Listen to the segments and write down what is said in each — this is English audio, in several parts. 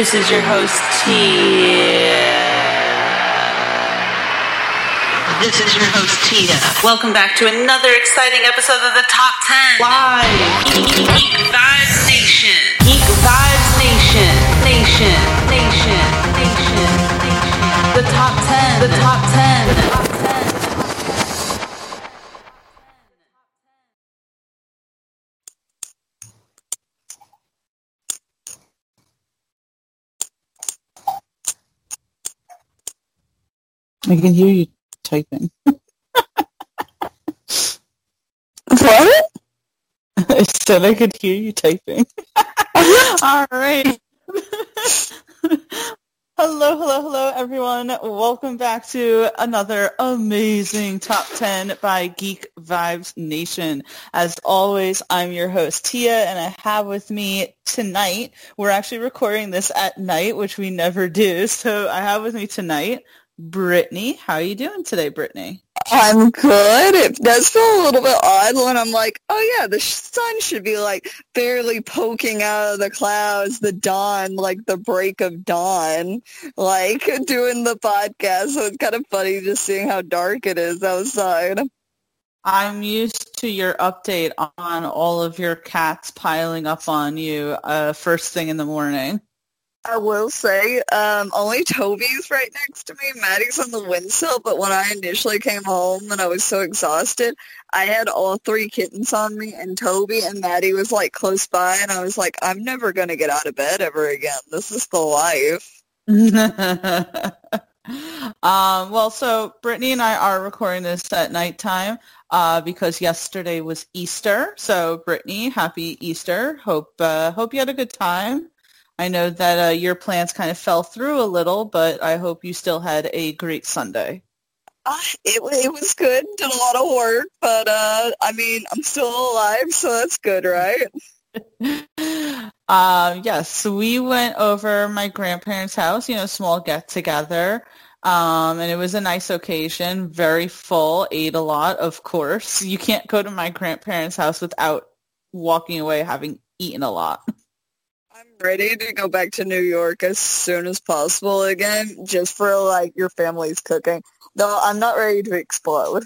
This is your host, Tia. This is your host, Tia. Welcome back to another exciting episode of the Top 10 Live Geek Vibes Nation. Geek Vibes Nation. Nation. Nation. Nation. Nation. The Top 10. The Top 10. The Top 10. I can hear you typing. What? I said I could hear you typing. All right. hello, hello, hello, everyone. Welcome back to another amazing Top 10 by Geek Vibes Nation. As always, I'm your host, Tia, and I have with me tonight, we're actually recording this at night, which we never do. So I have with me tonight Brittany. How are you doing today, Brittany? I'm good. It does feel a little bit odd when I'm like, oh yeah, the sun should be like barely poking out of the clouds, the dawn, like the break of dawn, like doing the podcast. So it's kind of funny just seeing how dark it is outside. I'm used to your update on all of your cats piling up on you uh, first thing in the morning. I will say, um, only Toby's right next to me. Maddie's on the windsill, but when I initially came home and I was so exhausted, I had all three kittens on me, and Toby and Maddie was like close by, and I was like, I'm never gonna get out of bed ever again. This is the life. um, well, so Brittany and I are recording this at nighttime uh, because yesterday was Easter. So, Brittany, happy Easter. Hope uh, hope you had a good time. I know that uh, your plans kind of fell through a little, but I hope you still had a great Sunday. Uh, it, it was good. Did a lot of work, but uh, I mean, I'm still alive, so that's good, right? um, yes, we went over my grandparents' house, you know, small get together. Um, and it was a nice occasion, very full, ate a lot, of course. You can't go to my grandparents' house without walking away having eaten a lot. Ready to go back to New York as soon as possible again, just for like your family's cooking. Though I'm not ready to explode.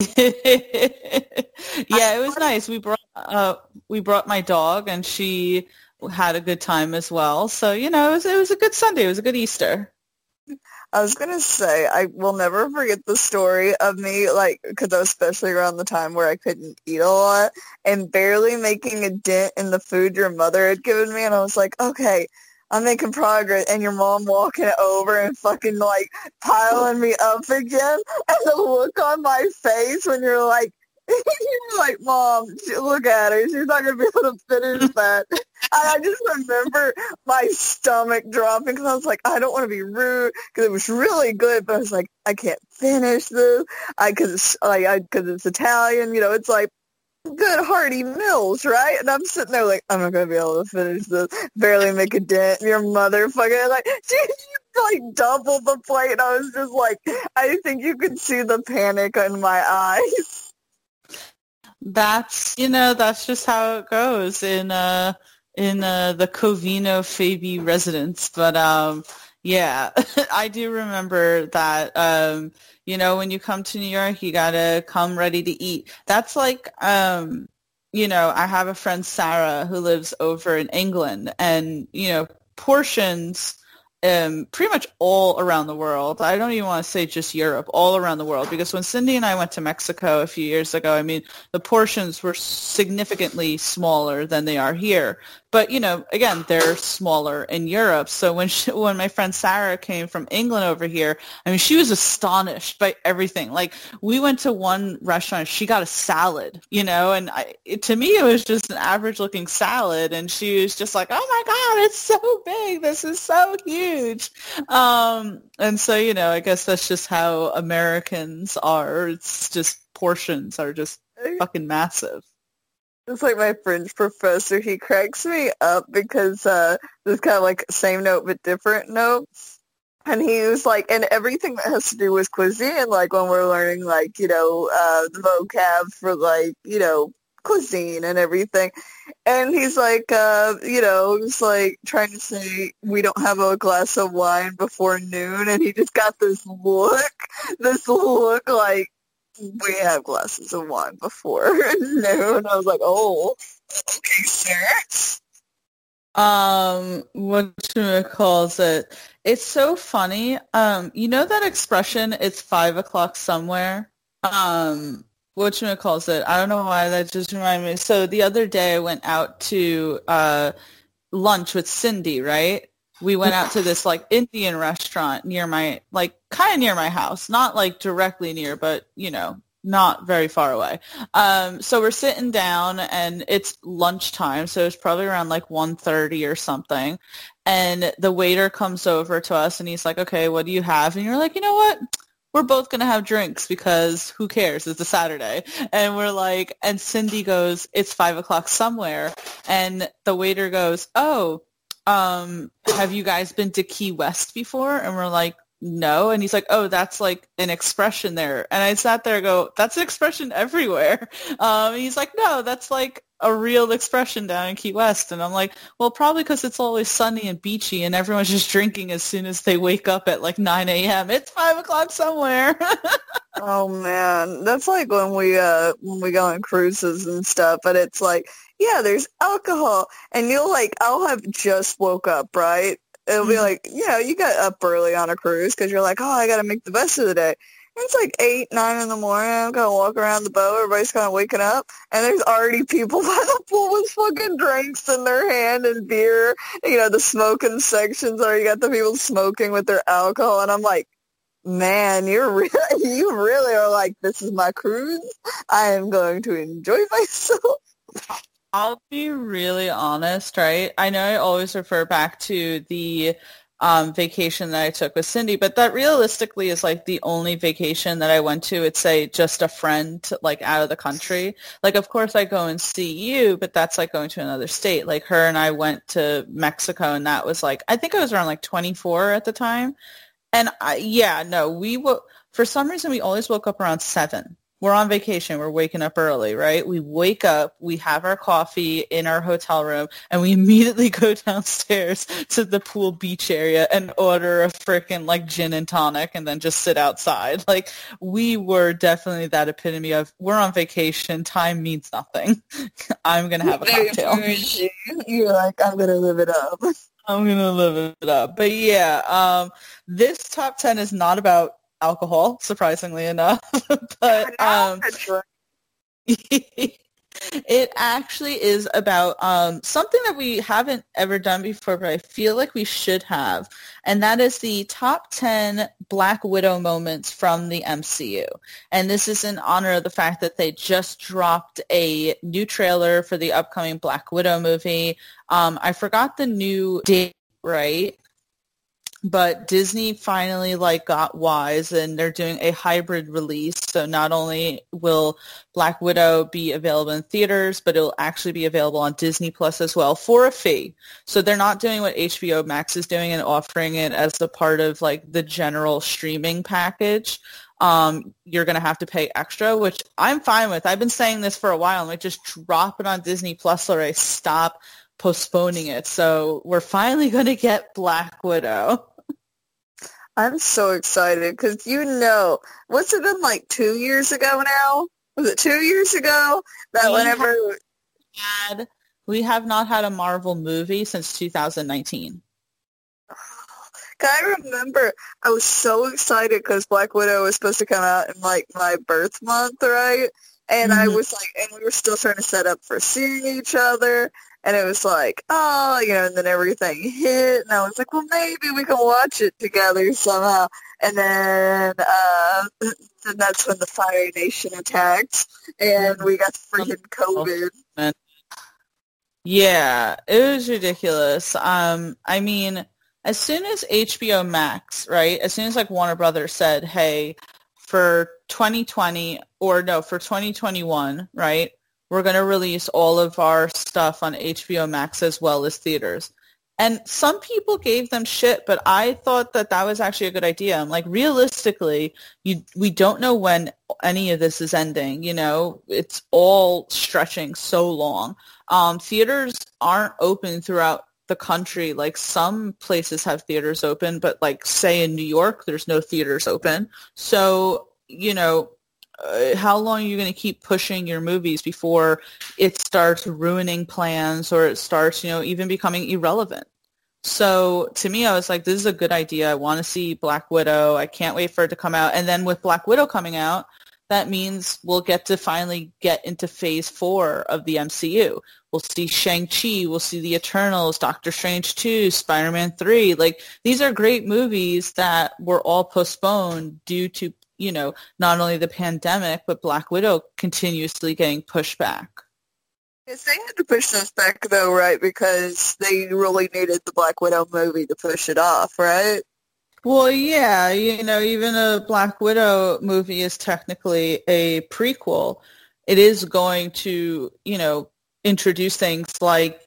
yeah, it was nice. We brought uh, we brought my dog, and she had a good time as well. So you know, it was it was a good Sunday. It was a good Easter. I was gonna say I will never forget the story of me, like, because I was especially around the time where I couldn't eat a lot and barely making a dent in the food your mother had given me, and I was like, okay, I'm making progress, and your mom walking over and fucking like piling me up again, and the look on my face when you're like. You're like, Mom, look at her. She's not going to be able to finish that. And I just remember my stomach dropping because I was like, I don't want to be rude because it was really good, but I was like, I can't finish this. I because it's like I because it's Italian, you know. It's like good hearty meals, right? And I'm sitting there like, I'm not gonna be able to finish this. Barely make a dent. Your mother fucking like she, she like doubled the plate. And I was just like, I think you could see the panic in my eyes. That's you know that's just how it goes in uh in uh, the Covino Fabi residence. But um yeah, I do remember that um you know when you come to New York you gotta come ready to eat. That's like um you know I have a friend Sarah who lives over in England and you know portions um, pretty much all around the world. I don't even want to say just Europe, all around the world. Because when Cindy and I went to Mexico a few years ago, I mean, the portions were significantly smaller than they are here. But you know, again, they're smaller in Europe. So when she, when my friend Sarah came from England over here, I mean, she was astonished by everything. Like we went to one restaurant, she got a salad, you know, and I, it, to me it was just an average looking salad, and she was just like, "Oh my god, it's so big! This is so huge!" Um, and so you know, I guess that's just how Americans are. It's just portions are just fucking massive. It's like my French professor. He cracks me up because uh, this kind of like same note but different note. And he was like, and everything that has to do with cuisine, like when we're learning, like you know, uh, the vocab for like you know cuisine and everything. And he's like, uh, you know, he's like trying to say we don't have a glass of wine before noon, and he just got this look, this look like we have glasses of wine before noon. I was like, oh, okay, sir. Um, what calls it? It's so funny. Um, you know that expression? It's five o'clock somewhere. Um, what you calls it? I don't know why that just reminded me. So the other day I went out to uh lunch with Cindy, right? We went out to this like Indian restaurant near my like kind of near my house, not like directly near, but you know, not very far away. Um, so we're sitting down and it's lunchtime, so it's probably around like 1.30 or something. And the waiter comes over to us and he's like, okay, what do you have? And you're like, you know what? We're both going to have drinks because who cares? It's a Saturday. And we're like, and Cindy goes, it's five o'clock somewhere. And the waiter goes, oh, um, have you guys been to Key West before? And we're like, no. And he's like, oh, that's like an expression there. And I sat there and go, that's an expression everywhere. Um, he's like, no, that's like a real expression down in Key West. And I'm like, well, probably because it's always sunny and beachy and everyone's just drinking as soon as they wake up at like 9 a.m. It's 5 o'clock somewhere. oh, man. That's like when we, uh, when we go on cruises and stuff, but it's like, yeah, there's alcohol. And you'll like, I'll have just woke up, right? It'll be mm-hmm. like, you know, you got up early on a cruise because you're like, oh, I got to make the best of the day. It's like 8, 9 in the morning. I'm going to walk around the boat. Everybody's kind of waking up. And there's already people by the pool with fucking drinks in their hand and beer. You know, the smoking sections are, you got the people smoking with their alcohol. And I'm like, man, you're really, you really are like, this is my cruise. I am going to enjoy myself. I'll be really honest, right? I know I always refer back to the um, vacation that I took with Cindy, but that realistically is like the only vacation that I went to. It's say just a friend like out of the country. Like, of course I go and see you, but that's like going to another state. Like her and I went to Mexico and that was like, I think I was around like 24 at the time. And I, yeah, no, we will, for some reason we always woke up around seven we're on vacation. We're waking up early, right? We wake up, we have our coffee in our hotel room, and we immediately go downstairs to the pool beach area and order a freaking like gin and tonic and then just sit outside. Like we were definitely that epitome of we're on vacation. Time means nothing. I'm going to have a cocktail. You're like, I'm going to live it up. I'm going to live it up. But yeah, um, this top 10 is not about alcohol, surprisingly enough. but um, it actually is about um, something that we haven't ever done before, but I feel like we should have, and that is the top 10 Black Widow moments from the MCU. And this is in honor of the fact that they just dropped a new trailer for the upcoming Black Widow movie. Um, I forgot the new date, right? But Disney finally like got wise and they're doing a hybrid release. So not only will Black Widow be available in theaters, but it'll actually be available on Disney Plus as well for a fee. So they're not doing what HBO Max is doing and offering it as a part of like the general streaming package. Um, you're going to have to pay extra, which I'm fine with. I've been saying this for a while. I'm like, just drop it on Disney Plus, or I stop postponing it. So we're finally going to get Black Widow. I'm so excited because you know, what's it been like two years ago now? Was it two years ago that we whenever had we have not had a Marvel movie since 2019. I remember I was so excited because Black Widow was supposed to come out in like my birth month, right? And mm-hmm. I was like, and we were still trying to set up for seeing each other. And it was like, oh, you know, and then everything hit. And I was like, well, maybe we can watch it together somehow. And then, uh, and that's when the Fire Nation attacked. And we got freaking COVID. Yeah, it was ridiculous. Um, I mean, as soon as HBO Max, right, as soon as like Warner Brothers said, hey, for 2020 or no, for 2021, right? We're going to release all of our stuff on HBO Max as well as theaters. And some people gave them shit, but I thought that that was actually a good idea. I'm like, realistically, you, we don't know when any of this is ending. You know, it's all stretching so long. Um, theaters aren't open throughout the country. Like some places have theaters open, but like say in New York, there's no theaters open. So, you know, uh, how long are you going to keep pushing your movies before it starts ruining plans or it starts, you know, even becoming irrelevant? So to me, I was like, this is a good idea. I want to see Black Widow. I can't wait for it to come out. And then with Black Widow coming out, that means we'll get to finally get into phase four of the MCU. We'll see Shang-Chi, we'll see The Eternals, Doctor Strange 2, Spider-Man 3. Like, these are great movies that were all postponed due to you know, not only the pandemic, but Black Widow continuously getting pushed back. Yes, they had to push this back though, right? Because they really needed the Black Widow movie to push it off, right? Well, yeah, you know, even a Black Widow movie is technically a prequel. It is going to, you know, introduce things like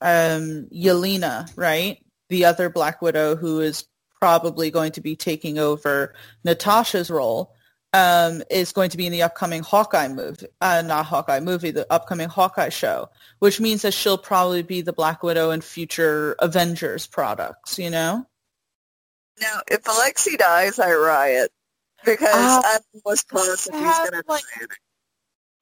um, Yelena, right? The other Black Widow who is probably going to be taking over Natasha's role, um, is going to be in the upcoming Hawkeye movie, uh, not Hawkeye movie, the upcoming Hawkeye show, which means that she'll probably be the Black Widow in future Avengers products, you know? Now, if Alexei dies, I riot because uh, I'm almost positive he's going to like,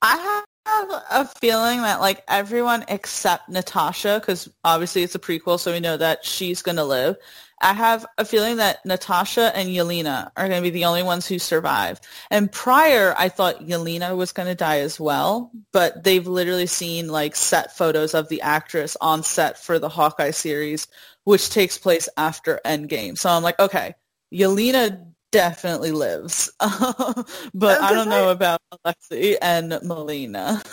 I have a feeling that like everyone except Natasha, because obviously it's a prequel, so we know that she's going to live. I have a feeling that Natasha and Yelena are going to be the only ones who survive. And prior, I thought Yelena was going to die as well, but they've literally seen like set photos of the actress on set for the Hawkeye series, which takes place after Endgame. So I'm like, okay, Yelena definitely lives, but I don't know about Alexei and Melina.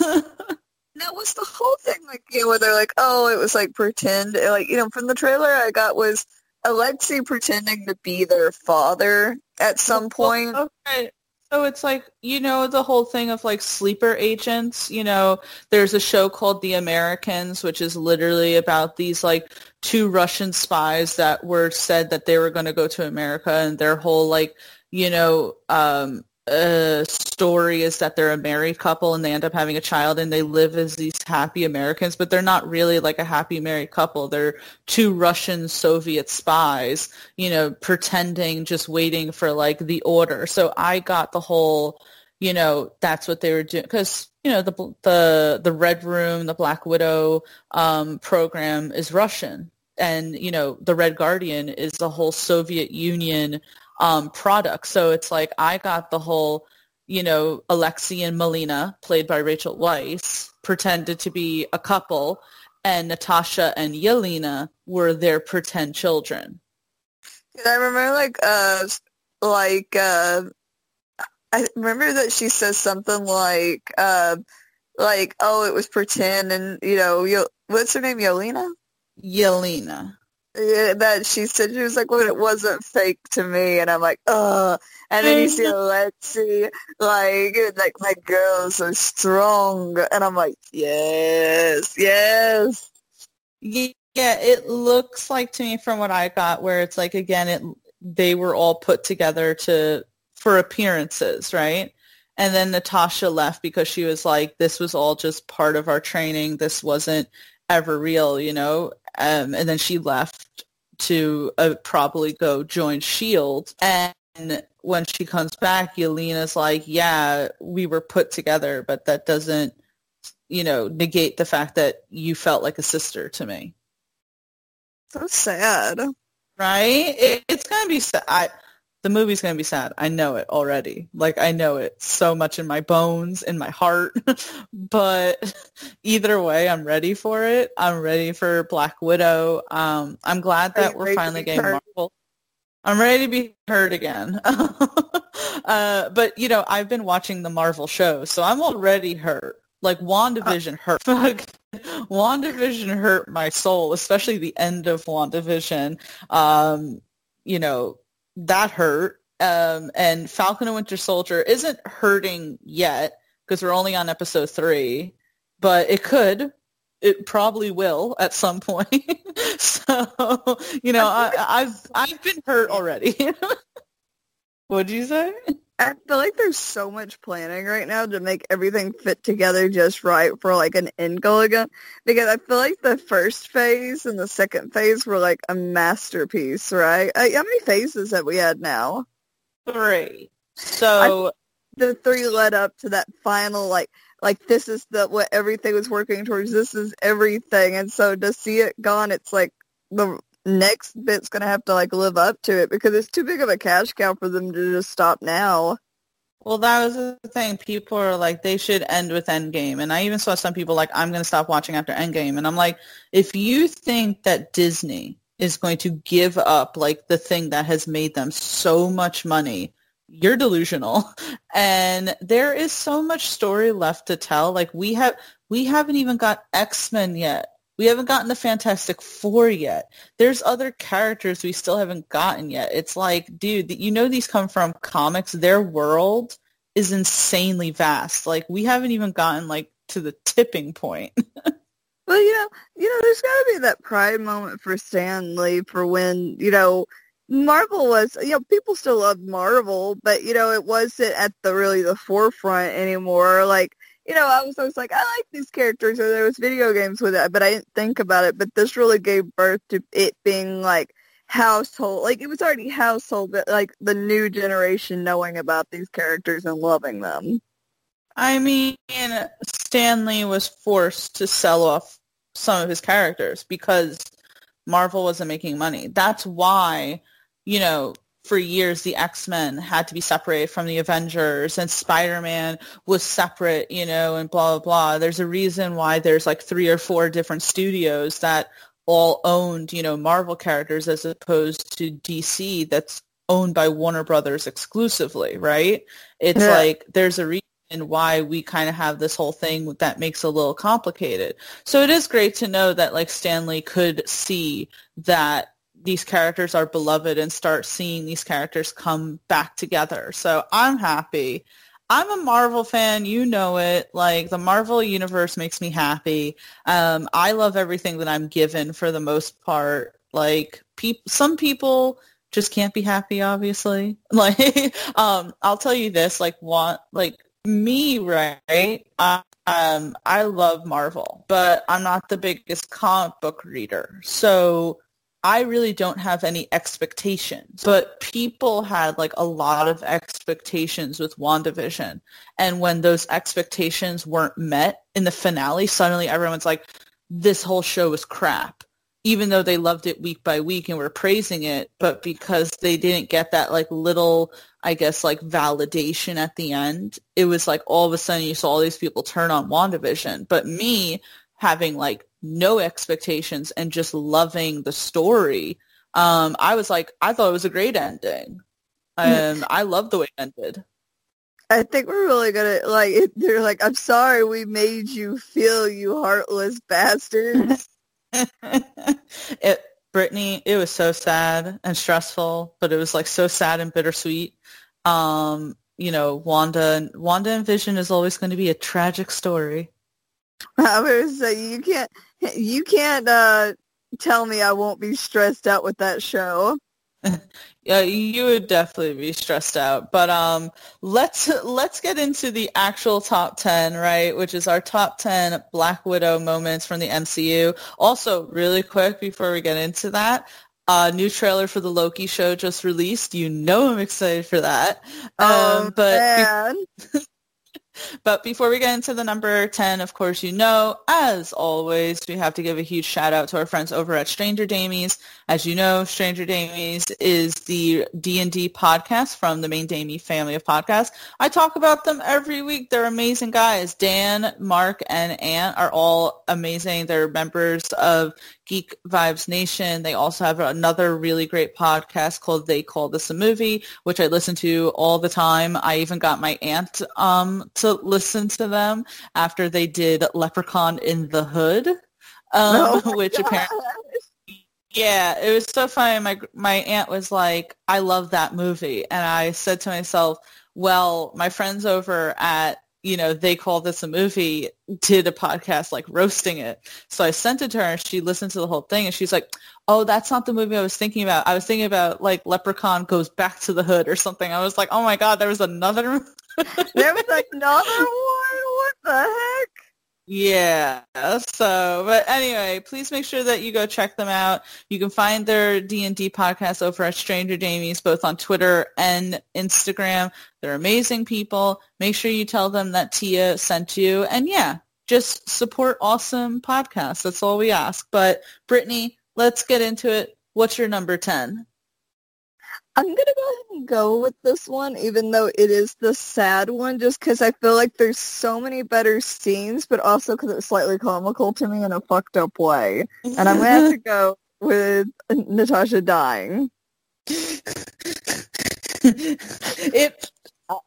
Now, was the whole thing like, you know, where they're like, oh, it was like pretend, like, you know, from the trailer I got was Alexei pretending to be their father at some point. Okay. So it's like, you know, the whole thing of like sleeper agents, you know, there's a show called The Americans, which is literally about these like two Russian spies that were said that they were going to go to America and their whole like, you know, um, story is that they're a married couple and they end up having a child and they live as these happy Americans, but they're not really like a happy married couple. They're two Russian Soviet spies, you know, pretending, just waiting for like the order. So I got the whole, you know, that's what they were doing because you know the the the Red Room, the Black Widow um, program is Russian, and you know the Red Guardian is the whole Soviet Union um, product. So it's like I got the whole you know, Alexei and Melina, played by Rachel Weisz, pretended to be a couple, and Natasha and Yelena were their pretend children. I remember, like, uh, like, uh, I remember that she says something like, uh, like, oh, it was pretend, and you know, what's her name, Yelena? Yelena. Yeah, that she said she was like, "Well, it wasn't fake to me," and I'm like, "Ugh." And then you see Alexei, like, like my girl's so strong, and I'm like, "Yes, yes." Yeah, it looks like to me from what I got, where it's like again, it they were all put together to for appearances, right? And then Natasha left because she was like, "This was all just part of our training. This wasn't ever real," you know um, and then she left to uh, probably go join Shield. And when she comes back, Yelena's like, "Yeah, we were put together, but that doesn't, you know, negate the fact that you felt like a sister to me." So sad, right? It, it's gonna be sad. I, the movie's going to be sad. I know it already. Like I know it so much in my bones, in my heart. but either way, I'm ready for it. I'm ready for Black Widow. Um, I'm glad that we're finally getting? Marvel. I'm ready to be heard again. uh, but you know, I've been watching the Marvel show, so I'm already hurt. Like WandaVision hurt. WandaVision hurt my soul, especially the end of WandaVision. Um, you know, that hurt. Um, and Falcon and Winter Soldier isn't hurting yet because we're only on episode three, but it could. it probably will at some point. so, you know, I, I've I've been hurt already. What'd you say? I feel like there's so much planning right now to make everything fit together just right for like an end goal again. Because I feel like the first phase and the second phase were like a masterpiece, right? How many phases have we had now? Three. So I, the three led up to that final like like this is the what everything was working towards. This is everything, and so to see it gone, it's like the next bit's gonna have to like live up to it because it's too big of a cash cow for them to just stop now. Well, that was the thing. People are like, they should end with Endgame. And I even saw some people like, I'm going to stop watching after Endgame. And I'm like, if you think that Disney is going to give up like the thing that has made them so much money, you're delusional. And there is so much story left to tell. Like we have, we haven't even got X-Men yet. We haven't gotten the Fantastic Four yet. There's other characters we still haven't gotten yet. It's like, dude, you know these come from comics. Their world is insanely vast. Like we haven't even gotten like to the tipping point. well, you know, you know, there's got to be that pride moment for Stan Lee for when you know Marvel was, you know, people still love Marvel, but you know, it wasn't at the really the forefront anymore. Like you know, I was always like, I like these characters, or there was video games with it, but I didn't think about it. But this really gave birth to it being like household, like it was already household, but like the new generation knowing about these characters and loving them. I mean, Stan Lee was forced to sell off some of his characters because Marvel wasn't making money. That's why, you know, for years the X-Men had to be separated from the Avengers and Spider-Man was separate, you know, and blah, blah, blah. There's a reason why there's like three or four different studios that all owned, you know, Marvel characters as opposed to DC that's owned by Warner Brothers exclusively, right? It's yeah. like there's a reason why we kind of have this whole thing that makes it a little complicated. So it is great to know that like Stan Lee could see that these characters are beloved and start seeing these characters come back together. So I'm happy. I'm a Marvel fan, you know it. Like the Marvel universe makes me happy. Um, I love everything that I'm given for the most part. Like pe- some people just can't be happy, obviously. Like um, I'll tell you this, like want like me, right? I, um, I love Marvel, but I'm not the biggest comic book reader. So I really don't have any expectations, but people had like a lot of expectations with WandaVision. And when those expectations weren't met in the finale, suddenly everyone's like, this whole show was crap. Even though they loved it week by week and were praising it, but because they didn't get that like little, I guess, like validation at the end, it was like all of a sudden you saw all these people turn on WandaVision. But me having like no expectations and just loving the story. Um, I was like, I thought it was a great ending. and I love the way it ended. I think we're really gonna like. They're like, I'm sorry we made you feel you heartless bastards. it, Brittany, it was so sad and stressful, but it was like so sad and bittersweet. Um, you know, Wanda, Wanda and Vision is always going to be a tragic story. I was say you can't you can't uh, tell me I won't be stressed out with that show. yeah, you would definitely be stressed out. But um, let's let's get into the actual top ten, right? Which is our top ten Black Widow moments from the MCU. Also, really quick before we get into that, a uh, new trailer for the Loki show just released. You know I'm excited for that. Oh, um, but But before we get into the number 10, of course, you know, as always, we have to give a huge shout out to our friends over at Stranger Damies. As you know, Stranger Damies is the D&D podcast from the main Damie family of podcasts. I talk about them every week. They're amazing guys. Dan, Mark, and Ant are all amazing. They're members of Geek Vibes Nation. They also have another really great podcast called They Call This a Movie, which I listen to all the time. I even got my aunt um, to listen to them after they did Leprechaun in the Hood, um, oh which God. apparently yeah, it was so funny. My my aunt was like, "I love that movie," and I said to myself, "Well, my friends over at you know, they call this a movie, did a podcast like roasting it. So I sent it to her and she listened to the whole thing and she's like, oh, that's not the movie I was thinking about. I was thinking about like Leprechaun goes back to the hood or something. I was like, oh my God, there was another. there was another one? What the heck? Yeah. So, but anyway, please make sure that you go check them out. You can find their D&D podcast over at Stranger Damies, both on Twitter and Instagram. They're amazing people. Make sure you tell them that Tia sent you. And yeah, just support awesome podcasts. That's all we ask. But Brittany, let's get into it. What's your number 10? I'm going to go ahead and go with this one, even though it is the sad one, just because I feel like there's so many better scenes, but also because it's slightly comical to me in a fucked up way. And I'm going to have to go with Natasha dying. it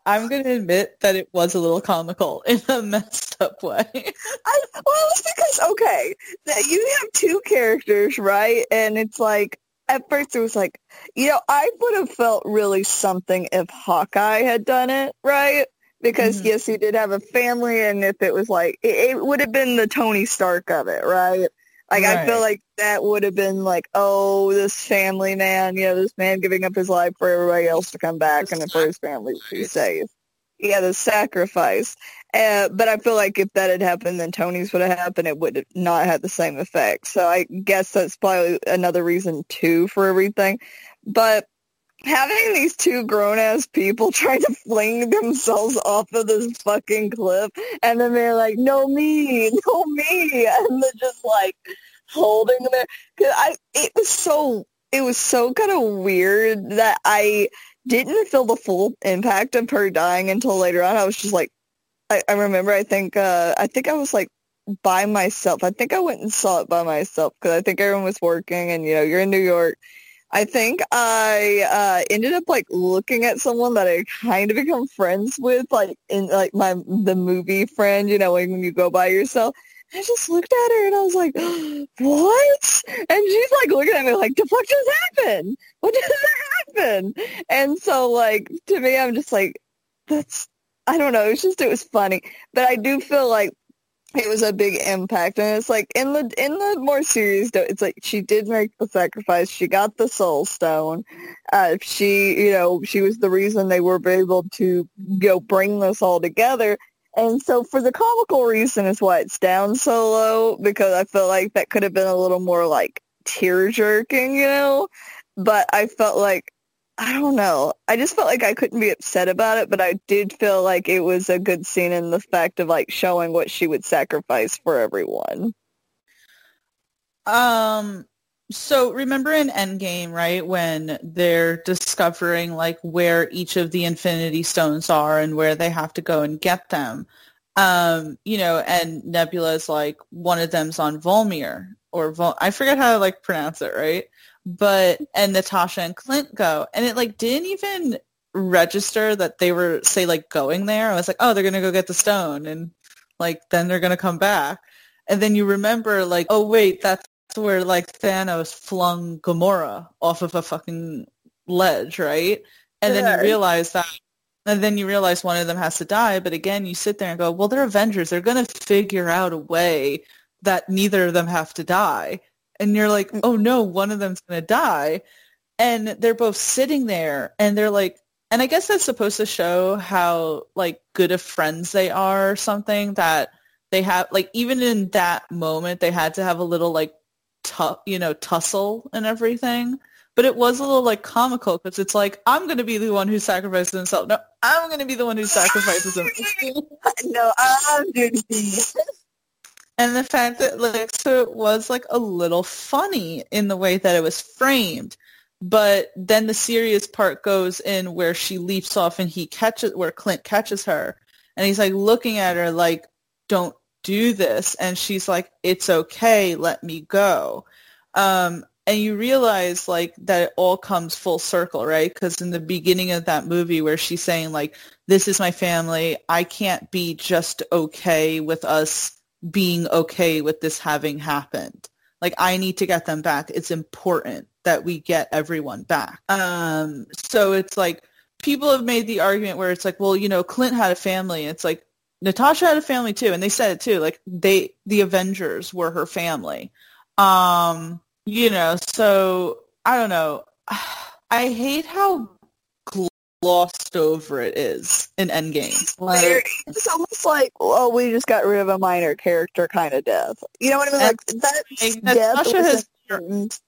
I'm going to admit that it was a little comical in a messed up way. I, well, it's because, okay, you have two characters, right? And it's like, at first it was like, you know, I would have felt really something if Hawkeye had done it, right? Because mm-hmm. yes, he did have a family, and if it was like, it, it would have been the Tony Stark of it, right? Like right. I feel like that would have been like, oh, this family man, you know, this man giving up his life for everybody else to come back and for his family to be safe. Yeah, the sacrifice. Uh, but I feel like if that had happened, then Tony's would have happened. It would have not had the same effect. So I guess that's probably another reason too for everything. But having these two grown ass people trying to fling themselves off of this fucking cliff, and then they're like, "No me, no me," and they're just like holding them there. Cause I, it was so, it was so kind of weird that I didn't feel the full impact of her dying until later on. I was just like, I, I remember. I think uh, I think I was like by myself. I think I went and saw it by myself because I think everyone was working, and you know, you're in New York. I think I uh, ended up like looking at someone that I kind of become friends with, like in like my the movie friend. You know, when you go by yourself. I just looked at her and I was like, "What?" And she's like looking at me like, "The fuck just happened? What just happened?" And so, like to me, I'm just like, "That's I don't know. It's just it was funny, but I do feel like it was a big impact, and it's like in the in the more serious it's like she did make the sacrifice. She got the soul stone. Uh, she, you know, she was the reason they were able to know bring this all together. And so for the comical reason is why it's down so low because I feel like that could have been a little more like tear jerking, you know. But I felt like I don't know. I just felt like I couldn't be upset about it, but I did feel like it was a good scene in the fact of like showing what she would sacrifice for everyone. Um so remember in Endgame, right, when they're discovering like where each of the Infinity Stones are and where they have to go and get them. Um, you know, and Nebula's like one of them's on Volmir or Vol- I forget how to like pronounce it, right? but and Natasha and Clint go, and it like didn't even register that they were say like going there. I was like, oh, they're gonna go get the stone, and like then they're gonna come back, and then you remember like, oh wait, that's where like Thanos flung Gamora off of a fucking ledge, right? And then you realize that and then you realize one of them has to die, but again, you sit there and go, well, they're Avengers. They're going to figure out a way that neither of them have to die and you're like, oh no, one of them's going to die. And they're both sitting there and they're like, and I guess that's supposed to show how like good of friends they are or something that they have like even in that moment they had to have a little like tu- you know tussle and everything but it was a little like comical because it's like I'm going to be the one who sacrifices himself. No, I'm going to be the one who sacrifices himself. no, I'm doing and the fact that like so it was like a little funny in the way that it was framed but then the serious part goes in where she leaps off and he catches where clint catches her and he's like looking at her like don't do this and she's like it's okay let me go um, and you realize like that it all comes full circle right because in the beginning of that movie where she's saying like this is my family i can't be just okay with us being okay with this having happened. Like I need to get them back. It's important that we get everyone back. Um, so it's like people have made the argument where it's like, well, you know, Clint had a family. It's like, Natasha had a family too, and they said it too. Like they, the Avengers were her family. Um, you know, so I don't know. I hate how glossed over it is in Endgame. Like, it's almost like, oh, we just got rid of a minor character kind of death. You know what I mean? Like that Natasha has, important.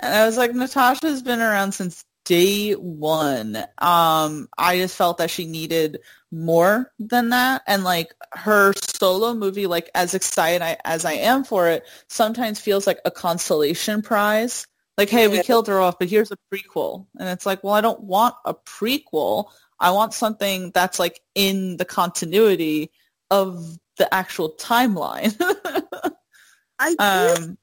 and I was like, Natasha's been around since day one. Um, I just felt that she needed more than that, and like her solo movie, like as excited I, as I am for it, sometimes feels like a consolation prize. Like, hey, we killed her off, but here's a prequel, and it's like, well, I don't want a prequel. I want something that's like in the continuity of the actual timeline. I um,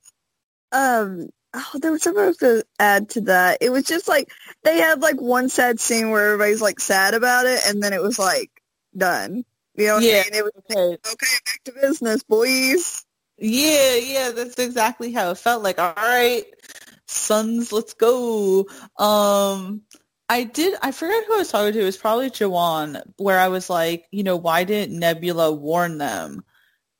um oh there was something to add to that. It was just like they had like one sad scene where everybody's like sad about it and then it was like done. You know what Yeah. I mean? It was okay, okay, back to business, boys. Yeah, yeah, that's exactly how it felt. Like, all right, sons, let's go. Um, I did. I forgot who I was talking to. It was probably Jawan, where I was like, you know, why didn't Nebula warn them?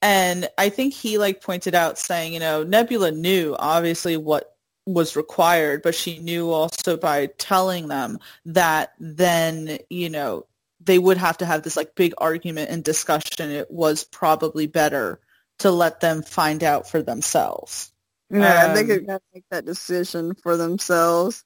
And I think he like pointed out saying, you know, Nebula knew obviously what was required, but she knew also by telling them that then, you know, they would have to have this like big argument and discussion. It was probably better to let them find out for themselves. Yeah, they Um, could kind of make that decision for themselves.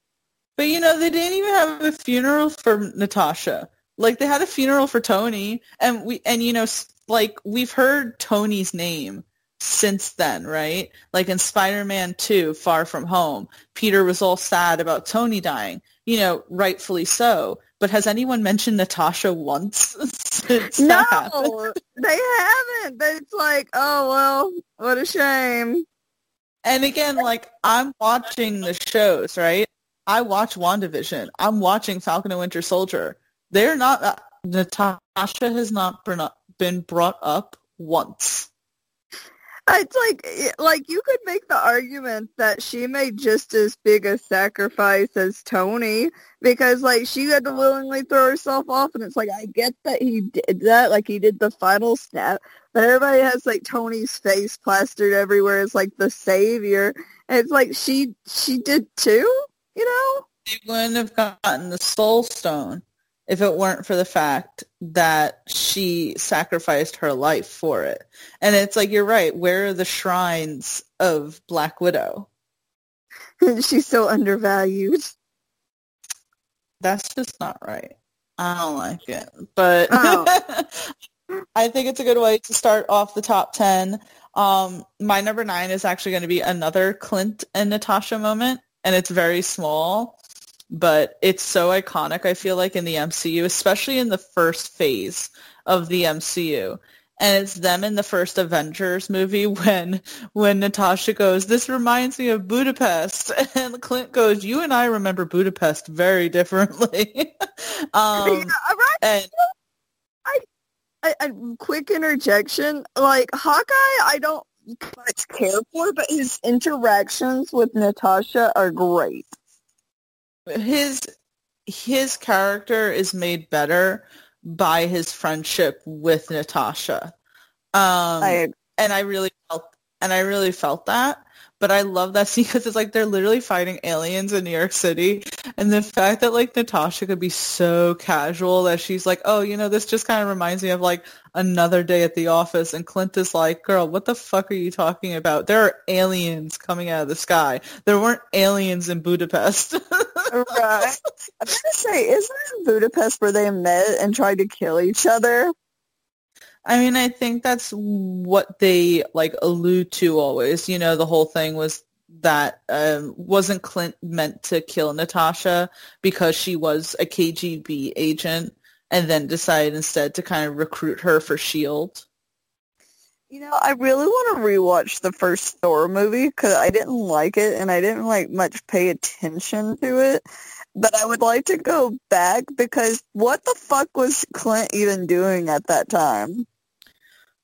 But you know, they didn't even have a funeral for Natasha. Like they had a funeral for Tony, and we and you know, s- like we've heard Tony's name since then, right? Like in Spider-Man 2, Far From Home, Peter was all sad about Tony dying. You know, rightfully so. But has anyone mentioned Natasha once since that happened? No, they haven't. It's like, oh well, what a shame. And again, like I'm watching the shows, right? I watch WandaVision. I'm watching Falcon and Winter Soldier. They're not. Uh, Natasha has not been brought up once. It's like, eh, like you could make the argument that she made just as big a sacrifice as Tony because, like, she had to willingly throw herself off, and it's like I get that he did that, like he did the final snap, but everybody has like Tony's face plastered everywhere as like the savior, and it's like she she did too, you know? They wouldn't have gotten the Soul Stone if it weren't for the fact that she sacrificed her life for it. And it's like you're right. Where are the shrines of Black Widow? She's so undervalued. That's just not right. I don't like it. But Oh. I think it's a good way to start off the top 10. Um, my number nine is actually going to be another Clint and Natasha moment, and it's very small, but it's so iconic, I feel like, in the MCU, especially in the first phase of the MCU. And it's them in the first Avengers movie when when Natasha goes, "This reminds me of Budapest," and Clint goes, "You and I remember Budapest very differently." um, yeah, right. and a, a quick interjection. Like Hawkeye, I don't much care for, but his interactions with Natasha are great. His his character is made better by his friendship with Natasha. Um, I and I really felt and I really felt that. But I love that scene because it's like they're literally fighting aliens in New York City, and the fact that like Natasha could be so casual that she's like, oh, you know, this just kind of reminds me of like another day at the office, and Clint is like, girl, what the fuck are you talking about? There are aliens coming out of the sky. There weren't aliens in Budapest. right. I'm gonna say, isn't it in Budapest where they met and tried to kill each other? I mean, I think that's what they like allude to always. You know, the whole thing was that um, wasn't Clint meant to kill Natasha because she was a KGB agent and then decided instead to kind of recruit her for S.H.I.E.L.D. You know, I really want to rewatch the first Thor movie because I didn't like it and I didn't like much pay attention to it. But I would like to go back because what the fuck was Clint even doing at that time?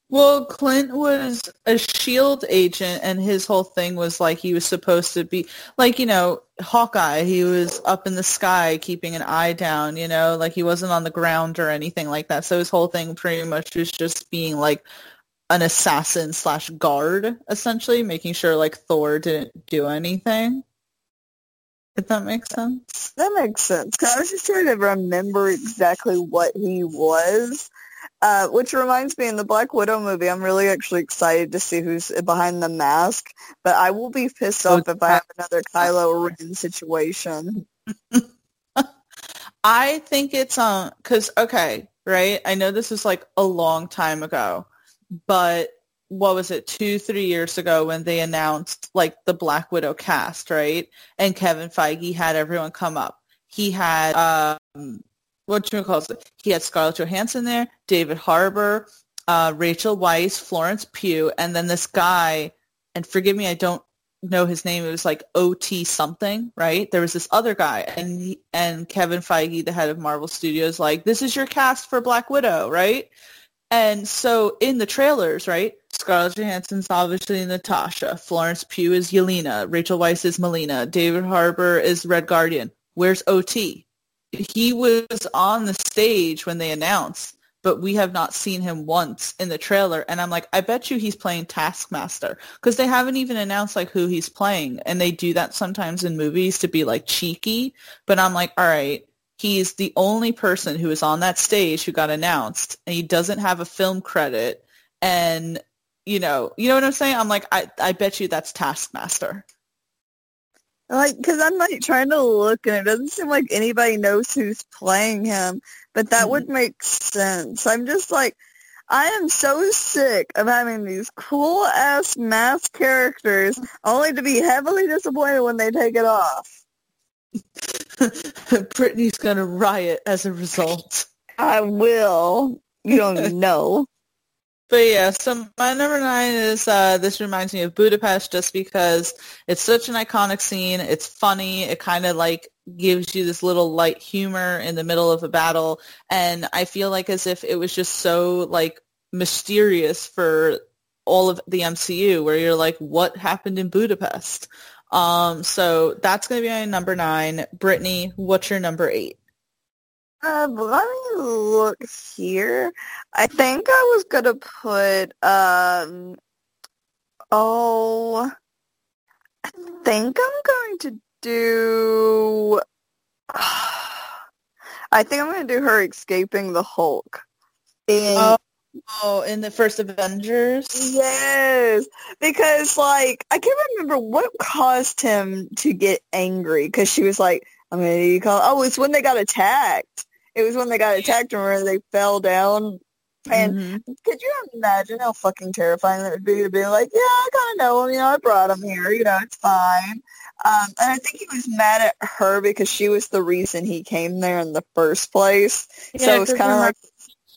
Well, Clint was a shield agent and his whole thing was like he was supposed to be like, you know, Hawkeye, he was up in the sky keeping an eye down, you know, like he wasn't on the ground or anything like that. So his whole thing pretty much was just being like an assassin slash guard, essentially, making sure like Thor didn't do anything. If that makes sense. That makes sense. 'Cause I was just trying to remember exactly what he was. Uh, which reminds me, in the Black Widow movie, I'm really actually excited to see who's behind the mask. But I will be pissed off if I have another Kylo Ren situation. I think it's um because okay, right? I know this is like a long time ago, but what was it, two, three years ago when they announced like the Black Widow cast, right? And Kevin Feige had everyone come up. He had um what you call it? He had Scarlett Johansson there, David Harbour, uh, Rachel Weisz, Florence Pugh, and then this guy. And forgive me, I don't know his name. It was like OT something, right? There was this other guy, and he, and Kevin Feige, the head of Marvel Studios, like this is your cast for Black Widow, right? And so in the trailers, right, Scarlett Johansson's obviously Natasha, Florence Pugh is Yelena, Rachel Weisz is Melina, David Harbour is Red Guardian. Where's OT? He was on the stage when they announced, but we have not seen him once in the trailer. And I'm like, I bet you he's playing Taskmaster because they haven't even announced like who he's playing. And they do that sometimes in movies to be like cheeky. But I'm like, all right, he's the only person who is on that stage who got announced and he doesn't have a film credit. And you know, you know what I'm saying? I'm like, I, I bet you that's Taskmaster. Like, because I'm like trying to look, and it doesn't seem like anybody knows who's playing him. But that would mm-hmm. make sense. I'm just like, I am so sick of having these cool ass mask characters, only to be heavily disappointed when they take it off. Brittany's gonna riot as a result. I will. You don't know. But yeah, so my number nine is uh, this reminds me of Budapest just because it's such an iconic scene. It's funny. It kind of like gives you this little light humor in the middle of a battle, and I feel like as if it was just so like mysterious for all of the MCU, where you're like, what happened in Budapest? Um, so that's gonna be my number nine. Brittany, what's your number eight? Uh, let me look here. I think I was gonna put um. Oh, I think I'm going to do. I think I'm going to do her escaping the Hulk. And Oh, oh, in the first Avengers. Yes, because like I can't remember what caused him to get angry because she was like, "I'm need you call." Oh, it's when they got attacked. It was when they got attacked and where they fell down. And Mhm. could you imagine how fucking terrifying that would be to be like, "Yeah, I kind of know him. You know, I brought him here. You know, it's fine." Um, and I think he was mad at her because she was the reason he came there in the first place. so Yeah, it was 'cause kind of like,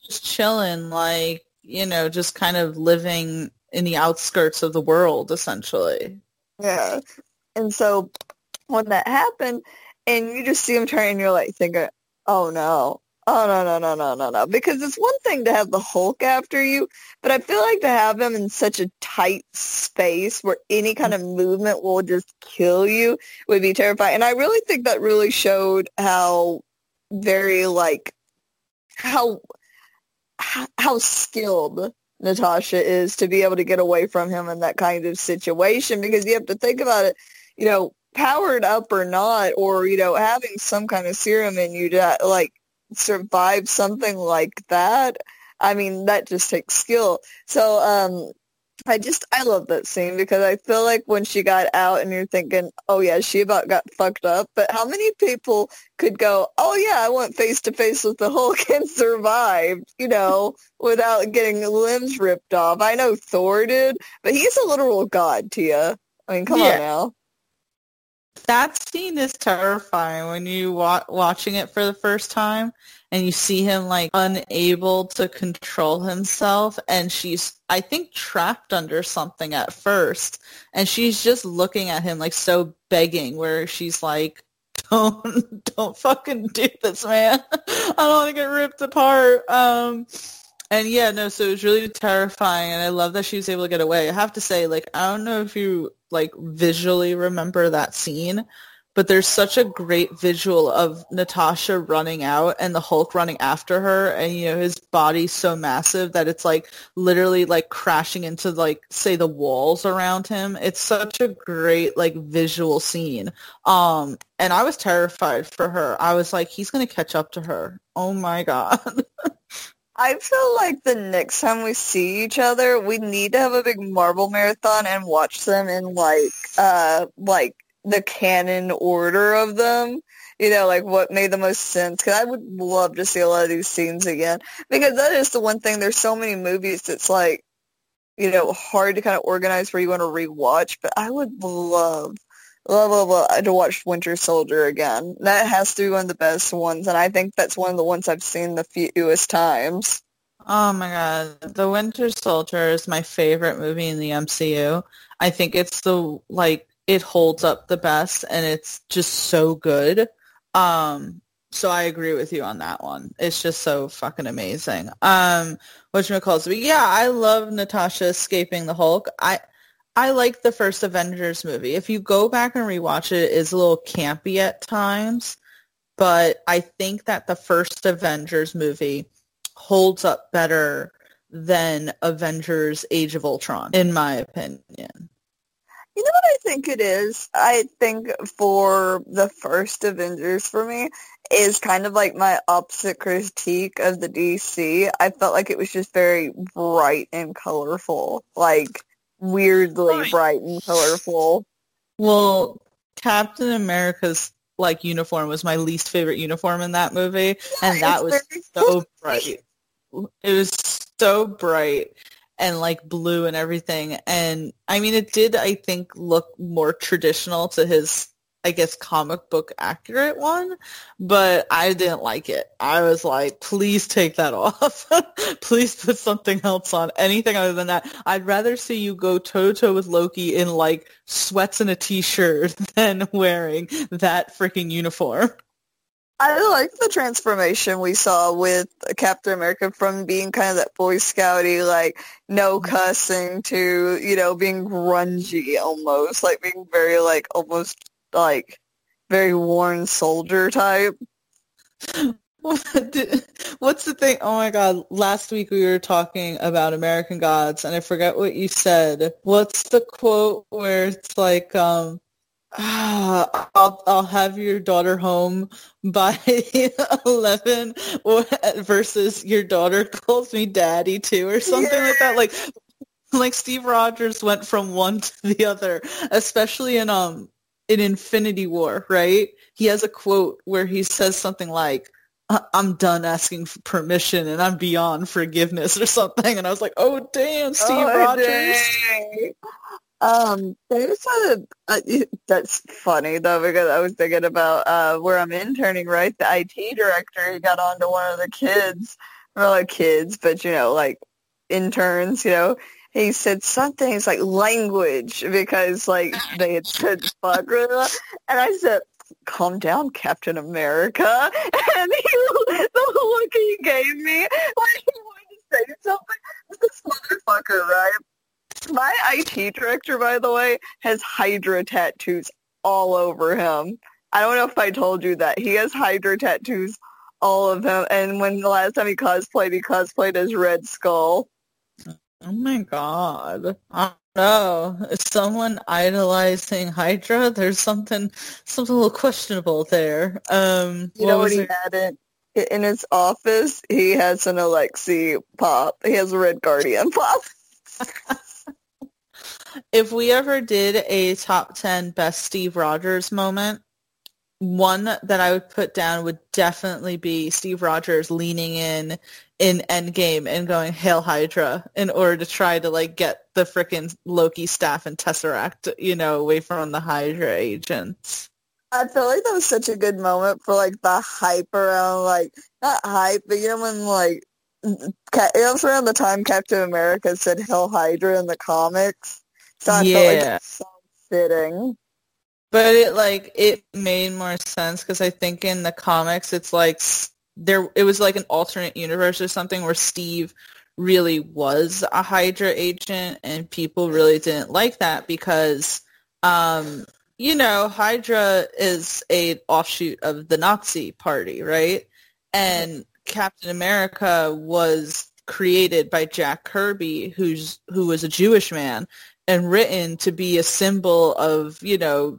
just chilling, like you know, just kind of living in the outskirts of the world, essentially. Yeah. And so when that happened and you just see him turn and you're like thinking, oh no, oh no, no, no, no, no, no. Because it's one thing to have the Hulk after you, but I feel like to have him in such a tight space where any kind of movement will just kill you would be terrifying. And I really think that really showed how very like how how, skilled Natasha is to be able to get away from him in that kind of situation because you have to think about it, you know, powered up or not, or, you know, having some kind of serum in you to like survive something like that. I mean, that just takes skill. So, um, I just, I love that scene because I feel like when she got out and you're thinking, oh yeah, she about got fucked up. But how many people could go, oh yeah, I went face to face with the Hulk and survived, you know, without getting limbs ripped off. I know Thor did, but he's a literal god, Tia. I mean, come Yeah. on now. That scene is terrifying when you wa- watching it for the first time and you see him like unable to control himself and she's I think trapped under something at first and she's just looking at him like so begging where she's like don't don't fucking do this man. I don't want to get ripped apart. Um And yeah, no, so it was really terrifying and I love that she was able to get away. I have to say, like, I don't know if you like visually remember that scene, but there's such a great visual of Natasha running out and the Hulk running after her and you know his body's so massive that it's like literally like crashing into like say the walls around him. It's such a great like visual scene. Um and I was terrified for her. I was like he's going to catch up to her. Oh my god. I feel like the next time we see each other, we need to have a big Marvel marathon and watch them in like uh like the canon order of them. You know, like what made the most sense. Because I would love to see a lot of these scenes again. Because that is the one thing. There's so many movies that's like, you know, hard to kind of organize where you want to rewatch. But I would love, love, love, love uh, to watch Winter Soldier again. That has to be one of the best ones. And I think that's one of the ones I've seen the fewest times. Oh my god, The Winter Soldier is my favorite movie in the MCU. I think it's the like it holds up the best and it's just so good. Um, so I agree with you on that one. It's just so fucking amazing. Um, which calls but yeah, I love Natasha escaping the Hulk. I I like the first Avengers movie. If you go back and rewatch it, it is a little campy at times, but I think that the first Avengers movie holds up better than Avengers Age of Ultron, in my opinion. You know what I think it is? I think for the first Avengers for me is kind of like my opposite critique of the DC. I felt like it was just very bright and colorful, like weirdly right. bright and colorful. Well, Captain America's like uniform was my least favorite uniform in that movie, yeah, and that was so bright. It was so bright and like blue and everything. And I mean, it did, I think, look more traditional to his, I guess, comic book accurate one, but I didn't like it. I was like, please take that off. please put something else on. Anything other than that. I'd rather see you go toe to toe with Loki in like sweats and a t-shirt than wearing that freaking uniform. I like the transformation we saw with Captain America from being kind of that Boy Scouty, like no mm-hmm. cussing to, you know, being grungy almost, like being very like almost like very worn soldier type. What's the thing? Oh my god, last week we were talking about American Gods and I forget what you said. What's the quote where it's like, um, Ah, I'll I'll have your daughter home by eleven, versus your daughter calls me daddy too, or something yeah. like that. Like like Steve Rogers went from one to the other, especially in um in Infinity War, right? He has a quote where he says something like, I'm done asking for permission and I'm beyond forgiveness or something. And I was like, oh, damn, Steve oh, Rogers. Dang. Um, there's a, uh, that's funny though because I was thinking about uh where I'm interning, right? The IT director he got onto one of the kids, well, like kids, but you know, like interns, you know. He said something, it's like language because like they had said fuck, and I said, "Calm down, Captain America," and he, the look he gave me, like he wanted to say something. This motherfucker, right? My IT director, by the way, has Hydra tattoos all over him. I don't know if I told you that. He has Hydra tattoos all of him. And when the last time he cosplayed, he cosplayed as Red Skull. Oh my god. I don't know. Is someone idolizing Hydra? There's something something a little questionable there. Um You know what he had in, in his office? He has an Alexi pop. He has a Red Guardian pop. if we ever did a top 10 best Steve Rogers moment, one that I would put down would definitely be Steve Rogers leaning in in Endgame and going Hail Hydra in order to try to like get the frickin' Loki staff and Tesseract, you know, away from the Hydra agents. I feel like that was such a good moment for like the hype around like not hype, but you know when like it was around the time Captain America said Hail Hydra in the comics. So I yeah. felt like fitting. But it like it made more sense because I think in the comics it's like there it was like an alternate universe or something where Steve really was a Hydra agent, and people really didn't like that because, um, you know, Hydra is a offshoot of the Nazi Party, right? And Captain America was created by Jack Kirby, who's who was a Jewish man, and written to be a symbol of you know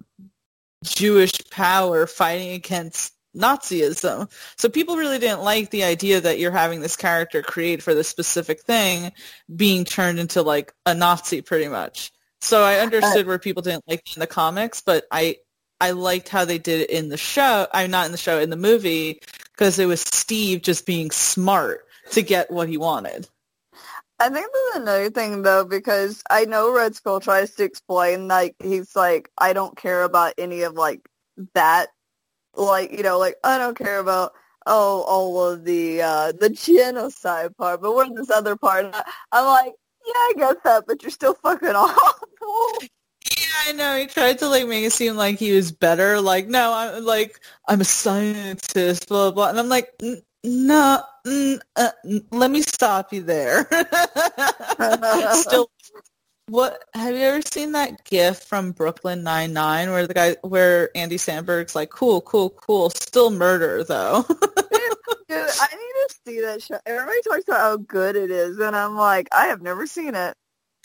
Jewish power fighting against Nazism. So people really didn't like the idea that you're having this character create for this specific thing being turned into like a Nazi pretty much. So I understood where people didn't like in the comics, but I I liked how they did it in the show. I'm not in the show, in the movie, because it was Steve just being smart to get what he wanted. I think there's another thing though, because I know Red Skull tries to explain like he's like, I don't care about any of like that like you know like I don't care about oh all of the uh the genocide part, but where's this other part? I'm like, yeah, I guess that, but you're still fucking awful. Yeah, I know. He tried to like make it seem like he was better. Like, no, I'm like I'm a scientist, blah blah. blah. And I'm like, no, mm, uh, let me stop you there. still what have you ever seen that GIF from Brooklyn Nine Nine where the guy where Andy Samberg's like, cool, cool, cool, still murder though. Dude, I need to see that show. Everybody talks about how good it is, and I'm like, I have never seen it.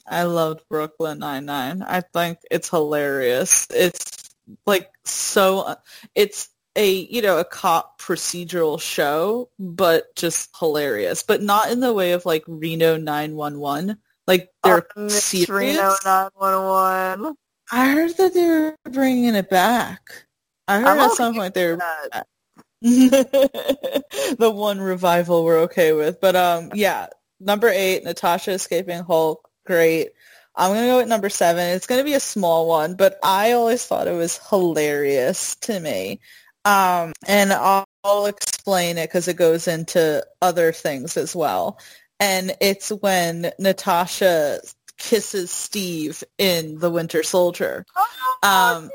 I loved Brooklyn Nine Nine. I think it's hilarious. It's like so. It's a you know a cop procedural show, but just hilarious. But not in the way of like Reno Nine One One like they're oh, serious. Reno 911. I heard that they were bringing it back. I heard I'm at some point they were the one revival we're okay with. But um, yeah, number eight, Natasha escaping Hulk, great. I'm gonna go with number seven. It's gonna be a small one, but I always thought it was hilarious to me. Um, and I'll, I'll explain it because it goes into other things as well and it's when Natasha kisses Steve in The Winter Soldier. Oh, um,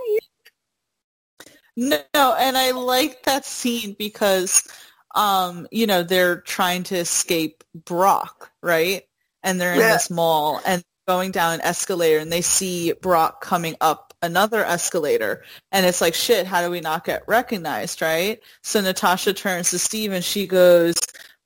no, and I like that scene because, um, you know, they're trying to escape Brock, right? And they're in yeah. this mall and going down an escalator and they see Brock coming up another escalator. And it's like shit how do we not get recognized right? So natasha turns to steve and she goes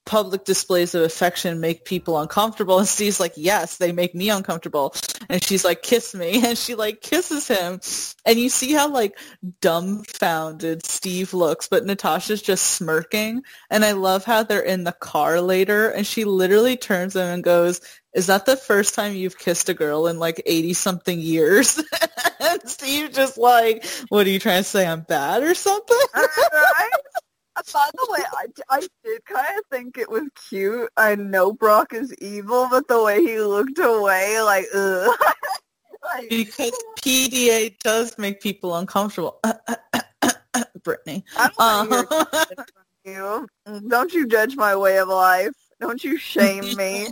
public displays of affection make people uncomfortable and Steve's like yes they make me uncomfortable. And she's like kiss me. And she like kisses him. And you see how like dumbfounded Steve looks but Natasha's just smirking. And I love how they're in the car later and she literally turns him and goes is that the first time you've kissed a girl in like 80 something years? And Steve just like what are you trying to say I'm bad or something by the way, I, I did kind of think it was cute. I know Brock is evil, but the way he looked away, like, ugh. like, because PDA does make people uncomfortable. Brittany. Uh, you. Don't you judge my way of life. Don't you shame me.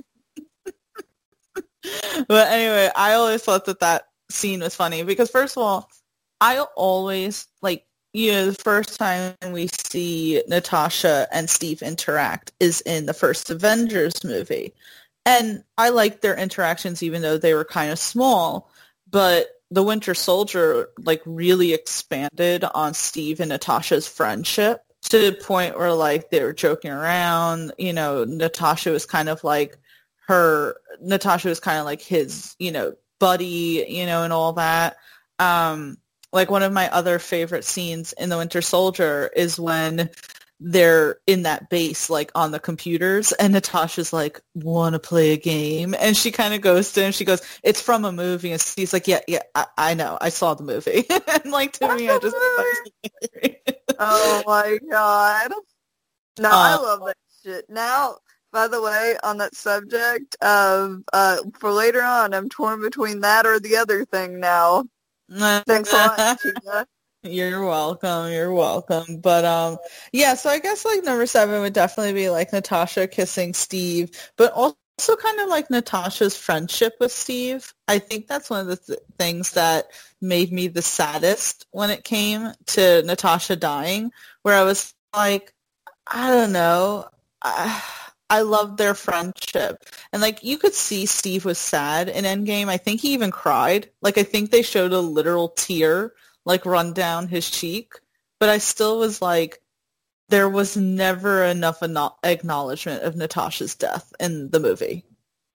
but anyway, I always thought that that scene was funny because first of all, I always like you know, the first time we see Natasha and Steve interact is in the first Avengers movie. And I liked their interactions even though they were kind of small, but the Winter Soldier like really expanded on Steve and Natasha's friendship to the point where like they were joking around, you know, Natasha was kind of like her Natasha was kind of like his, you know, buddy, you know, and all that. Um like one of my other favorite scenes in the Winter Soldier is when they're in that base like on the computers and Natasha's like want to play a game? And she kind of goes to him she goes it's from a movie and he's like yeah yeah I, I know I saw the movie. And like to me I just oh my god. No uh, I love that shit. Now by the way on that subject of uh for later on I'm torn between that or the other thing now Thanks a lot, Tina. You're welcome. You're welcome. But um, yeah. So I guess like number seven would definitely be like Natasha kissing Steve, but also kind of like Natasha's friendship with Steve. I think that's one of the th- things that made me the saddest when it came to Natasha dying, where I was like, I don't know. I, I loved their friendship. And like you could see Steve was sad in Endgame. I think he even cried. Like I think they showed a literal tear like run down his cheek. But I still was like there was never enough acknowledgement of Natasha's death in the movie.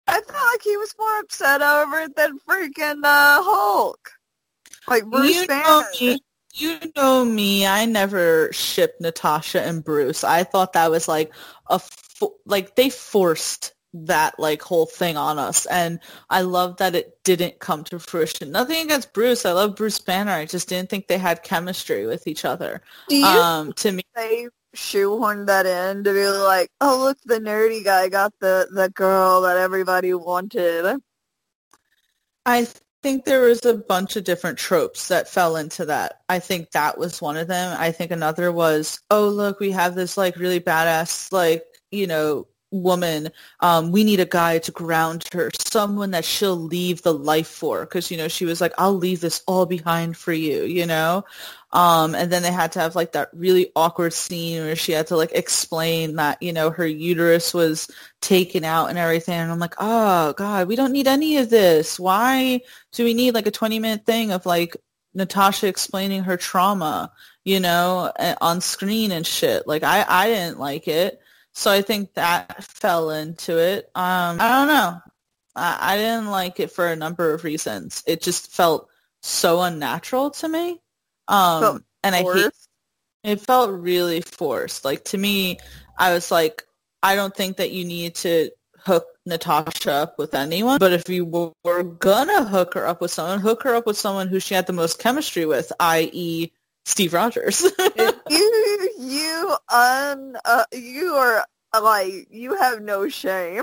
I felt like he was more upset over it than freaking uh, Hulk. Like Bruce you Banner. Know me, you know me. I never shipped Natasha and Bruce. I thought that was like a fo- like they forced that like whole thing on us and I love that it didn't come to fruition. Nothing against Bruce. I love Bruce Banner. I just didn't think they had chemistry with each other. Do you um to me they shoehorned that in to be like, oh look, the nerdy guy got the the girl that everybody wanted. I think there was a bunch of different tropes that fell into that. I think that was one of them. I think another was, oh look, we have this like really badass like, you know, woman, um, we need a guy to ground her, someone that she'll leave the life for. Because, you know, she was like, I'll leave this all behind for you, you know? Um, and then they had to have like that really awkward scene where she had to like explain that, you know, her uterus was taken out and everything. And I'm like, oh God, we don't need any of this. Why do we need like a 20 minute thing of like Natasha explaining her trauma, you know, on screen and shit? Like I, I didn't like it. So I think that fell into it. Um, I don't know. I, I didn't like it for a number of reasons. It just felt so unnatural to me. Um, and forced. I hate it felt really forced. Like to me, I was like, I don't think that you need to hook Natasha up with anyone. But if you were gonna hook her up with someone, hook her up with someone who she had the most chemistry with, i.e. Steve Rogers. you you un uh, you are like you have no shame.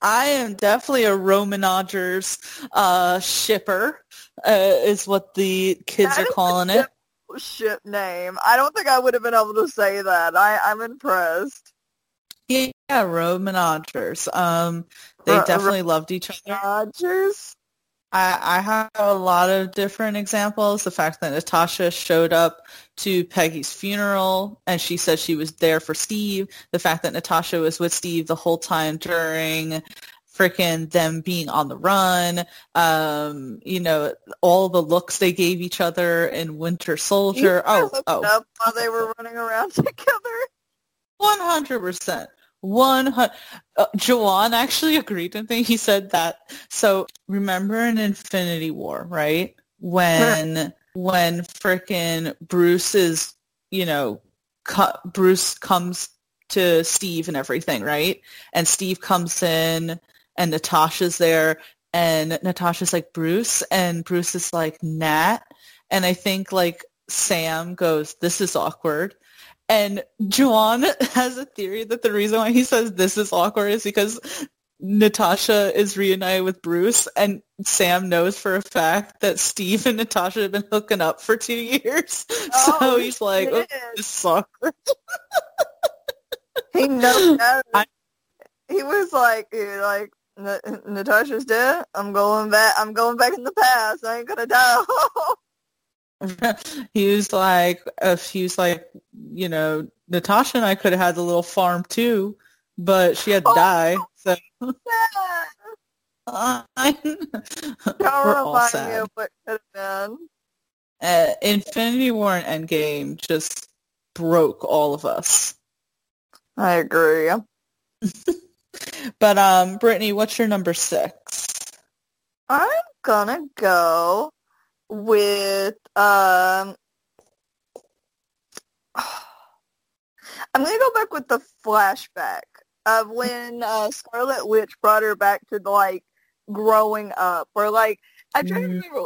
I am definitely a Romanogers uh, shipper, uh, is what the kids that are calling it. Ship name. I don't think I would have been able to say that. I, I'm impressed. Yeah, Romanogers. Um, they R- definitely R- loved each other. Rogers. I, I have a lot of different examples. The fact that Natasha showed up to Peggy's funeral and she said she was there for Steve. The fact that Natasha was with Steve the whole time during freaking them being on the run. Um, you know, all the looks they gave each other in Winter Soldier. Oh, oh. Up while they were running around together. One hundred percent. One. Uh, Jawan actually agreed with me. He said that. So remember in Infinity War, right? When when frickin' Bruce is, you know, cu- Bruce comes to Steve and everything, right? And Steve comes in, and Natasha's there, and Natasha's like Bruce, and Bruce is like Nat, and I think like Sam goes, "This is awkward." And Juan has a theory that the reason why he says this is awkward is because Natasha is reunited with Bruce and Sam knows for a fact that Steve and Natasha have been hooking up for two years. Oh, so he's like, oh, this is awkward. he knows. I, he was like, he like, Natasha's dead. I'm going back. I'm going back in the past. I ain't gonna die. he was like, if he was like, you know, Natasha and I could have had the little farm too, but she had to oh, die. So we're all sad. what could have been. Uh, Infinity War and Endgame just broke all of us. I agree. but um, Brittany, what's your number six? I'm gonna go with um I'm gonna go back with the flashback of when uh, Scarlet Witch brought her back to the, like growing up, or like I'm trying mm. to remember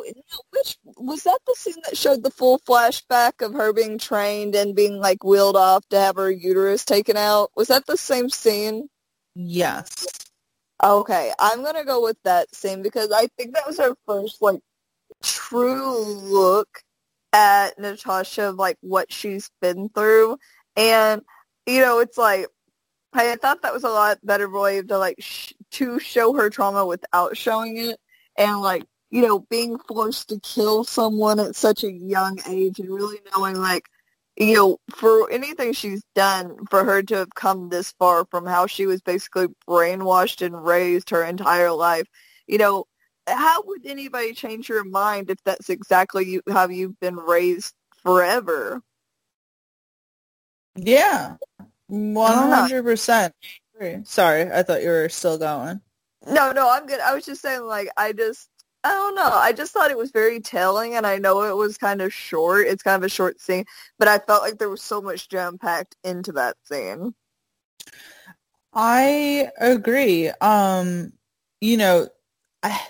which was that the scene that showed the full flashback of her being trained and being like wheeled off to have her uterus taken out. Was that the same scene? Yes. Okay, I'm gonna go with that scene because I think that was her first like true look at Natasha, of like what she's been through. And, you know, it's like, I thought that was a lot better way to like, sh- to show her trauma without showing it. And like, you know, being forced to kill someone at such a young age and really knowing like you know, for anything she's done, for her to have come this far from how she was basically brainwashed and raised her entire life, you know, how would anybody change your mind if that's exactly you, how you've been raised forever? Yeah, one hundred percent. Sorry, I thought you were still going. No, no, I'm good. I was just saying, like, I just, I don't know. I just thought it was very telling, and I know it was kind of short. It's kind of a short scene, but I felt like there was so much jam packed into that scene. I agree. Um, you know, I,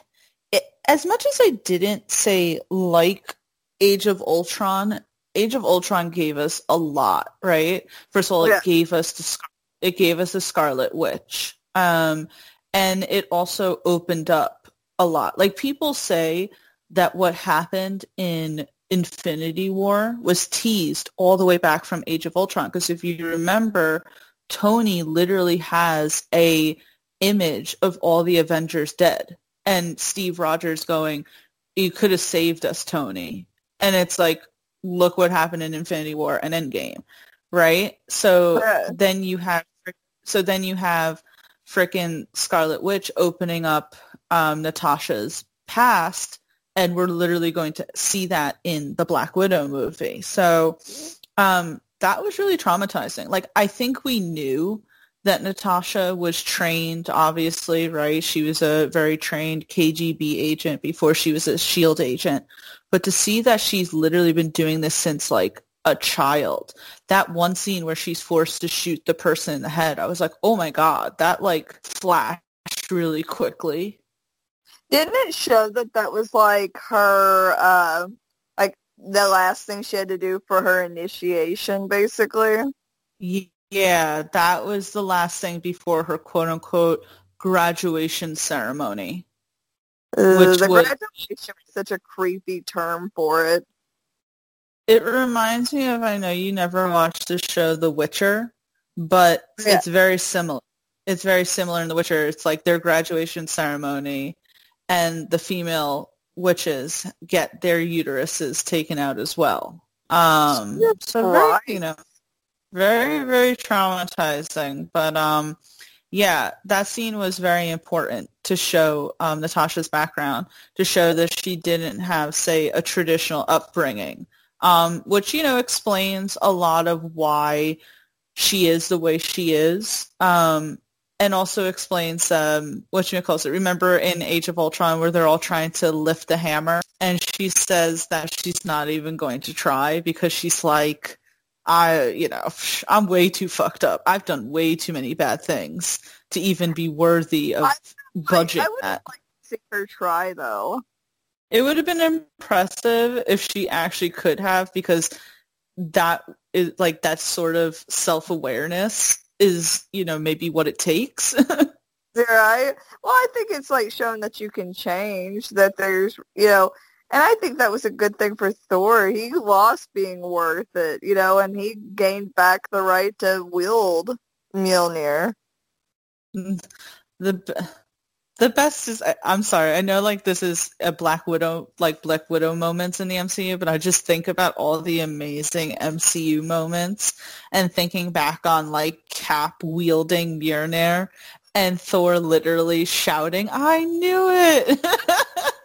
it, as much as I didn't say like Age of Ultron, Age of Ultron gave us a lot, right? First of all, it Yeah. gave us the it gave us a Scarlet Witch, um, and it also opened up a lot. Like people say that what happened in Infinity War was teased all the way back from Age of Ultron. Because if you remember, Tony literally has a image of all the Avengers dead, and Steve Rogers going, "You could have saved us, Tony." And it's like, look what happened in Infinity War and Endgame, right? So Yeah. then you have, so then you have frickin' Scarlet Witch opening up um, Natasha's past, and we're literally going to see that in the Black Widow movie. So um, that was really traumatizing. Like I think we knew that Natasha was trained, obviously, right? She was a very trained KGB agent before she was a SHIELD agent. But to see that she's literally been doing this since like a child, that one scene where she's forced to shoot the person in the head, I was like, oh my God, that like flashed really quickly. Didn't it show that that was like her, uh, like the last thing she had to do for her initiation, basically? Ye- Yeah, that was the last thing before her quote unquote graduation ceremony. Uh, Which the would- graduation is such a creepy term for it. It reminds me of I know you never watched the show The Witcher, but Yeah. it's very similar. It's very similar in The Witcher. It's like their graduation ceremony and the female witches get their uteruses taken out as well. Um so very, right. you know, very very traumatizing, but um yeah, that scene was very important to show um, Natasha's background, to show that she didn't have, say, a traditional upbringing, um, which, you know, explains a lot of why she is the way she is, um, and also explains um, what you call it. Remember in Age of Ultron where they're all trying to lift the hammer, and she says that she's not even going to try because she's like, I, you know, I'm way too fucked up. I've done way too many bad things to even be worthy of I- budget I would that. like to see her try, though. It would have been impressive if she actually could have because that is like that sort of self-awareness is, you know, maybe what it takes. Right? Well, I think it's like showing that you can change, that there's, you know, and I think that was a good thing for Thor. He lost being worth it, you know, and he gained back the right to wield Mjolnir. the the best is I, I'm sorry I know like this is a Black Widow like Black Widow moments in the MCU but I just think about all the amazing MCU moments and thinking back on like Cap wielding Mjolnir and Thor literally shouting I knew it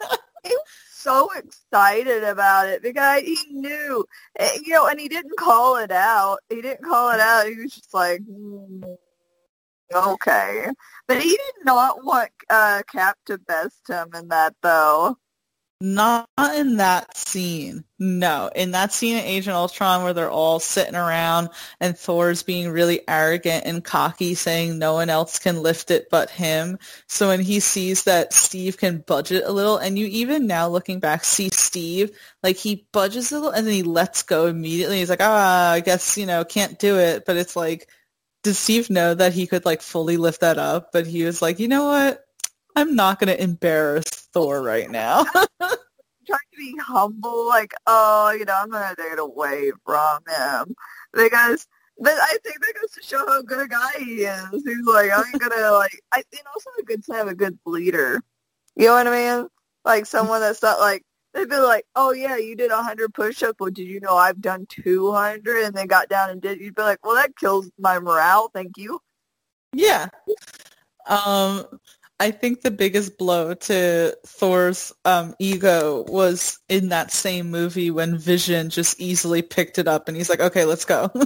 So excited about it because he knew, eh, you know, and he didn't call it out. He didn't call it out. He was just like, "Hmm, okay. But he did not want uh, Cap to best him in that, though. Not in that scene. No. In that scene in Age of Ultron where they're all sitting around and Thor's being really arrogant and cocky saying no one else can lift it but him. So when he sees that Steve can budget a little and you even now looking back see Steve like he budges a little and then he lets go immediately. He's like, ah, I guess, you know, can't do it. But it's like, does Steve know that he could like fully lift that up? But he was like, you know what? I'm not going to embarrass Thor right now. Trying to be humble, like, oh, you know, I'm going to take it away from him. Because, but I think that goes to show how good a guy he is. He's like, I'm going to, like, I, and also a good to have a good leader. You know what I mean? Like someone that's not like, they'd be like, "Oh yeah, you did a hundred push-ups. Well, did you know I've done two hundred? And they got down and did. You'd be like, "Well, that kills my morale. Thank you." Yeah. Um, I think the biggest blow to Thor's um, ego was in that same movie when Vision just easily picked it up and he's like, "Okay, let's go." By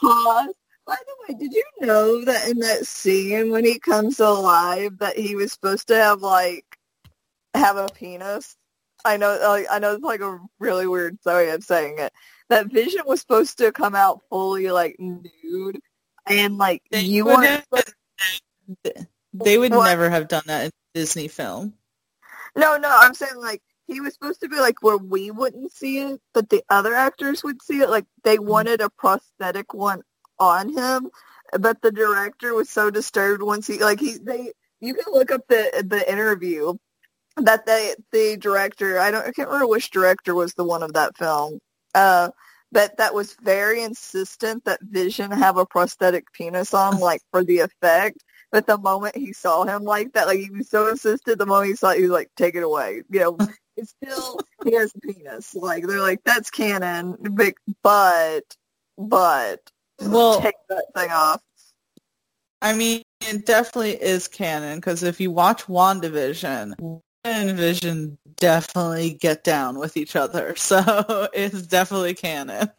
the way, did you know that in that scene when he comes alive, that he was supposed to have like have a penis? I know, like, I know it's like a really weird way of saying it. That Vision was supposed to come out fully like nude, and like They you would weren't. have- they would What? never have done that in a Disney film. No, no, I'm saying like he was supposed to be like where we wouldn't see it, but the other actors would see it. Like they wanted a prosthetic one on him, but the director was so disturbed once he like he they you can look up the the interview that they the director I don't I can't remember which director was the one of that film. Uh but that was very insistent that Vision have a prosthetic penis on, like for the effect. But the moment he saw him like that, like he was so insistent. The moment he saw, it, he was like, "Take it away." You know, it's still he has a penis. Like they're like, "That's canon," but but but Well, take that thing off. I mean, it definitely is canon because if you watch WandaVision, Wanda and Vision definitely get down with each other. So it's definitely canon.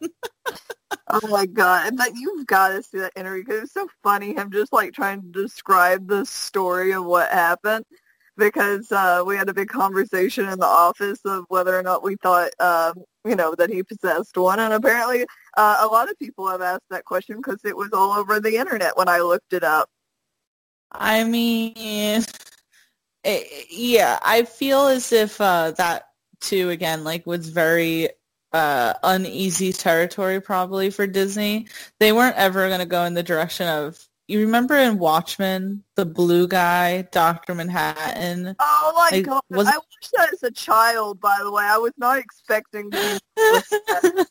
Oh my god! But you've got to see that interview because it's so funny. Him just like trying to describe the story of what happened because uh, we had a big conversation in the office of whether or not we thought, um, you know, that he possessed one, and apparently uh, a lot of people have asked that question because it was all over the internet when I looked it up. I mean, eh, yeah, I feel as if uh, that too again like was very uh, uneasy territory probably for Disney. They weren't ever going to go in the direction of you remember in Watchmen, the blue guy, Doctor Manhattan. Oh my Like, god! was- I watched that as a child. By the way, I was not expecting. To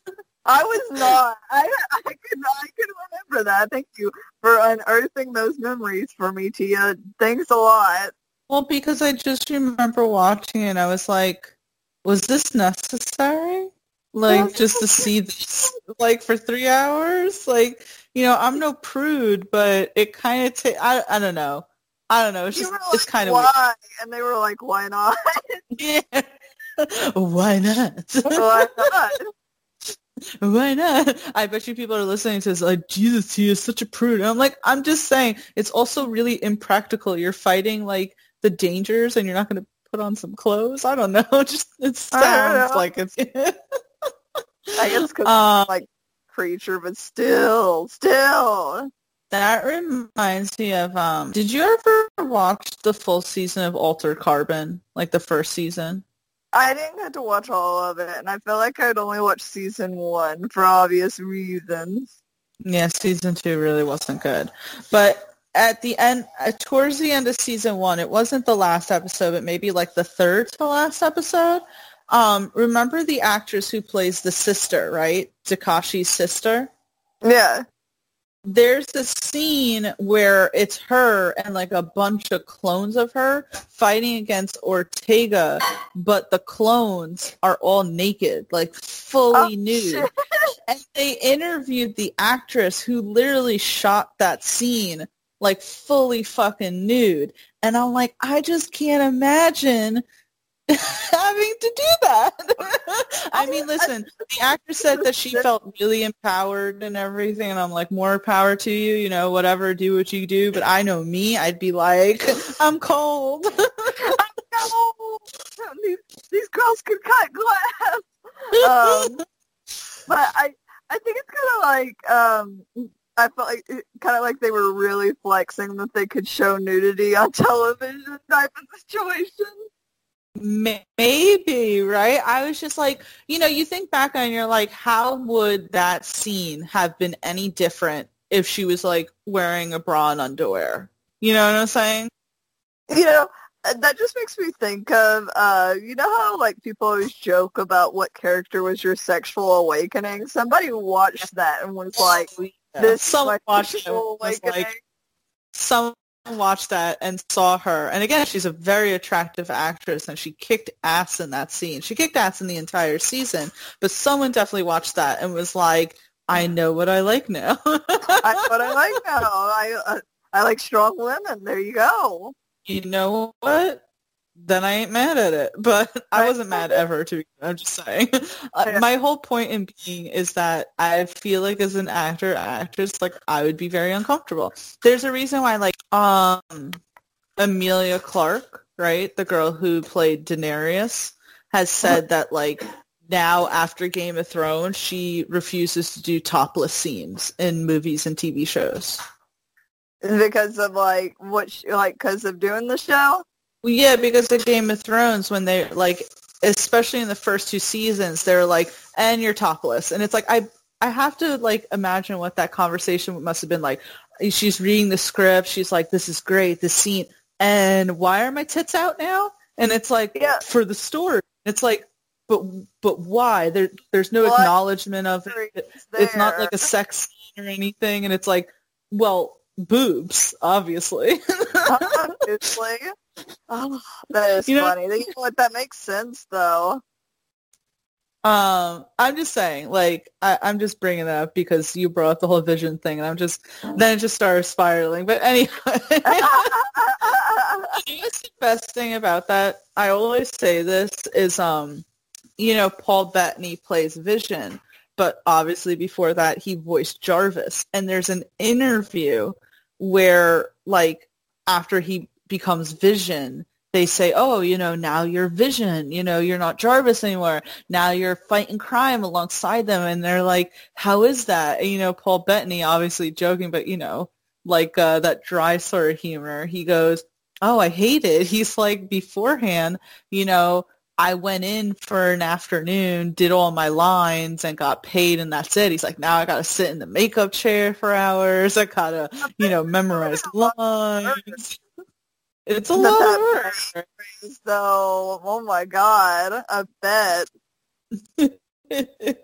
I was not. I I could I could remember that. Thank you for unearthing those memories for me, Tia. Thanks a lot. Well, because I just remember watching it, I was like, was this necessary? Like just to see this like for three hours? Like, you know, I'm no prude, but it kind of ta- I I don't know. I don't know. It's just were it's kind of why? And they were like, why not? yeah. Why not? why not? Why not? I bet you people are listening to this like, Jesus, he is such a prude. And I'm like, I'm just saying, it's also really impractical. You're fighting like the dangers and you're not going to put on some clothes. I don't know. Just it sounds like it's. I guess because um, like creature, but still, still. that reminds me of. Um, did you ever watch the full season of Altered Carbon, like the first season? I didn't get to watch all of it, and I feel like I'd only watched season one for obvious reasons. Yeah, season two really wasn't good. But at the end, uh, towards the end of season one, it wasn't the last episode, but maybe like the third to last episode. Um, remember the actress who plays the sister, right? Takeshi's sister? Yeah. There's a scene where it's her and like a bunch of clones of her fighting against Ortega, but the clones are all naked, like fully Oh, nude. shit. And they interviewed the actress who literally shot that scene like fully fucking nude. And I'm like, I just can't imagine having to do that. I mean, listen, the actress said that she felt really empowered and everything. And I'm like, more power to you, you know, whatever, do what you do. But I know me, I'd be like, I'm cold. no, these, these girls could cut glass. Um, but I, I think it's kind of like, um, I felt like kind of like they were really flexing that they could show nudity on television type of situation. Maybe, right? I was just like, you know, you think back and you're like, how would that scene have been any different if she was like wearing a bra and underwear? You know what I'm saying? You know, uh, that just makes me think of, uh, you know how like people always joke about what character was your sexual awakening? Somebody watched that and was like, this someone my watched it sexual was like, someone watched that and saw her, and again, she's a very attractive actress, and she kicked ass in that scene. She kicked ass in the entire season, but someone definitely watched that and was like, "I know what I like now." I, what I like now, I uh, I like strong women. There you go. You know what? Then I ain't mad at it. But I wasn't mad ever. To be, I'm just saying. Uh, my whole point in being is that I feel like as an actor, actress, like I would be very uncomfortable. There's a reason why, like, um, Emilia Clarke, right, the girl who played Daenerys, has said that like now after Game of Thrones, she refuses to do topless scenes in movies and TV shows because of like what, she, like, because of doing the show. Well, yeah, because of Game of Thrones, when they like, especially in the first two seasons, they're like, "And you're topless," and it's like I I have to like imagine what that conversation must have been like. She's reading the script. She's like, "This is great, This scene," and why are my tits out now? And it's like, yeah. for the story. It's like, but but why? There there's no what? acknowledgement of it. It's not like a sex scene or anything, and it's like, well, boobs, obviously. obviously. Oh, that is you funny. Know, you know what? That makes sense, though. Um, I'm just saying, like, I, am just bringing it up because you brought up the whole vision thing, and I'm just then it just started spiraling. But anyway, the best thing about that, I always say this is, um, you know, Paul Bettany plays Vision, but obviously before that he voiced Jarvis, and there's an interview where, like, after he becomes Vision, they say, oh, you know, now you're Vision, you know, you're not Jarvis anymore. Now you're fighting crime alongside them. And they're like, how is that? And, you know, Paul Bettany, obviously joking, but, you know, like uh, that dry sort of humor. He goes, oh, I hate it. He's like, beforehand, you know, I went in for an afternoon, did all my lines, and got paid, and that's it. He's like, now I got to sit in the makeup chair for hours. I got to, you know, memorize lines. It's a lot of work. So, oh my god, I bet.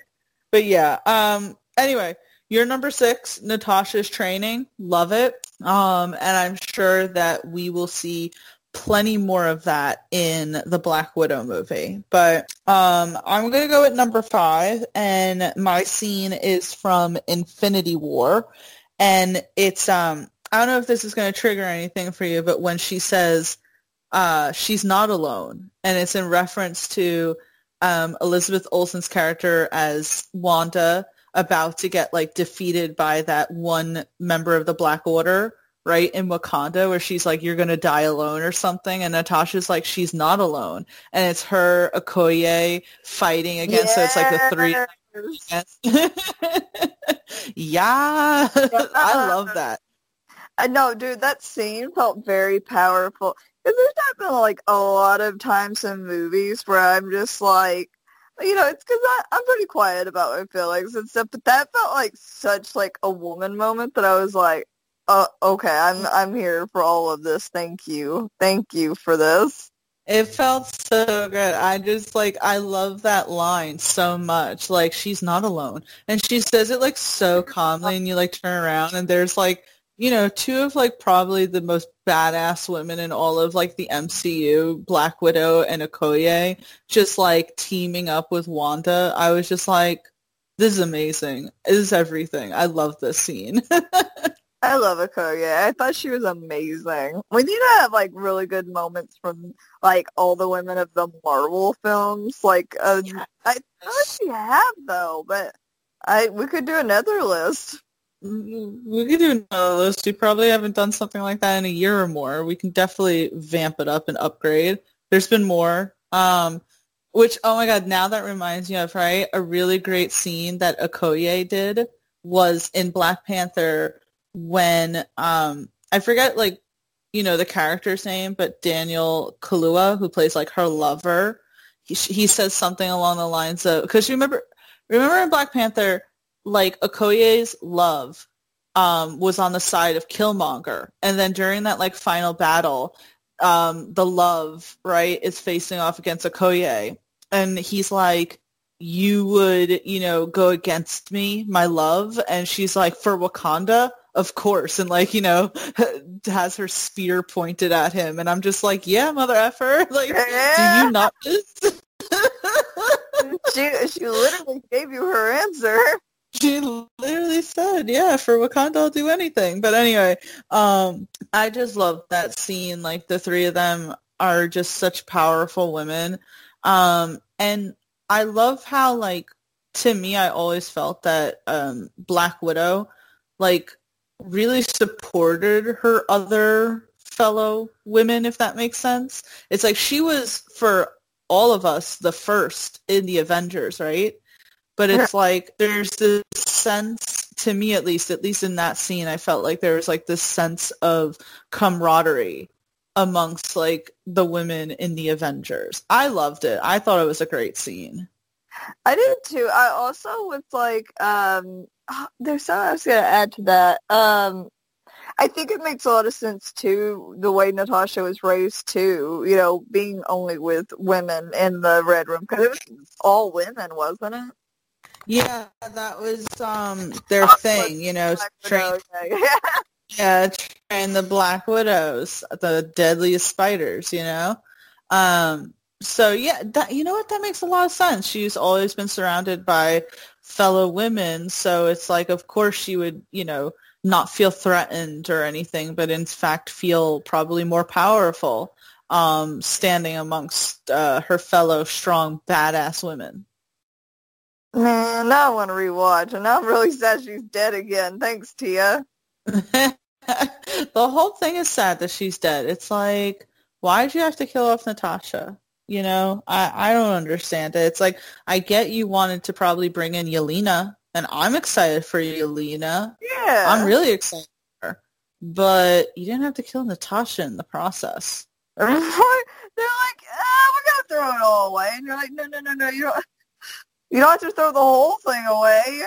but yeah. Um. Anyway, you're number six, Natasha's training. Love it. Um. And I'm sure that we will see plenty more of that in the Black Widow movie. But um, I'm going to go at number five, and my scene is from Infinity War, and it's um I don't know if this is going to trigger anything for you, but when she says uh, she's not alone, and it's in reference to um, Elizabeth Olsen's character as Wanda about to get like defeated by that one member of the Black Order, right in Wakanda, where she's like, "You're gonna die alone" or something, and Natasha's like, "She's not alone," and it's her Okoye fighting against. Yeah. So it's like the three. yeah, I love that. I know, dude, that scene felt very powerful. Because there's not been like a lot of times in movies where I'm just like, you know, it's because I'm pretty quiet about my feelings and stuff. But that felt like such like a woman moment that I was like, uh, okay, I'm I'm here for all of this. Thank you, thank you for this. It felt so good. I just like I love that line so much. Like she's not alone, and she says it like so calmly, and you like turn around and there's like you know, two of like probably the most badass women in all of like the MCU, Black Widow and Okoye, just like teaming up with Wanda. I was just like, this is amazing. This is everything. I love this scene. I love Okoye. I thought she was amazing. We need to have like really good moments from like all the women of the Marvel films. Like, uh, I thought she have though, but I we could do another list. We could do another list. We probably haven't done something like that in a year or more. We can definitely vamp it up and upgrade. There's been more. Um, which, oh my god, now that reminds me of, right? A really great scene that Okoye did was in Black Panther when, um, I forget, like, you know, the character's name, but Daniel Kaluuya, who plays, like, her lover, he, he says something along the lines of, because remember, remember in Black Panther, like Okoye's love um, was on the side of Killmonger, and then during that like final battle, um, the love right is facing off against Okoye, and he's like, "You would, you know, go against me, my love," and she's like, "For Wakanda." of course, and like you know, has her spear pointed at him, and I'm just like, yeah, mother effer, like, Yeah. do you not? she she literally gave you her answer. She literally said, yeah, for Wakanda, I'll do anything. But anyway, um, I just love that scene. Like the three of them are just such powerful women. Um, and I love how like to me, I always felt that um, Black Widow like really supported her other fellow women, if that makes sense. It's like she was for all of us the first in the Avengers, right? But it's like there's this sense to me at least, at least in that scene, I felt like there was like this sense of camaraderie amongst like the women in the Avengers. I loved it. I thought it was a great scene. I did too. I also was like, um, there's something I was gonna add to that. Um, I think it makes a lot of sense too, the way Natasha was raised too. You know, being only with women in the red room because it was all women, wasn't it? Yeah, that was um their thing, you know, train yeah. Yeah, train the Black Widows, the deadliest spiders, you know? Um, so yeah, that, you know what? That makes a lot of sense. She's always been surrounded by fellow women. So it's like, of course she would, you know, not feel threatened or anything, but in fact feel probably more powerful, um, standing amongst, uh, her fellow strong, badass women. Man, now I want to rewatch, and I'm really sad she's dead again. Thanks, Tia. the whole thing is sad that she's dead. It's like, why'd you have to kill off Natasha? You know, I, I don't understand it. It's like, I get you wanted to probably bring in Yelena, and I'm excited for Yelena. Yeah. I'm really excited for her. But you didn't have to kill Natasha in the process. They're like, ah, we're gonna throw it all away, and you're like, no, no, no, no, you don't. You don't have to throw the whole thing away.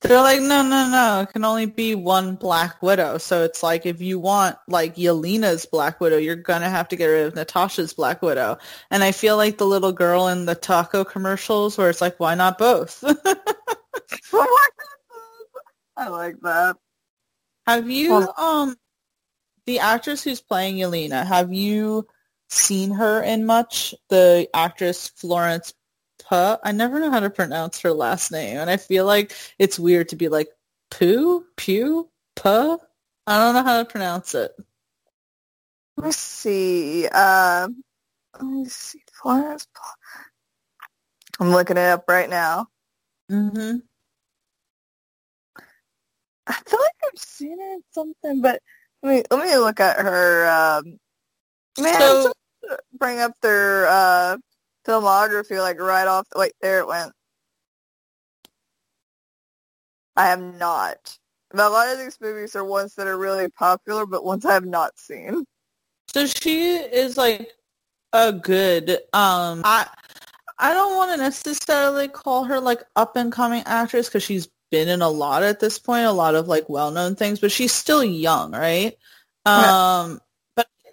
They're like, no, no, no. It can only be one Black Widow. So it's like, if you want like Yelena's Black Widow, you're gonna have to get rid of Natasha's Black Widow. And I feel like the little girl in the taco commercials, where it's like, why not both? I like that. have you, um, the actress who's playing Yelena, have you seen her in much? The actress Florence Puh. I never know how to pronounce her last name, and I feel like it's weird to be like Pooh, Pew, Puh. I don't know how to pronounce it. Let me see. Uh, let me see. Florence. I'm looking it up right now. Mm-hmm. I feel like I've seen her in something, but let me let me look at her. Um, man, so, bring up their uh, filmography like right off. The, Wait, there it went. I have not. But a lot of these movies are ones that are really popular, but ones I have not seen. So she is like a good um I I don't want to necessarily call her like up and coming actress because she's been in a lot at this point, a lot of like well known things, but she's still young, right? Um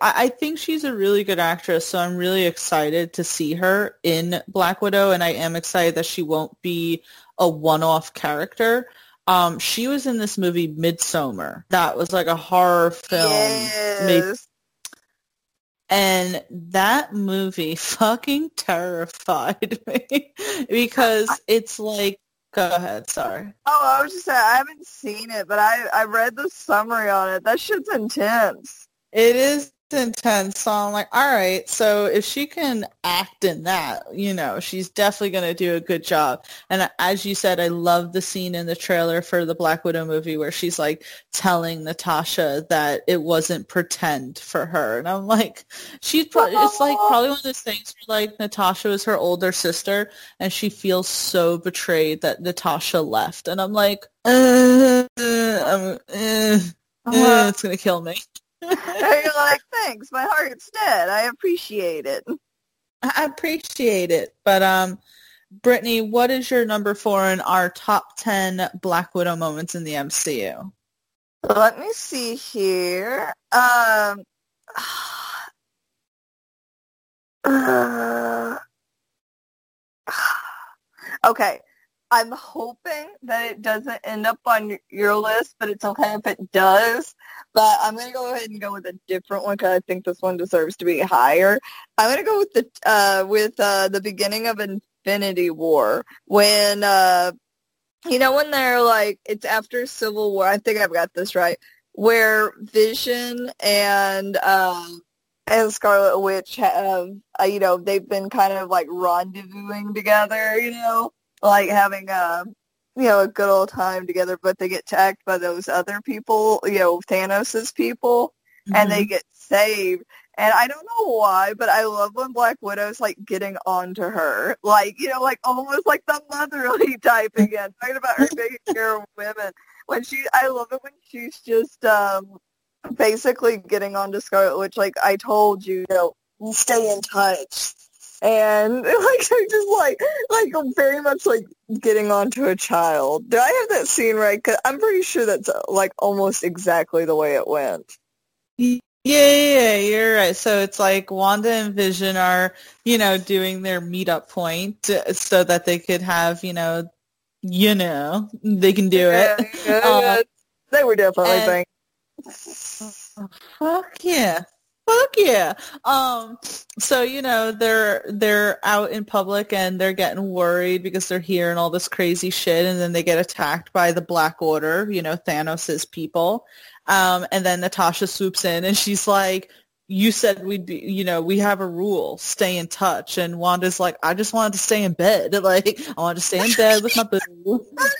I, I think she's a really good actress, so I'm really excited to see her in Black Widow and I am excited that she won't be a one off character. Um, she was in this movie Midsommar. That was like a horror film made yes. and that movie fucking terrified me because it's like, go ahead, sorry. Oh, I was just saying I haven't seen it, but I I read the summary on it. That shit's intense. It is intense. So I'm like, all right, so if she can act in that, you know, she's definitely going to do a good job. And as you said, I love the scene in the trailer for the Black Widow movie where she's like telling Natasha that it wasn't pretend for her. And I'm like, she's probably, it's like probably one of those things where like Natasha was her older sister and she feels so betrayed that Natasha left. And I'm like, uh, I'm, uh, uh, it's going to kill me. And you're like, thanks, my heart's dead. I appreciate it. I appreciate it. But um Brittany, what is your number four in our top ten Black Widow moments in the MCU? Let me see here. Um, uh, okay. I'm hoping that it doesn't end up on your list, but it's okay if it does. But I'm gonna go ahead and go with a different one because I think this one deserves to be higher. I'm gonna go with the uh, with uh, the beginning of Infinity War when uh, you know when they're like it's after Civil War. I think I've got this right. Where Vision and um, and Scarlet Witch have, uh, you know, they've been kind of like rendezvousing together, you know, like having a, you know, a good old time together, but they get attacked by those other people, you know, Thanos's people, mm-hmm. and they mm-hmm. get saved. And I don't know why, but I love when Black Widow's like getting onto her, like you know, like almost like the motherly type again, talking about her taking care of women. When she, I love it when she's just um basically getting onto Scarlet Witch, like I told you, you know, stay in touch. And like I'm just like like very much like getting onto a child. Do I have that scene right? Cause I'm pretty sure that's like almost exactly the way it went. Yeah, yeah, you're right. So it's like Wanda and Vision are, you know, doing their meetup point so that they could have, you know, you know, they can do yeah, it. Yeah, um, yeah. They were definitely and, thinking Fuck yeah. Fuck yeah. Um so you know they're they're out in public and they're getting worried because they're hearing all this crazy shit and then they get attacked by the Black Order, you know, Thanos's people. Um and then Natasha swoops in and she's like you said we'd be, you know, we have a rule, stay in touch. And Wanda's like, I just wanted to stay in bed. Like, I wanted to stay in bed with my boo.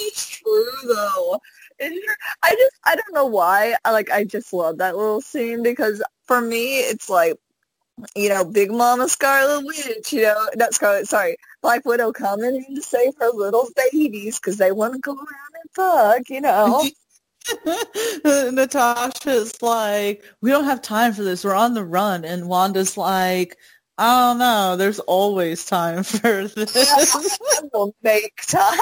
it's true though. I just I don't know why. I like I just love that little scene because for me it's like you know, Big Mama Scarlet Witch, you know, not Scarlet, sorry, Black Widow coming in to save her little babies because they want to go around and fuck, you know. Natasha's like, we don't have time for this. We're on the run. And Wanda's like, I don't know. There's always time for this. will make time.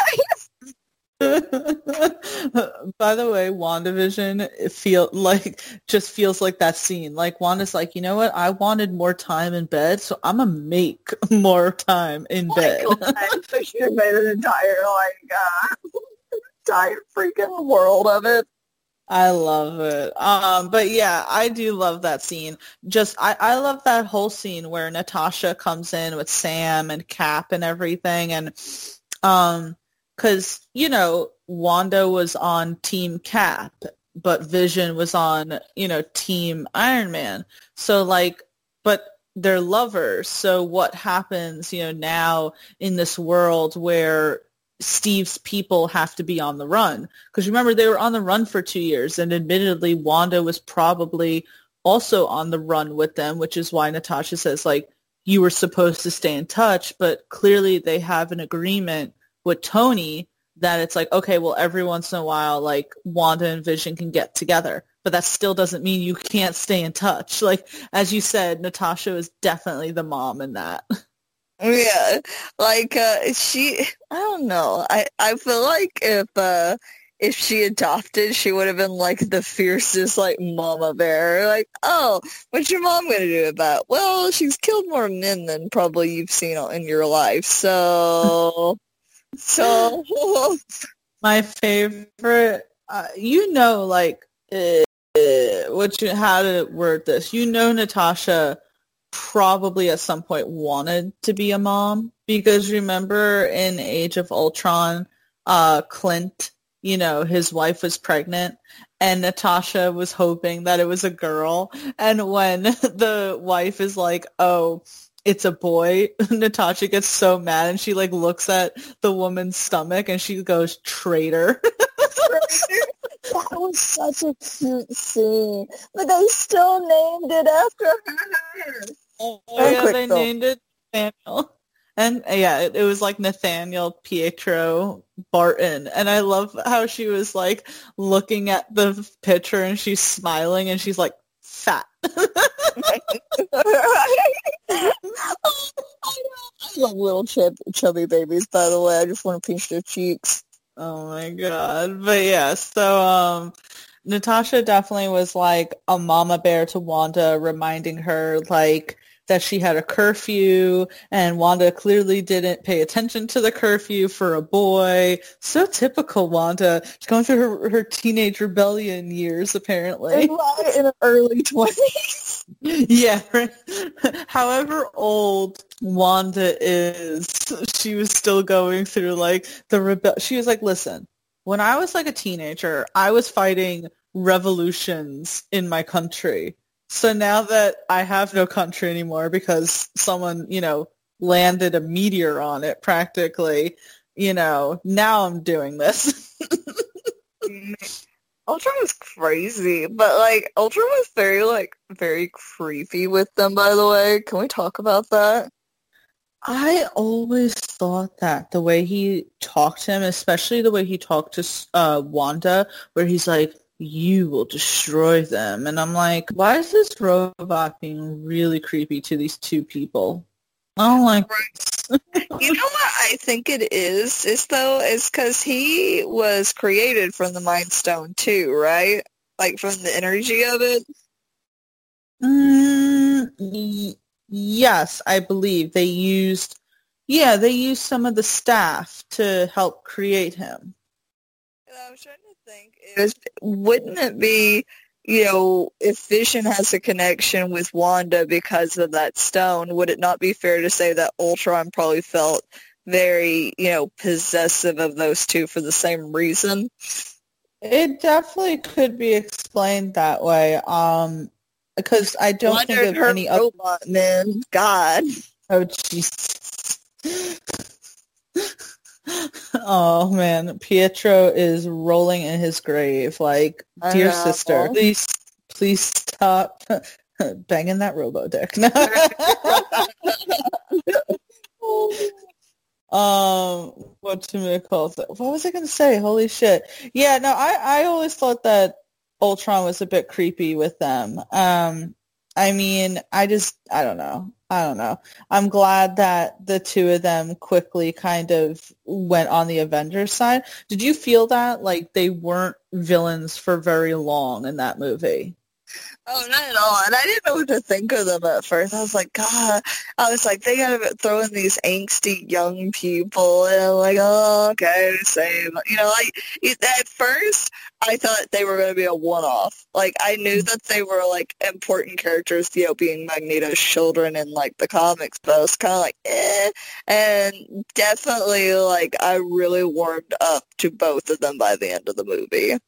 By the way, WandaVision it feel like just feels like that scene. Like Wanda's like, you know what? I wanted more time in bed, so I'm gonna make more time in oh bed. I should have made an entire like uh, entire freaking world of it. I love it. Um, but yeah, I do love that scene. Just I, I love that whole scene where Natasha comes in with Sam and Cap and everything and um because you know Wanda was on Team Cap, but Vision was on you know Team Iron Man. So like, but they're lovers. So what happens, you know, now in this world where Steve's people have to be on the run? Because remember, they were on the run for two years, and admittedly, Wanda was probably also on the run with them, which is why Natasha says like you were supposed to stay in touch, but clearly they have an agreement with Tony that it's like, okay, well, every once in a while, like Wanda and Vision can get together, but that still doesn't mean you can't stay in touch. Like, as you said, Natasha is definitely the mom in that. Yeah, like uh, she, I don't know. I I feel like if uh, if she adopted, she would have been like the fiercest like mama bear. Like, oh, what's your mom gonna do about? Well, she's killed more men than probably you've seen in your life. So so my favorite, uh, you know, like uh, what you how to word this. You know, Natasha probably at some point wanted to be a mom because remember in Age of Ultron, uh, Clint, you know, his wife was pregnant and Natasha was hoping that it was a girl. And when the wife is like, oh, it's a boy. Natasha gets so mad and she like looks at the woman's stomach and she goes, traitor. that was such a cute scene. But they still named it after her. Oh, yeah, they named it Nathaniel. And yeah, it, it was like Nathaniel Pietro Barton. And I love how she was like looking at the picture and she's smiling and she's like, fat. I love little chub- chubby babies, by the way. I just want to pinch their cheeks. Oh my god. But yeah, so um Natasha definitely was like a mama bear to Wanda, reminding her like that she had a curfew and Wanda clearly didn't pay attention to the curfew for a boy. So typical Wanda. She's going through her, her teenage rebellion years apparently. In her early 20s. yeah. Right? However old Wanda is, she was still going through like the rebel. She was like, listen, when I was like a teenager, I was fighting revolutions in my country. So now that I have no country anymore because someone, you know, landed a meteor on it practically, you know, now I'm doing this. Ultron was crazy, but like Ultron was very like very creepy with them by the way. Can we talk about that? I always thought that the way he talked to him, especially the way he talked to uh, Wanda, where he's like, you will destroy them. And I'm like, why is this robot being really creepy to these two people? I don't like right. you know what I think it is, is though, is because he was created from the Mind Stone too, right? Like from the energy of it? Mm, Yes, I believe they used, yeah, they used some of the staff to help create him. I was trying is, wouldn't it be, you know, if Vision has a connection with Wanda because of that stone, would it not be fair to say that Ultron probably felt very, you know, possessive of those two for the same reason? It definitely could be explained that way. Um, because I don't Wondered think of any robot other... man. God. Oh Jesus. oh man, Pietro is rolling in his grave. Like, dear sister, please, please stop banging that robo dick. um, what to call it? What was I gonna say? Holy shit! Yeah, no, I I always thought that Ultron was a bit creepy with them. Um, I mean, I just, I don't know. I don't know. I'm glad that the two of them quickly kind of went on the Avengers side. Did you feel that like they weren't villains for very long in that movie? Oh, not at all. And I didn't know what to think of them at first. I was like, God, I was like, they gotta throw in these angsty young people. And I'm like, oh, okay, same. You know, like, at first, I thought they were gonna be a one-off. Like, I knew that they were, like, important characters, you know, being Magneto's children in, like, the comics, but I was kind of like, eh. And definitely, like, I really warmed up to both of them by the end of the movie.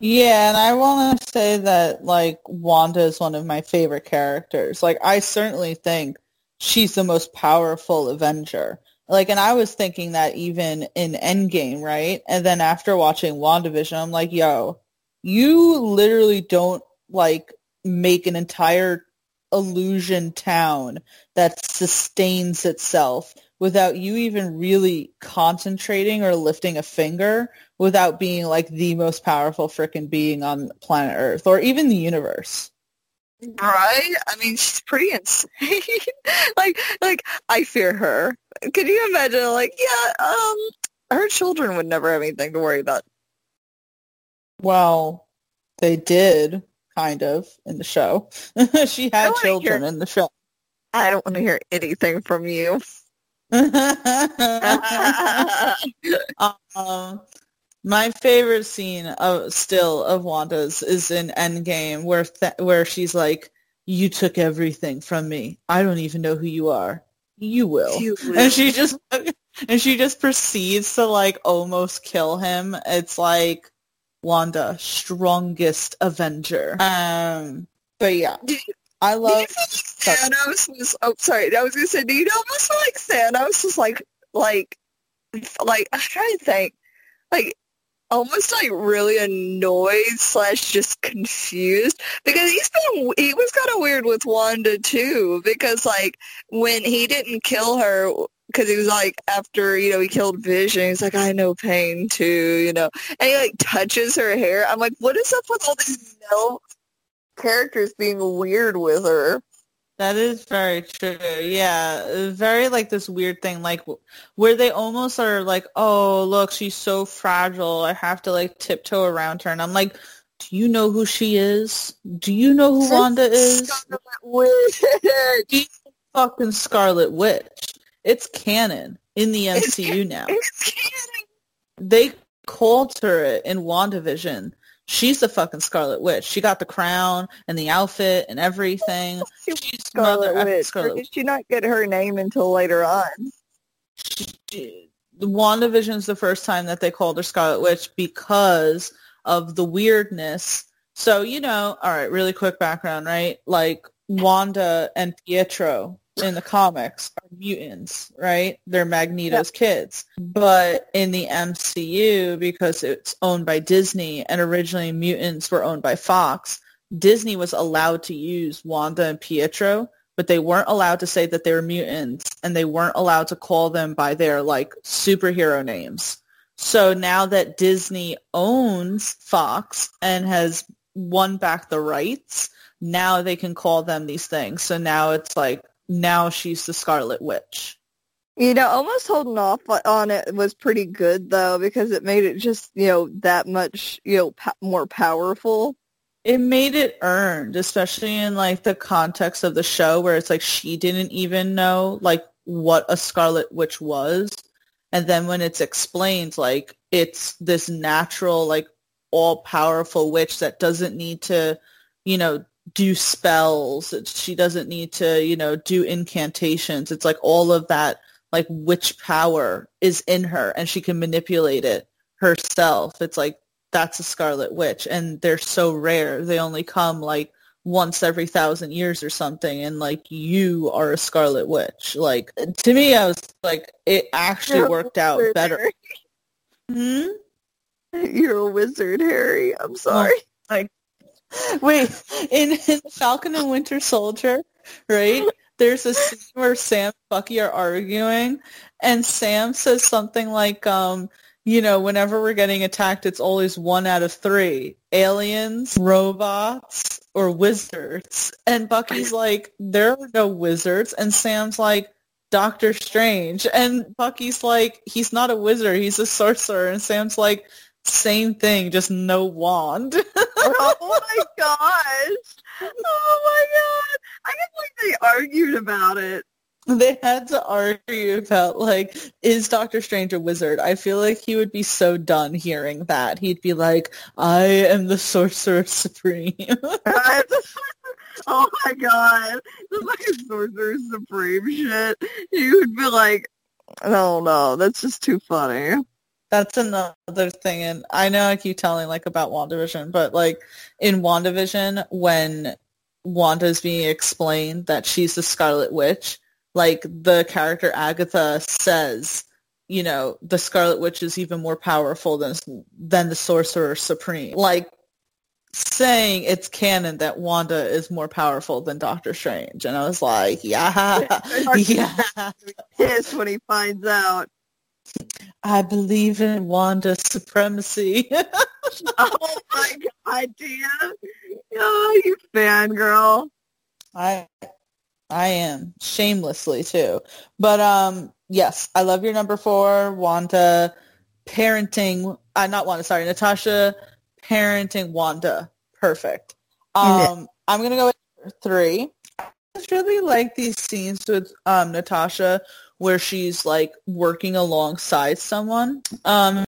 Yeah, and I want to say that like Wanda is one of my favorite characters. Like I certainly think she's the most powerful Avenger. Like, and I was thinking that even in Endgame, right? And then after watching WandaVision, I'm like, yo, you literally don't like make an entire illusion town that sustains itself without you even really concentrating or lifting a finger without being like the most powerful freaking being on planet Earth or even the universe. Right? I mean, she's pretty insane. like, like I fear her. Can you imagine? Like, yeah, um, her children would never have anything to worry about. Well, they did kind of in the show. she had children hear, in the show. I don't want to hear anything from you. um, my favorite scene of still of Wanda's is in Endgame where th- where she's like, "You took everything from me. I don't even know who you are. You will." You will. And she just and she just proceeds to like almost kill him. It's like Wanda, strongest Avenger. Um, but yeah. I love Thanos was. Oh, sorry. I was gonna say, do you know almost like Thanos was like, like, like I'm trying to think, like almost like really annoyed slash just confused because he's been he was kind of weird with Wanda too because like when he didn't kill her because he was like after you know he killed Vision he's like I know pain too you know and he like touches her hair. I'm like what is up with all these male characters being weird with her that is very true. Yeah, very like this weird thing, like where they almost are like, "Oh, look, she's so fragile. I have to like tiptoe around her." And I'm like, Do you know who she is? Do you know who Wanda is? Scarlet Witch. Fucking Scarlet Witch. It's canon in the MCU now. It's canon. They called her it in WandaVision. She's the fucking Scarlet Witch. She got the crown and the outfit and everything. She She's Scarlet mother- uh, Witch. Scarlet did she not get her name until later on? she, WandaVision's the first time that they called her Scarlet Witch because of the weirdness. So, you know, all right, really quick background, right? Like Wanda and Pietro in the comics are mutants, right? They're Magneto's kids. But in the MCU, because it's owned by Disney and originally mutants were owned by Fox, Disney was allowed to use Wanda and Pietro but they weren't allowed to say that they were mutants and they weren't allowed to call them by their like superhero names. So now that Disney owns Fox and has won back the rights, now they can call them these things. So now it's like now she's the Scarlet Witch. You know, almost holding off on it was pretty good though because it made it just you know that much you know po- more powerful. It made it earned, especially in like the context of the show where it's like she didn't even know like what a Scarlet Witch was. And then when it's explained, like it's this natural, like all powerful witch that doesn't need to, you know, do spells. She doesn't need to, you know, do incantations. It's like all of that like witch power is in her and she can manipulate it herself. It's like that's a Scarlet Witch, and they're so rare. They only come like once every thousand years or something, and like you are a Scarlet Witch. Like to me, I was like, it actually You're worked out wizard, better. Hmm? You're a wizard, Harry. I'm sorry. Wait, in, in Falcon and Winter Soldier, right? There's a scene where Sam and Bucky are arguing, and Sam says something like, um, you know, whenever we're getting attacked, it's always one out of three. Aliens, robots, or wizards. And Bucky's like, there are no wizards. And Sam's like, Doctor Strange. And Bucky's like, he's not a wizard, he's a sorcerer. And Sam's like, same thing, just no wand. oh my gosh! Oh my god! I guess like they argued about it. they had to argue about like is Doctor Strange a wizard? I feel like he would be so done hearing that. He'd be like, "I am the sorcerer supreme." oh my god! This is like a sorcerer supreme shit. You would be like, no, no, that's just too funny. That's another thing, and I know I keep telling like about WandaVision, but like in WandaVision, when Wanda's being explained that she's the Scarlet Witch, like the character Agatha says, you know, the Scarlet Witch is even more powerful than than the Sorcerer Supreme. Like saying it's canon that Wanda is more powerful than Doctor Strange, and I was like, yeah, yeah, Pissed when he finds out. I believe in Wanda's supremacy. Oh my god, Dan! Oh, you fangirl. I I am shamelessly too. But um yes, I love your number 4 Wanda parenting uh, not Wanda, sorry, Natasha parenting Wanda. Perfect. Um I'm going to go with 3. I just really like these scenes with um Natasha where she's like working alongside someone. Um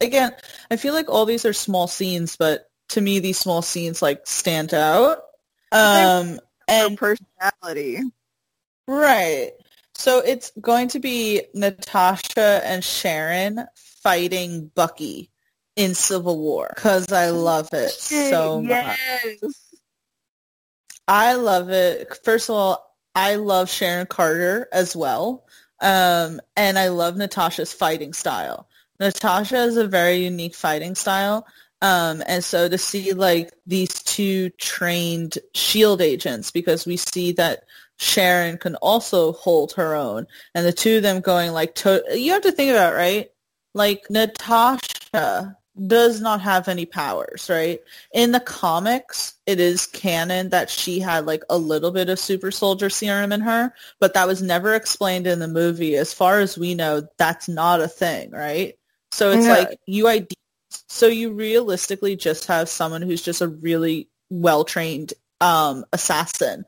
again, I feel like all these are small scenes, but to me these small scenes like stand out. Um and personality. Right. So it's going to be Natasha and Sharon fighting Bucky in Civil War because I love it so much. I love it. First of all, I love Sharon Carter as well. Um, and I love Natasha's fighting style. Natasha has a very unique fighting style. Um, and so to see like these two trained shield agents, because we see that Sharon can also hold her own, and the two of them going like to- you have to think about it, right? Like Natasha does not have any powers, right? In the comics, it is canon that she had like a little bit of super soldier serum in her, but that was never explained in the movie. As far as we know, that's not a thing, right? So it's like you ideally So you realistically just have someone who's just a really well-trained um, assassin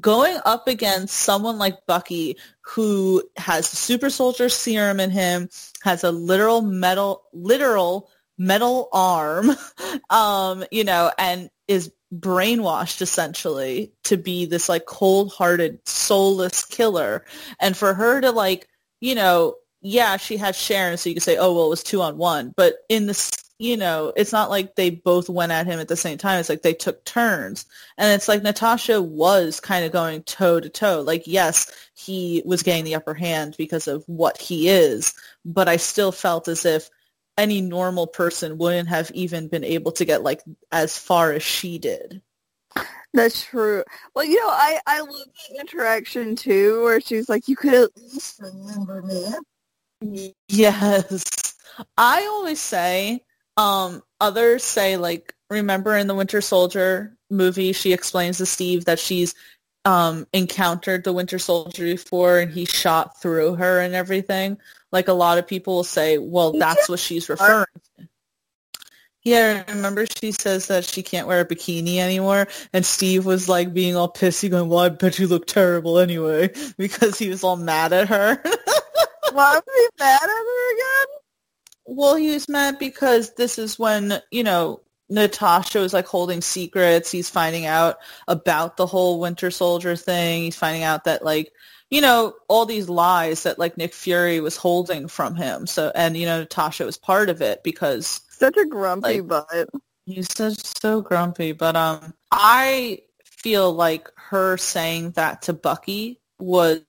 going up against someone like Bucky who has super soldier serum in him, has a literal metal literal metal arm, um, you know, and is brainwashed essentially to be this like cold-hearted, soulless killer. And for her to like, you know, yeah, she has Sharon, so you could say, oh, well, it was two on one. But in this you know, it's not like they both went at him at the same time. It's like they took turns. And it's like Natasha was kind of going toe to toe. Like, yes, he was getting the upper hand because of what he is, but I still felt as if any normal person wouldn't have even been able to get like as far as she did. That's true. Well, you know, I I love that interaction too, where she's like, "You could at least remember me." Yes, I always say um, others say like, remember in the Winter Soldier movie, she explains to Steve that she's um, encountered the Winter Soldier before and he shot through her and everything. Like a lot of people will say, well, that's what she's referring to. Yeah, remember she says that she can't wear a bikini anymore, and Steve was like being all pissy, going, "Well, I bet you look terrible anyway," because he was all mad at her. Why was he mad at her again? Well, he was mad because this is when, you know, Natasha was like holding secrets. He's finding out about the whole Winter Soldier thing. He's finding out that like, you know, all these lies that like Nick Fury was holding from him. So, and you know, Natasha was part of it because such a grumpy like, butt. He's such so grumpy, but um, I feel like her saying that to Bucky was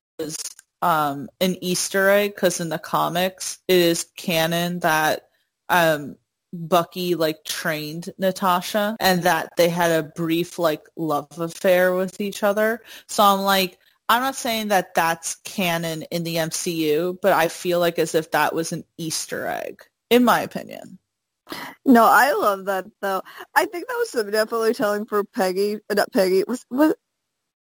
um, an Easter egg because in the comics it is canon that um, Bucky like trained Natasha and that they had a brief like love affair with each other. So I'm like, I'm not saying that that's canon in the MCU, but I feel like as if that was an Easter egg, in my opinion. No, I love that though. I think that was definitely telling for Peggy, not Peggy. Was was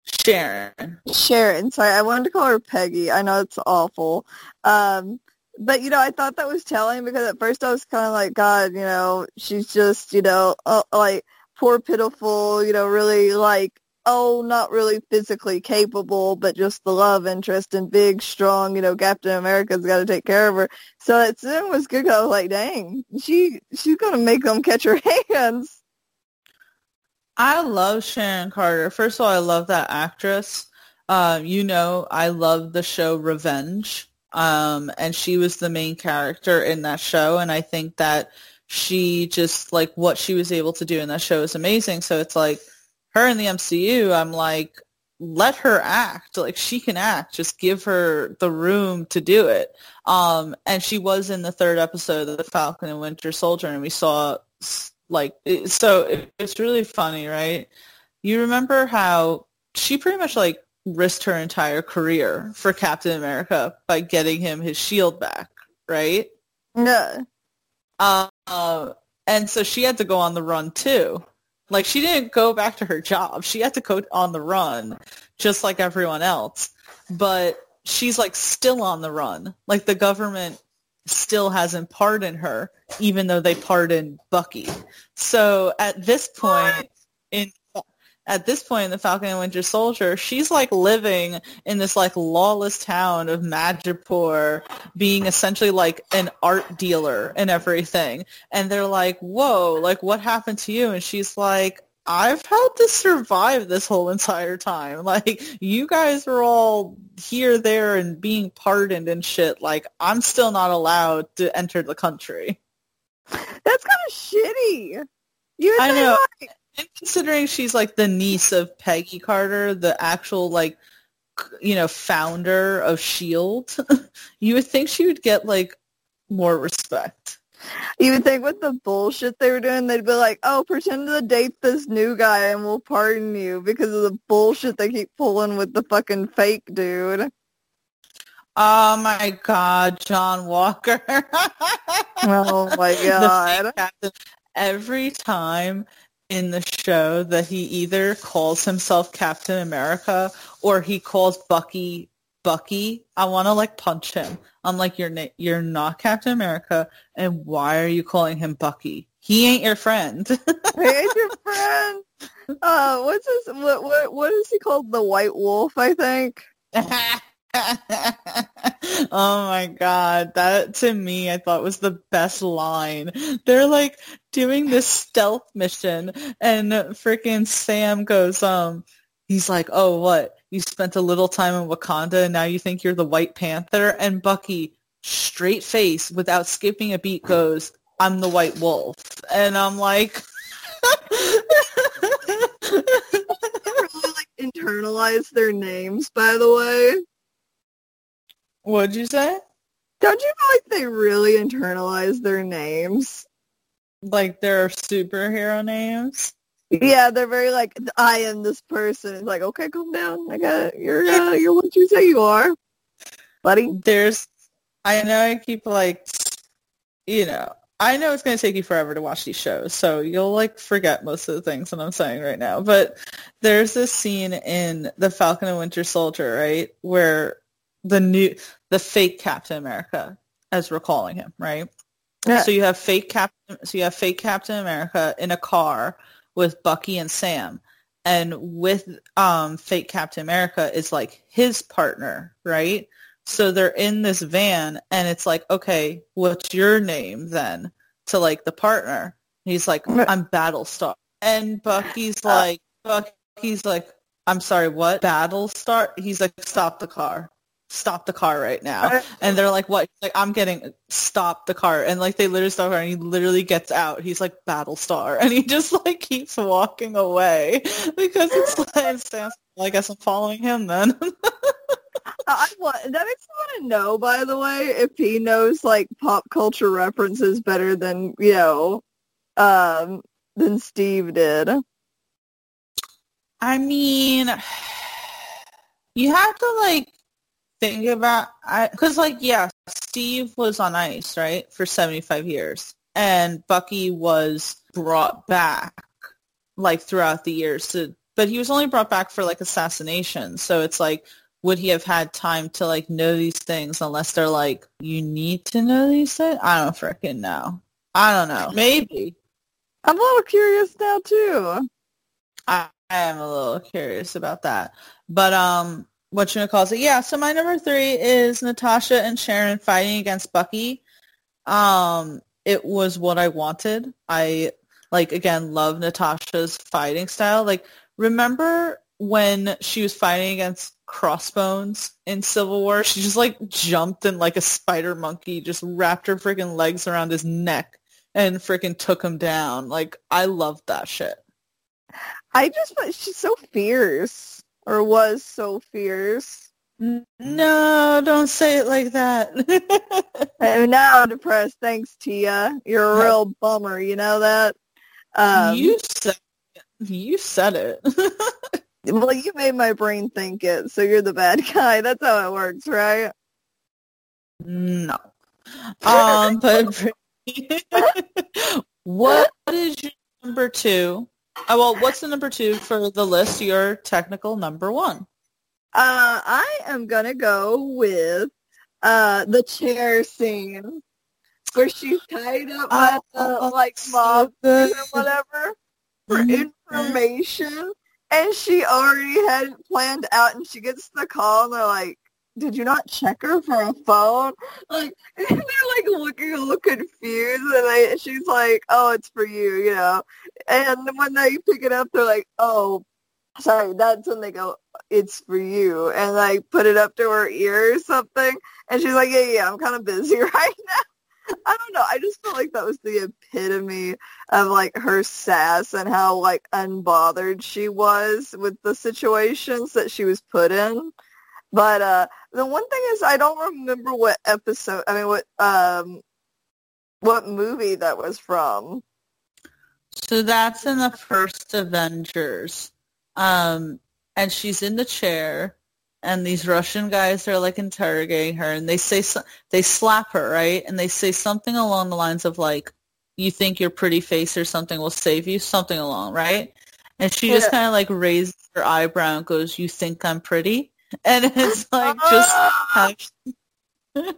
Sharon. Sharon. Sorry, I wanted to call her Peggy. I know it's awful. Um, but you know, I thought that was telling because at first I was kind of like, God, you know, she's just, you know, uh, like poor, pitiful, you know, really like, oh, not really physically capable, but just the love interest and big, strong, you know, Captain America's got to take care of her. So it soon was good. I was like, dang, she she's gonna make them catch her hands. I love Sharon Carter. First of all, I love that actress. Uh, you know, I love the show Revenge, um, and she was the main character in that show, and I think that she just like what she was able to do in that show is amazing. So it's like her in the MCU. I'm like, let her act. Like she can act. Just give her the room to do it. Um, and she was in the third episode of the Falcon and Winter Soldier, and we saw like so it's really funny right you remember how she pretty much like risked her entire career for captain america by getting him his shield back right yeah uh, uh, and so she had to go on the run too like she didn't go back to her job. She had to go on the run just like everyone else. But she's like still on the run. Like the government still hasn't pardoned her, even though they pardoned Bucky. So at this point in at this point in the Falcon and Winter Soldier, she's like living in this like lawless town of Madripoor, being essentially like an art dealer and everything. And they're like, "Whoa, like what happened to you?" And she's like, I've had to survive this whole entire time. Like you guys were all here, there, and being pardoned and shit. Like I'm still not allowed to enter the country. That's kind of shitty. You I know. Like... And considering she's like the niece of Peggy Carter, the actual like you know founder of Shield, you would think she would get like more respect. You would think with the bullshit they were doing, they'd be like, oh, pretend to date this new guy and we'll pardon you because of the bullshit they keep pulling with the fucking fake dude. Oh my god, John Walker. oh my god. Every time in the show that he either calls himself Captain America or he calls Bucky Bucky, I want to like punch him. I'm like, you're na- you're not Captain America, and why are you calling him Bucky? He ain't your friend. he ain't your friend. Uh, what's his? What what what is he called? The White Wolf, I think. oh my god, that to me I thought was the best line. They're like doing this stealth mission and freaking Sam goes, um, he's like, oh what? You spent a little time in Wakanda and now you think you're the White Panther? And Bucky, straight face, without skipping a beat, goes, I'm the White Wolf. And I'm like... really like internalize their names, by the way. What'd you say? Don't you feel like they really internalize their names? Like their superhero names? Yeah, they're very like, I am this person. It's like, okay, calm down. I got it. You're, uh, you're what you say you are, buddy. There's, I know I keep like, you know, I know it's going to take you forever to watch these shows, so you'll like forget most of the things that I'm saying right now. But there's this scene in The Falcon and Winter Soldier, right, where the new the fake Captain America, as we're calling him, right? Yeah. So you have fake Captain. So you have fake Captain America in a car with Bucky and Sam, and with um, fake Captain America is like his partner, right? So they're in this van, and it's like, okay, what's your name then? To like the partner, he's like, I'm Battlestar, and Bucky's like, Bucky's like, I'm sorry, what? Battlestar? He's like, stop the car stop the car right now. And they're like, what? He's like, I'm getting, stop the car. And like, they literally stop the car and he literally gets out. He's like, Battlestar. And he just like keeps walking away because it's like, stands, well, I guess I'm following him then. I want, that makes me want to know, by the way, if he knows like pop culture references better than, you know, um, than Steve did. I mean, you have to like think about I because like yeah steve was on ice right for 75 years and bucky was brought back like throughout the years to, but he was only brought back for like assassination so it's like would he have had time to like know these things unless they're like you need to know these things? I don't freaking know. I don't know. Maybe. I'm a little curious now too. I, I am a little curious about that. But um what you call it? Yeah, so my number three is Natasha and Sharon fighting against Bucky. Um, it was what I wanted. I like again love Natasha's fighting style. Like remember when she was fighting against Crossbones in Civil War? She just like jumped and like a spider monkey just wrapped her freaking legs around his neck and freaking took him down. Like I love that shit. I just she's so fierce or was so fierce. No, don't say it like that. I'm now depressed. Thanks, Tia. You're a real bummer. You know that. Um, you said you said it. well, you made my brain think it, so you're the bad guy. That's how it works, right? No. Um, but what is your number two Oh, well, what's the number two for the list? Your technical number one. Uh, I am gonna go with uh the chair scene where she's tied up by the oh, like mob or whatever for mm-hmm. information, and she already had it planned out, and she gets the call, and they're like, did you not check her for a phone? Like they're like looking a little confused, and they, she's like, "Oh, it's for you," you know. And when they pick it up, they're like, "Oh, sorry." That's when they go, "It's for you," and like put it up to her ear or something. And she's like, "Yeah, yeah, I'm kind of busy right now." I don't know. I just felt like that was the epitome of like her sass and how like unbothered she was with the situations that she was put in. But uh the one thing is I don't remember what episode I mean what um what movie that was from. So that's in the first Avengers. Um and she's in the chair and these Russian guys are like interrogating her and they say they slap her, right? And they say something along the lines of like you think your pretty face or something will save you, something along, right? And she yeah. just kind of like raises her eyebrow and goes, "You think I'm pretty?" and it's like just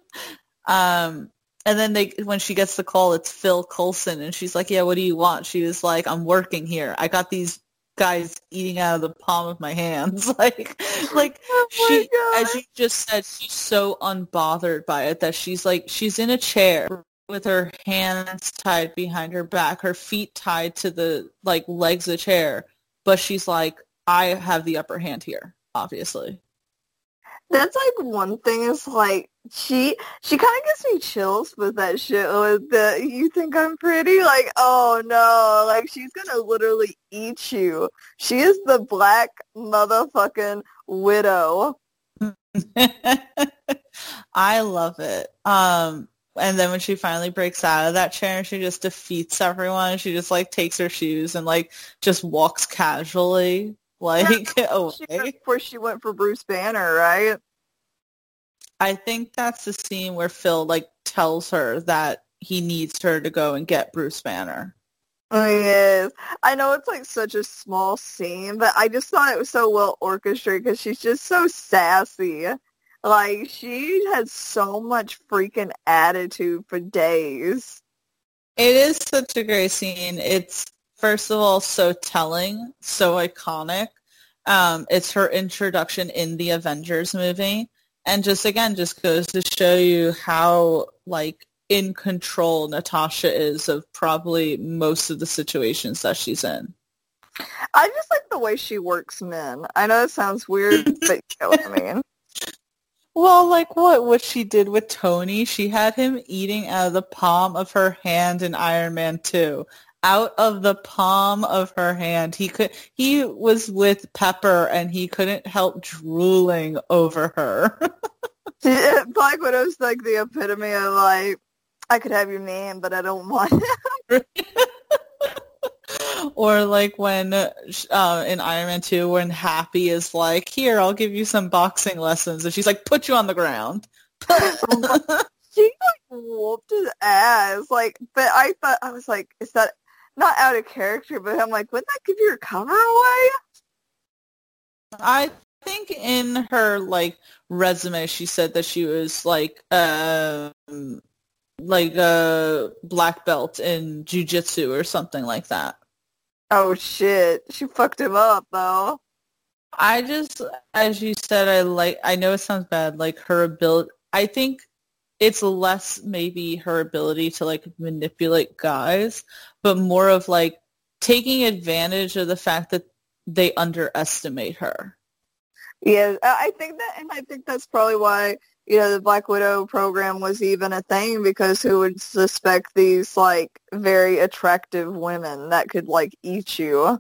um and then they when she gets the call it's phil coulson and she's like yeah what do you want? She was like i'm working here. I got these guys eating out of the palm of my hands. Like like Oh she God. as you just said she's so unbothered by it that she's like she's in a chair with her hands tied behind her back her feet tied to the like legs of the chair but she's like i have the upper hand here obviously That's like one thing is like she she kind of gives me chills with that shit with the you think I'm pretty like oh no like she's gonna literally eat you. She is the black motherfucking widow. I love it. Um, and then when she finally breaks out of that chair, she just defeats everyone. She just like takes her shoes and like just walks casually like away. went before she went for Bruce Banner, right? I think that's the scene where Phil like tells her that he needs her to go and get Bruce Banner. Oh, yes. I know it's like such a small scene, but I just thought it was so well orchestrated because she's just so sassy. Like she has so much freaking attitude for days. It is such a great scene. It's first of all so telling, so iconic. Um, it's her introduction in the Avengers movie, and just again, just goes to show you how like in control Natasha is of probably most of the situations that she's in. I just like the way she works men. I know it sounds weird, but you know what I mean. Well, like what what she did with Tony, she had him eating out of the palm of her hand in Iron Man 2. Out of the palm of her hand. He could he was with Pepper and he couldn't help drooling over her. Black Widow's like the epitome of like, I could have your name, but I don't want it. or like when uh, in Iron Man 2 when Happy is like, "Here, I'll give you some boxing lessons." And she's like, "Put you on the ground." She like whooped his ass. Like, but I thought I was like, is that not out of character? But I'm like, wouldn't that give your cover away? I think in her like resume she said that she was like um like a black belt in jujitsu or something like that. Oh shit, she fucked him up though. I just as you said I like I know it sounds bad like her ability I think it's less maybe her ability to like manipulate guys but more of like taking advantage of the fact that they underestimate her. Yeah, I think that, and I think that's probably why you know the Black Widow program was even a thing because who would suspect these like very attractive women that could like eat you?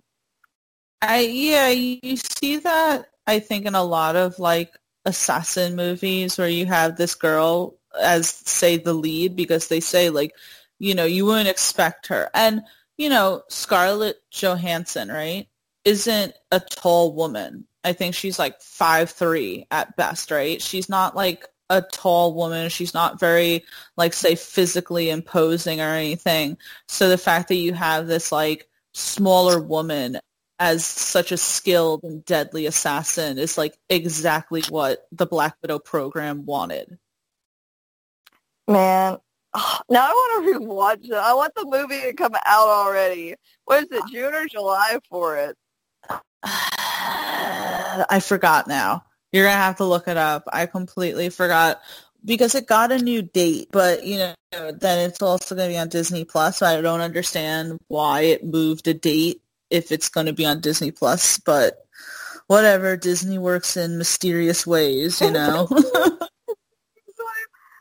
I yeah, you you see that I think in a lot of like assassin movies where you have this girl as say the lead because they say like, you know, you wouldn't expect her. And, you know, Scarlett Johansson, right, isn't a tall woman. I think she's like five three at best, right? She's not like a tall woman. She's not very like say physically imposing or anything. So the fact that you have this like smaller woman as such a skilled and deadly assassin is like exactly what the Black Widow program wanted. Man, now I want to rewatch it. I want the movie to come out already. What is it, June or July for it? I forgot now. You're gonna have to look it up. I completely forgot because it got a new date, but you know, then it's also gonna be on Disney Plus. So I don't understand why it moved a date if it's gonna be on Disney Plus, but whatever. Disney works in mysterious ways, you know.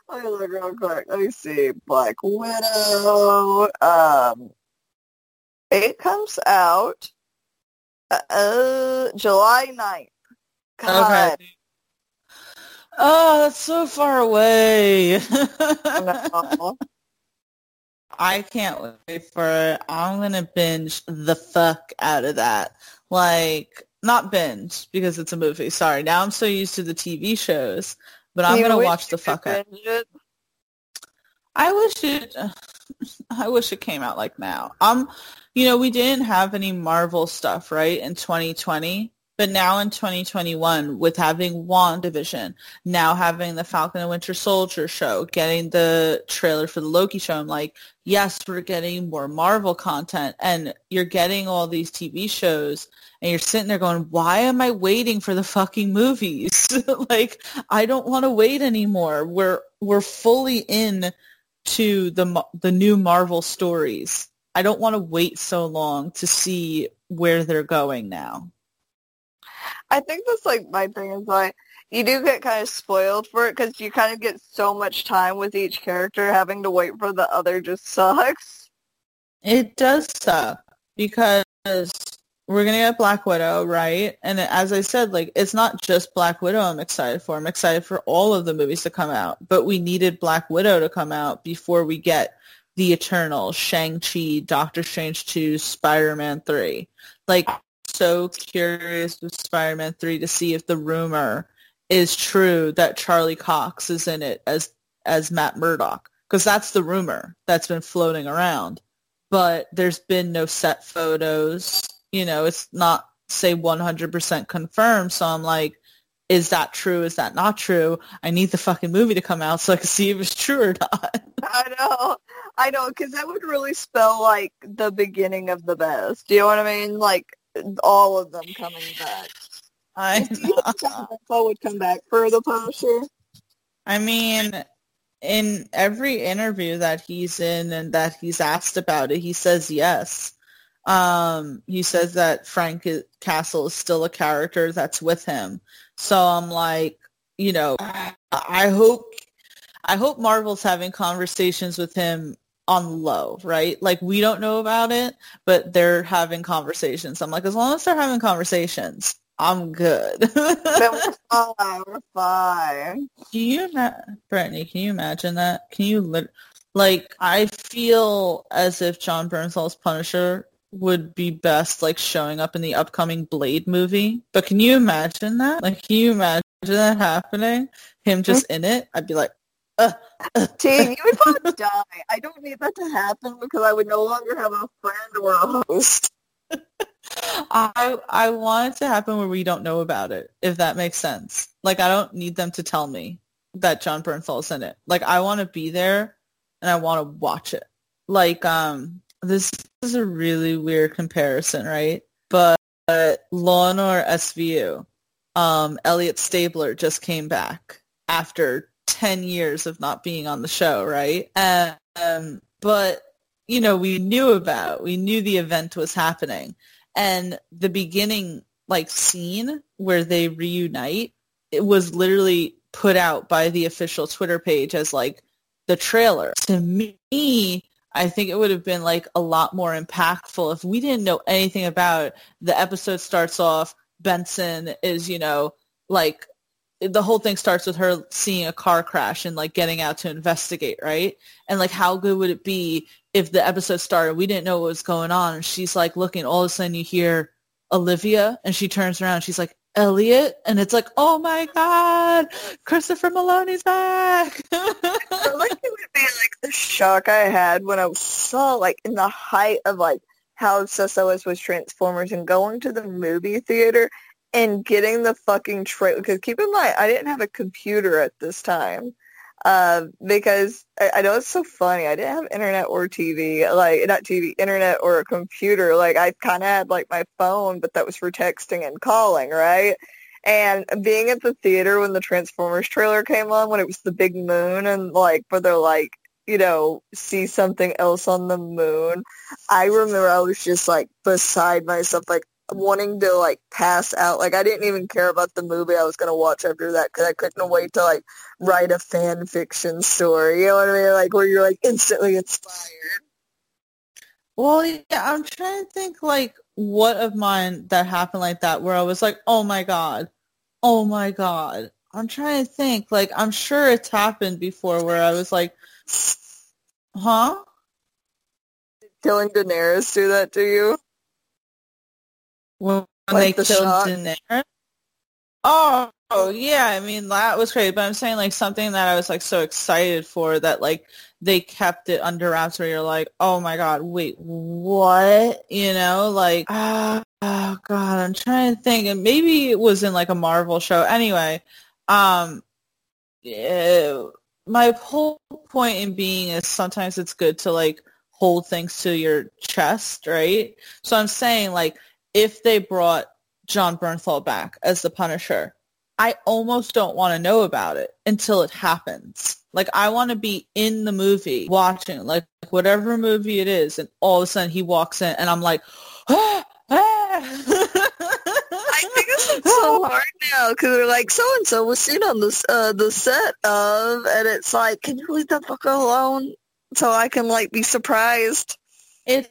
Let me look real quick. Let me see. Black Widow. Um, it comes out uh, uh July 9th. God. okay. Oh, that's so far away. no. I can't wait for it. I'm gonna binge the fuck out of that. Like, not binge because it's a movie. Sorry. Now I'm so used to the TV shows, but I'm You gonna watch the fuck out. it. I wish it. I wish it came out like now. Um, you know, we didn't have any Marvel stuff right in 2020, But now in 2021, with having WandaVision, now having the Falcon and Winter Soldier show, getting the trailer for the Loki show, I'm like, yes, we're getting more Marvel content and you're getting all these TV shows and you're sitting there going, why am I waiting for the fucking movies? like, I don't want to wait anymore. We're, we're fully in to the, the new Marvel stories. I don't want to wait so long to see where they're going now. I think that's like my thing is like you do get kind of spoiled for it because you kind of get so much time with each character. Having to wait for the other just sucks. It does suck because we're gonna get Black Widow, right? And as I said, like it's not just Black Widow I'm excited for. I'm excited for all of the movies to come out. But we needed Black Widow to come out before we get the Eternal, Shang-Chi, Doctor Strange 2, Spider-Man 3. Like so curious with Spider-Man 3 to see if the rumor is true that Charlie Cox is in it as as Matt Murdock because that's the rumor that's been floating around. But there's been no set photos. You know, it's not say 100% confirmed. So I'm like, is that true? Is that not true? I need the fucking movie to come out so I can see if it's true or not. I know. I know, because that would really spell, like, the beginning of the best. Do you know what I mean? Like, all of them coming back. I know. would come back for the Punisher. I mean, in every interview that he's in and that he's asked about it, he says yes. Um, he says that Frank Castle is still a character that's with him. So I'm like, you know, I hope, I hope Marvel's having conversations with him on low, right? Like we don't know about it, but they're having conversations. I'm like, as long as they're having conversations, I'm good. we're fine. We're fine. Can you, Brittany? Can you imagine that? Can you, li- like, I feel as if Jon Bernthal's Punisher would be best, like, showing up in the upcoming Blade movie. But can you imagine that? Like, can you imagine that happening? Him just mm-hmm. in it? I'd be like, uh, Team, you would probably die. I don't need that to happen because I would no longer have a friend or a host. I I want it to happen where we don't know about it, if that makes sense. Like I don't need them to tell me that Jon Bernthal's in it. Like I want to be there and I want to watch it. Like um this is a really weird comparison, right? But uh, Law and Order SVU, um, Elliot Stabler just came back after 10 years of not being on the show, right? Um, but, you know, we knew about, we knew the event was happening. And the beginning, like, scene where they reunite, it was literally put out by the official Twitter page as, like, the trailer. To me, I think it would have been, like, a lot more impactful if we didn't know anything about it. The episode starts off, Benson is, you know, like the whole thing starts with her seeing a car crash and like getting out to investigate, right? And like how good would it be if the episode started, we didn't know what was going on, and she's like looking, all of a sudden you hear Olivia, and she turns around, she's like, Elliot, and it's like, oh my god, Christopher Meloni's back. Like it would be like the shock I had when I saw like in the height of like how obsessed I was with Transformers and going to the movie theater and getting the fucking trailer. Because keep in mind, I didn't have a computer at this time. Uh, because I, I, know it's so funny. I didn't have internet or TV, like not TV, internet or a computer. Like I kind of had like my phone, but that was for texting and calling, right? And being at the theater when the Transformers trailer came on, when it was the big moon, and like where they're like, you know, see something else on the moon. I remember I was just like beside myself, like wanting to like pass out. Like I didn't even care about the movie I was gonna watch after that because I couldn't wait to like write a fan fiction story. You know what I mean? Like where you're like instantly inspired. Well, yeah, I'm trying to think like what of mine that happened like that where I was like, oh my god, oh my god. I'm trying to think like I'm sure it's happened before where I was like, huh? Did killing Daenerys do that to you? When, like they the killed shot. Daenerys. Oh Oh yeah, I mean that was great, but I'm saying like something that I was like so excited for that like they kept it under wraps where you're like, oh my god, wait, what? You know, like oh, oh god, I'm trying to think, and maybe it was in like a Marvel show. Anyway, um, yeah, my whole point in being is sometimes it's good to like hold things to your chest, right? So I'm saying like if they brought Jon Bernthal back as the Punisher I almost don't want to know about it until it happens. Like I want to be in the movie watching, like whatever movie it is, and all of a sudden he walks in, and I'm like, ah, ah. I think it's so hard now because they're like, so and so was seen on the uh, the set of, and it's like, can you leave that fuck alone so I can like be surprised? It's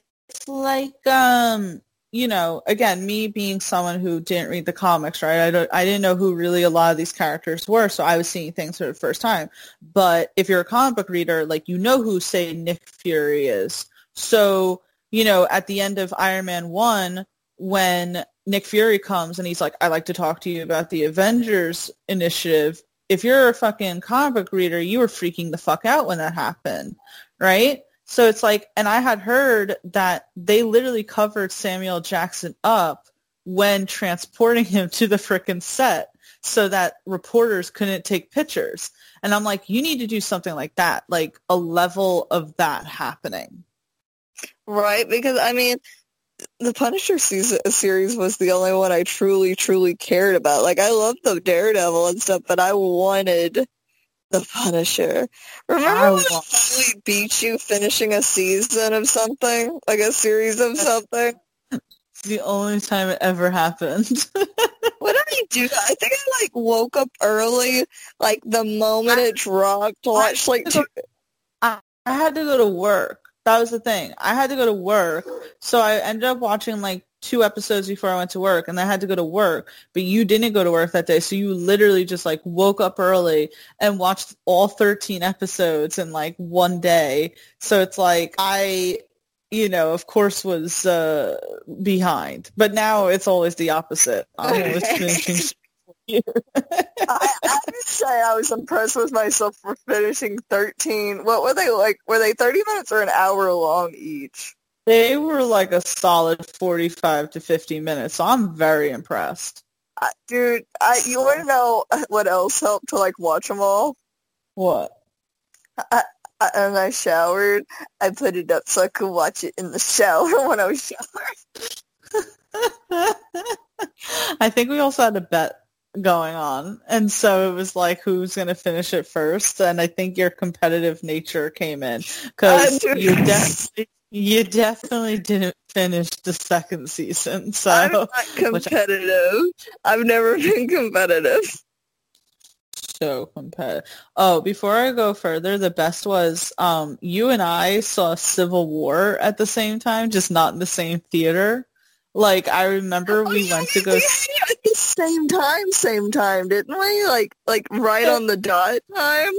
like um you know, again, me being someone who didn't read the comics, right? I don't, I didn't know who really a lot of these characters were, so I was seeing things for the first time. But if you're a comic book reader, like you know who, say, Nick Fury is. So, you know, at the end of Iron Man one, when Nick Fury comes and he's like, "I'd like to talk to you about the Avengers initiative." If you're a fucking comic book reader, you were freaking the fuck out when that happened, right? So it's like, and I had heard that they literally covered Samuel Jackson up when transporting him to the frickin' set so that reporters couldn't take pictures. And I'm like, you need to do something like that, like a level of that happening. Right, because I mean, the Punisher season, series was the only one I truly, truly cared about. Like, I loved the Daredevil and stuff, but I wanted the Punisher. Remember I when I beat you finishing a season of something? Like a series of something? The only time it ever happened. what did I do? I think I like woke up early, like the moment it dropped to watch like two- I, I had to go to work. That was the thing. I had to go to work. So I ended up watching like two episodes before I went to work and I had to go to work, but you didn't go to work that day. So you literally just like woke up early and watched all 13 episodes in like one day. So it's like I, you know, of course was uh, behind, but now it's always the opposite. I'm always finishing. I, I would say I was impressed with myself for finishing 13. What were they like? Were they 30 minutes or an hour long each? They were like a solid 45 to 50 minutes. So I'm very impressed. Uh, dude, I, you want to know what else helped to like watch them all? What? I, I, and I showered. I put it up so I could watch it in the shower when I was showering. I think we also had a bet going on. And so it was like, who's going to finish it first? And I think your competitive nature came in because you definitely you definitely didn't finish the second season, so I'm not competitive. I, I've never been competitive. So competitive. Oh, before I go further, the best was um, you and I saw Civil War at the same time, just not in the same theater. Like I remember oh, we yeah, went to go yeah, at the same time, same time, didn't we? Like like right on the dot time.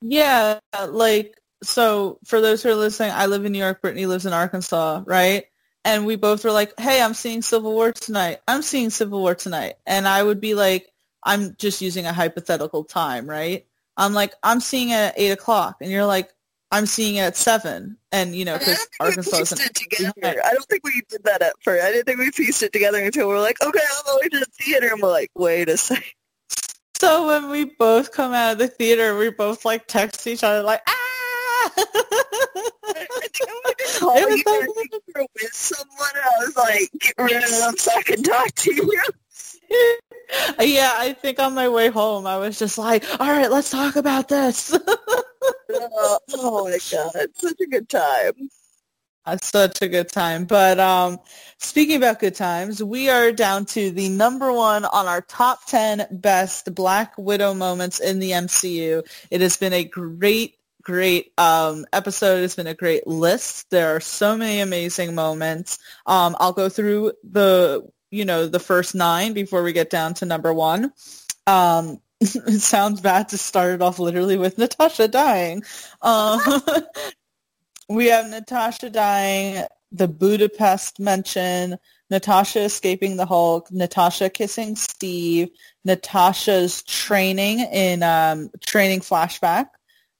Yeah, like so for those who are listening, I live in New York. Brittany lives in Arkansas, right? And we both were like, "Hey, I'm seeing Civil War tonight. I'm seeing Civil War tonight." And I would be like, "I'm just using a hypothetical time, right?" I'm like, "I'm seeing it at eight o'clock," and you're like, "I'm seeing it at seven. And you know, because Arkansas is it together. I don't think we did that at first. I didn't think we pieced it together until we are like, "Okay, I'm going to the theater," and we're like, "Wait a second. So when we both come out of the theater, we both like text each other like, "Ah." It was so with someone. I was like, get rid of them so I can talk to you. yeah, I think on my way home, I was just like, all right, let's talk about this. oh, oh my god, such a good time. Uh, such a good time. But um, speaking about good times, we are down to the number one on our top 10 best Black Widow moments in the MCU. It has been a great great um, episode. It's been a great list. There are so many amazing moments. Um, I'll go through the you know the first nine before we get down to number one. Um, it sounds bad to start it off literally with Natasha dying. Um, we have Natasha dying. the Budapest mention, Natasha escaping the Hulk, Natasha kissing Steve, Natasha's training in um, training flashback,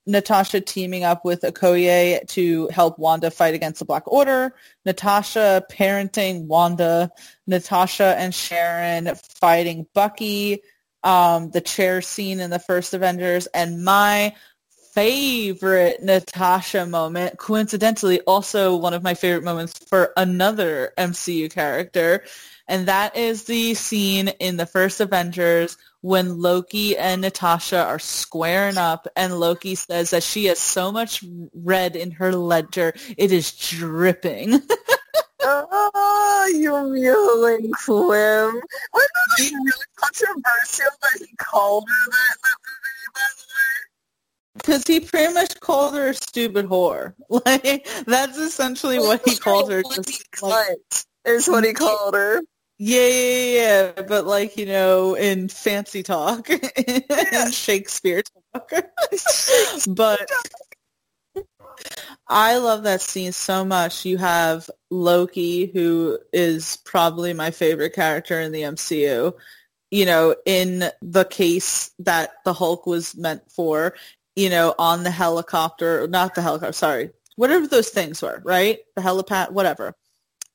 Natasha teaming up with Okoye to help Wanda fight against the Black Order, Natasha parenting Wanda, Natasha and Sharon fighting Bucky, um, the chair scene in the first Avengers, and my favorite Natasha moment, coincidentally also one of my favorite moments for another MCU character, and that is the scene in the first Avengers when Loki and Natasha are squaring up and Loki says that she has so much red in her ledger, it is dripping. oh, you mewling quim. I know that's really controversial that he called her that in that movie, by the way. Because he pretty much called her a stupid whore. Like that's essentially what he called her. Just, like, is what he called her. Yeah, yeah, yeah, but like you know, in fancy talk, in Shakespeare talk. but I love that scene so much. You have Loki, who is probably my favorite character in the MCU. You know, in the case that the Hulk was meant for, you know, on the helicopter, not the helicopter, sorry, whatever those things were, right? The helipad, whatever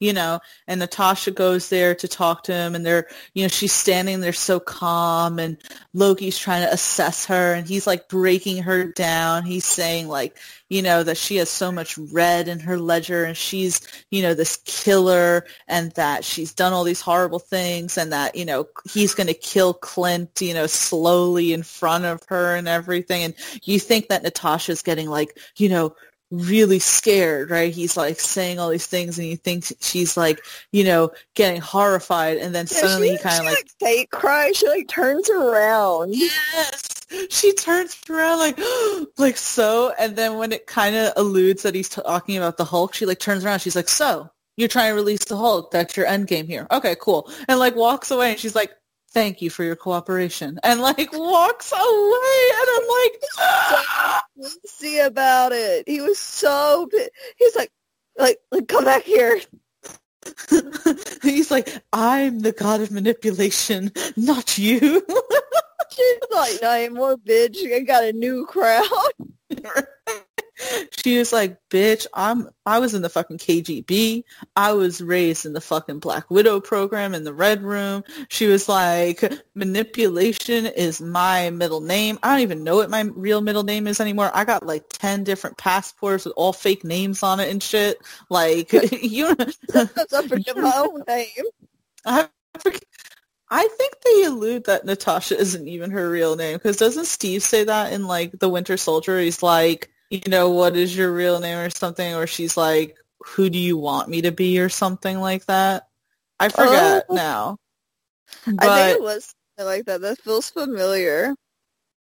you know, and Natasha goes there to talk to him and they're, you know, she's standing there so calm and Loki's trying to assess her and he's like breaking her down. He's saying like, you know, that she has so much red in her ledger and she's, you know, this killer and that she's done all these horrible things and that, you know, he's going to kill Clint, you know, slowly in front of her and everything. And you think that Natasha's getting like, you know, really scared, right? He's like saying all these things and he thinks she's like, you know, getting horrified and then yeah, suddenly he kind of like, like fake cry. She like turns around. Yes. She turns around like, like so. And then when it kind of alludes that he's talking about the Hulk, she like turns around. She's like, so you're trying to release the Hulk. That's your end game here. Okay, cool. And like walks away and she's like, thank you for your cooperation and like walks away and i'm like ah! see about it. He was so he's like like, like come back here. He's like i'm the god of manipulation not you. She's like no more bitch. I got a new crowd she was like, bitch, I'm I was in the fucking KGB. I was raised in the fucking Black Widow program in the Red Room. She was like, manipulation is my middle name. I don't even know what my real middle name is anymore. I got like 10 different passports with all fake names on it and shit. Like, you That's up forget my own name. I forget. I think they allude that Natasha isn't even her real name because doesn't Steve say that in like the Winter Soldier? He's like, you know, what is your real name or something, or she's like, who do you want me to be or something like that. I forget oh. now. But, I think it was like that. That feels familiar.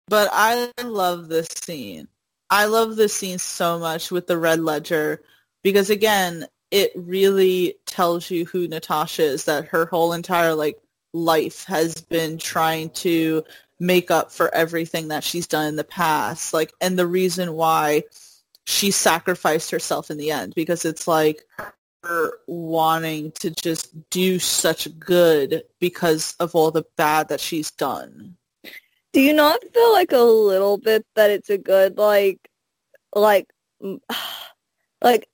But I love this scene. I love this scene so much with the Red Ledger because again, it really tells you who Natasha is. That her whole entire like life has been trying to make up for everything that she's done in the past. Like, and the reason why she sacrificed herself in the end because it's like her wanting to just do such good because of all the bad that she's done. Do you not feel like a little bit that it's a good like like like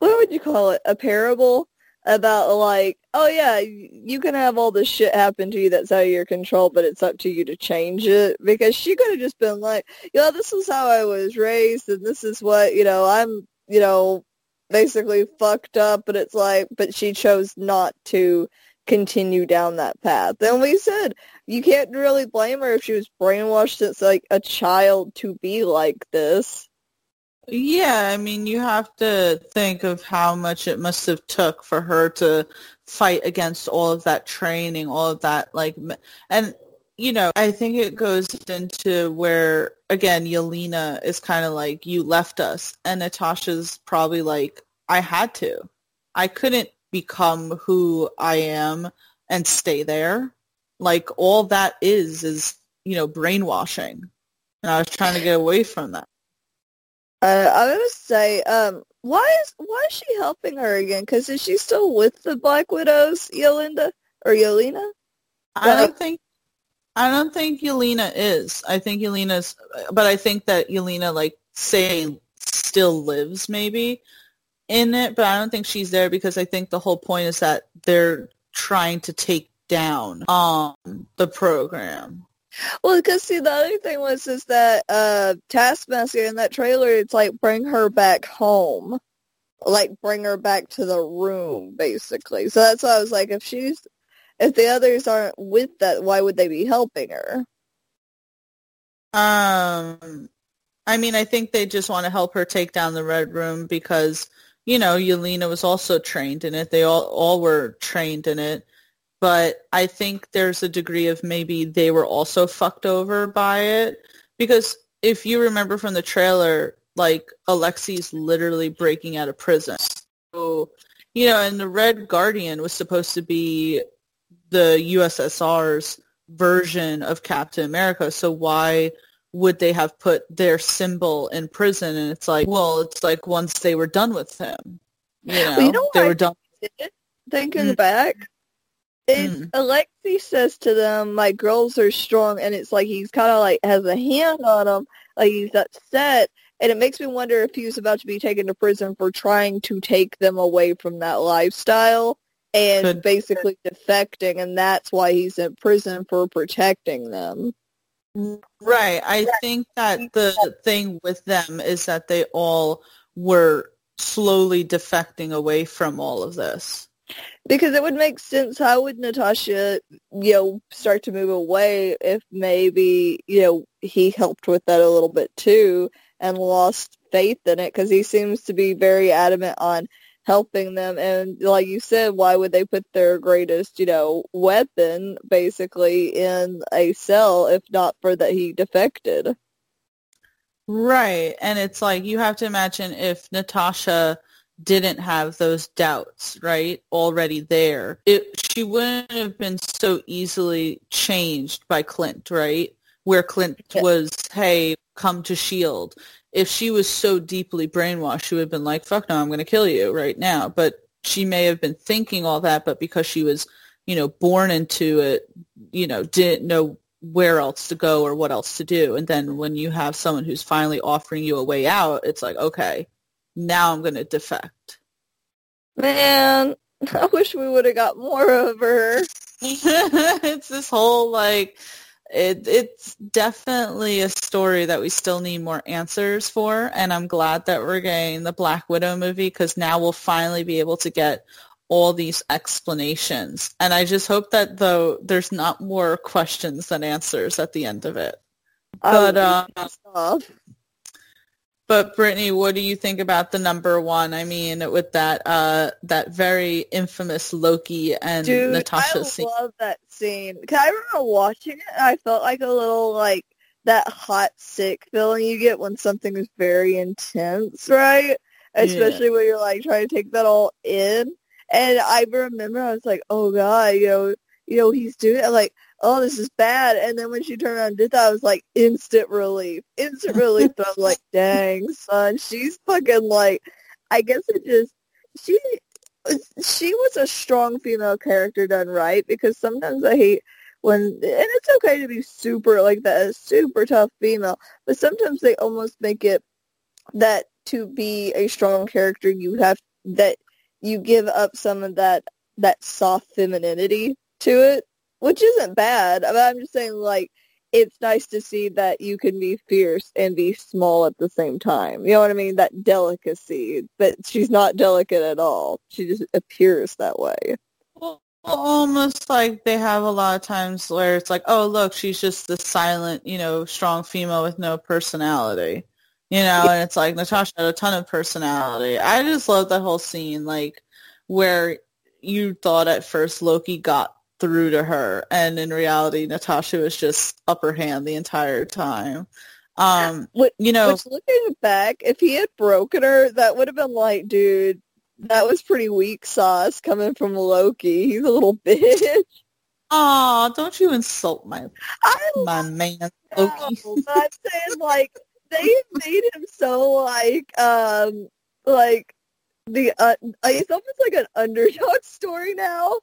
what would you call it? A parable about like, oh yeah, you can have all this shit happen to you that's out of your control, but it's up to you to change it. Because she could have just been like, yeah, this is how I was raised, and this is what you know. I'm, you know, basically fucked up, but it's like, but she chose not to continue down that path. And we said you can't really blame her if she was brainwashed since like a child to be like this. Yeah, I mean, you have to think of how much it must have took for her to fight against all of that training, all of that, like, and, you know, I think it goes into where, again, Yelena is kind of like, you left us, and Natasha's probably like, I had to. I couldn't become who I am and stay there. Like, all that is, is, you know, brainwashing. And I was trying to get away from that. Uh, I was gonna say, um, why is why is she helping her again? Because is she still with the Black Widows, Yolinda or Yelena? I don't think I don't think Yelena is. I think Yelena's, but I think that Yelena, like, say, still lives maybe in it, but I don't think she's there because I think the whole point is that they're trying to take down um the program. Well, because see, the other thing was is that uh Taskmaster in that trailer, it's like bring her back home, like bring her back to the room, basically. So that's why I was like, if she's if the others aren't with that, why would they be helping her? Um, I mean, I think they just want to help her take down the Red Room because you know Yelena was also trained in it. They all all were trained in it, but I think there's a degree of maybe they were also fucked over by it because if you remember from the trailer, like Alexei's literally breaking out of prison. So, you know, and the Red Guardian was supposed to be the USSR's version of Captain America. So why would they have put their symbol in prison? And it's like, well, it's like once they were done with him, you know, Well, you know they what were done. did, thinking Mm. back, Mm. Alexei says to them, "My girls are strong," and it's like he's kind of like has a hand on them, like he's upset, and it makes me wonder if he was about to be taken to prison for trying to take them away from that lifestyle and Could- basically defecting, and that's why he's in prison for protecting them. Right. I think that the thing with them is that they all were slowly defecting away from all of this. Because it would make sense. How would Natasha, you know, start to move away if maybe, you know, he helped with that a little bit too and lost faith in it? Because he seems to be very adamant on helping them. And like you said, why would they put their greatest, you know, weapon basically in a cell if not for that he defected? Right. And it's like you have to imagine if Natasha didn't have those doubts, right, already there, it she wouldn't have been so easily changed by Clint, right? Where Clint was, hey, come to Shield. If she was so deeply brainwashed, she would have been like, fuck no, I'm going to kill you right now. But she may have been thinking all that, but because she was, you know, born into it, you know, didn't know where else to go or what else to do. And then when you have someone who's finally offering you a way out, it's like, okay, now I'm going to defect. Man, I wish we would have got more of her. it's this whole like it, it's definitely a story that we still need more answers for and i'm glad that we're getting the black widow movie because now we'll finally be able to get all these explanations and i just hope that though there's not more questions than answers at the end of it But, would be uh, pissed off. But Brittany, what do you think about the number one? I mean, with that uh that very infamous Loki and Dude, Natasha I scene. I love that scene. Cause I remember watching it, and I felt like a little like that hot sick feeling you get when something is very intense, right? Especially when you're like trying to take that all in. And I remember I was like, oh god, you know, you know, he's doing it. Like, oh, this is bad. And then when she turned around and did that, I was like, instant relief, instant relief. But I'm like, dang, son, she's fucking like, I guess it just she she was a strong female character done right because sometimes I hate when and it's okay to be super like that a super tough female but sometimes they almost make it that to be a strong character you have that you give up some of that that soft femininity to it which isn't bad but i'm just saying like it's nice to see that you can be fierce and be small at the same time. You know what I mean? That delicacy. But she's not delicate at all. She just appears that way. Well, almost like they have a lot of times where it's like, oh, look, she's just the silent, you know, strong female with no personality. You know, and it's like Natasha had a ton of personality. I just love that whole scene, like where you thought at first Loki got through to her, and in reality, Natasha was just upper hand the entire time. Um, Which, you know, which looking back, if he had broken her, that would have been like, dude, that was pretty weak sauce coming from Loki. He's a little bitch. aw, don't you insult my I my man Loki. but I'm saying like they made him so like um like the uh, it's almost like an underdog story now.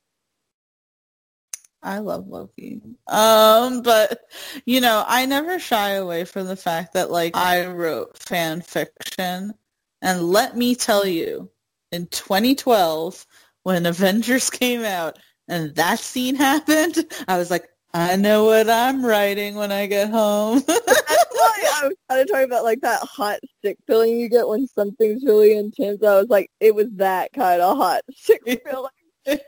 I love Loki. Um, but you know, I never shy away from the fact that like I wrote fan fiction. And let me tell you, in 2012, when Avengers came out and that scene happened, I was like, I know what I'm writing when I get home. That's why I was kind of talking about like that hot sick feeling you get when something's really intense. I was like, it was that kind of hot sick feeling.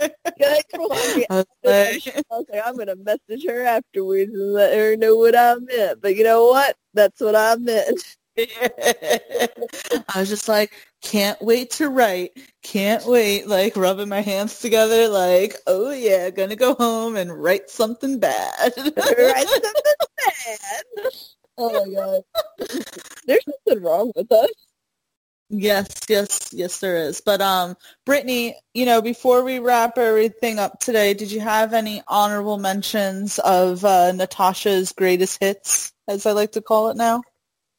I was like, I'm gonna message her afterwards and let her know what I meant. But you know what? That's what I meant. I was just like, can't wait to write. Can't wait, like rubbing my hands together, like, oh yeah, gonna go home and write something bad. write something bad. Oh my god. There's something wrong with us. Yes, yes, yes, there is. But um, Brittany, you know, before we wrap everything up today, did you have any honorable mentions of uh, Natasha's greatest hits, as I like to call it now?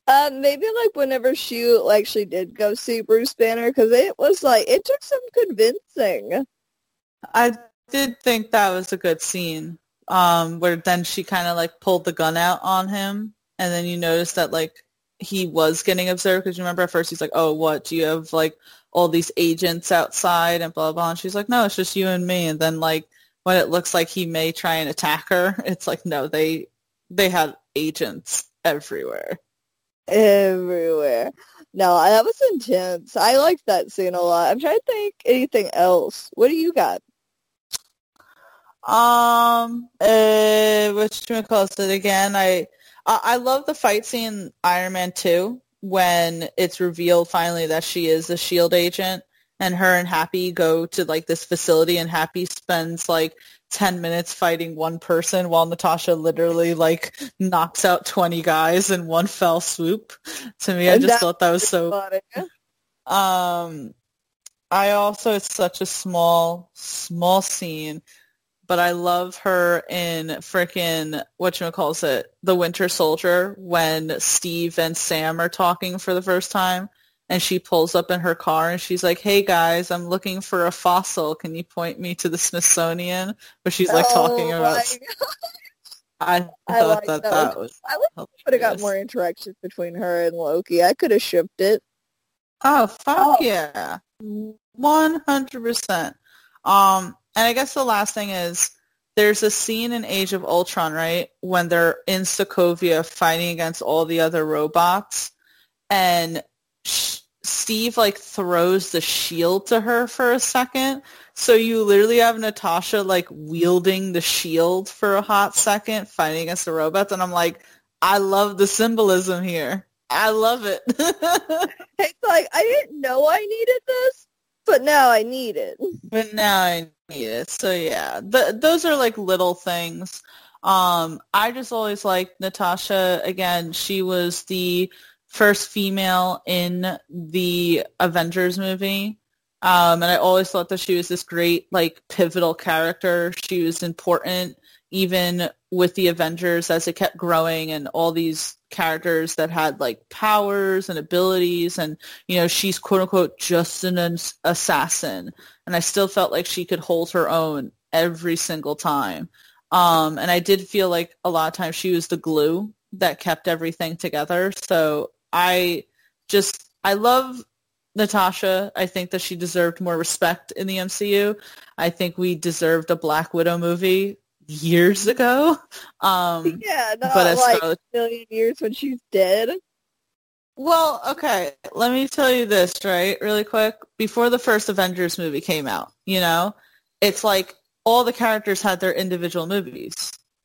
Um, maybe like whenever she actually did go see Bruce Banner, because it was like it took some convincing. I did think that was a good scene. Um, where then she kind of like pulled the gun out on him, and then you notice that like he was getting observed because you remember at first he's like, "Oh, what? Do you have like all these agents outside and blah blah?" And she's like, "No, it's just you and me." And then like when it looks like he may try and attack her, it's like, no, they they had agents everywhere everywhere. No, that was intense. I liked that scene a lot. I'm trying to think anything else. What do you got? Um, uh, which one calls it again? I, I I love the fight scene Iron Man Two when it's revealed finally that she is a Shield agent, and her and Happy go to like this facility, and Happy spends like 10 minutes fighting one person while Natasha literally like knocks out 20 guys in one fell swoop. To me, I just thought that was so funny. Um I also it's such a small small scene, but I love her in you calls it, The Winter Soldier when Steve and Sam are talking for the first time and she pulls up in her car and she's like, "Hey guys, I'm looking for a fossil. Can you point me to the Smithsonian?" But she's like oh, talking about. I thought I like that, that, that was. I would have got more interactions between her and Loki. I could have shipped it. Oh fuck oh. yeah, one hundred percent. Um, and I guess the last thing is there's a scene in Age of Ultron, right, when they're in Sokovia fighting against all the other robots, and Steve like throws the shield to her for a second. So you literally have Natasha like wielding the shield for a hot second, fighting against the robots, and I'm like, I love the symbolism here. I love it. it's like I didn't know I needed this, but now I need it. But now I it. So yeah, the, those are like little things. Um, I just always liked Natasha. Again, she was the first female in the Avengers movie. Um, and I always thought that she was this great, like, pivotal character. She was important even with the Avengers as it kept growing and all these characters that had like powers and abilities and you know she's quote unquote just an assassin and I still felt like she could hold her own every single time um, and I did feel like a lot of times she was the glue that kept everything together so I just I love Natasha. I think that she deserved more respect in the MCU. I think we deserved a Black Widow movie years ago. Um, yeah, not but like a million years when she's dead. Well, okay. Let me tell you this, right, really quick. Before the first Avengers movie came out, you know, it's like all the characters had their individual movies.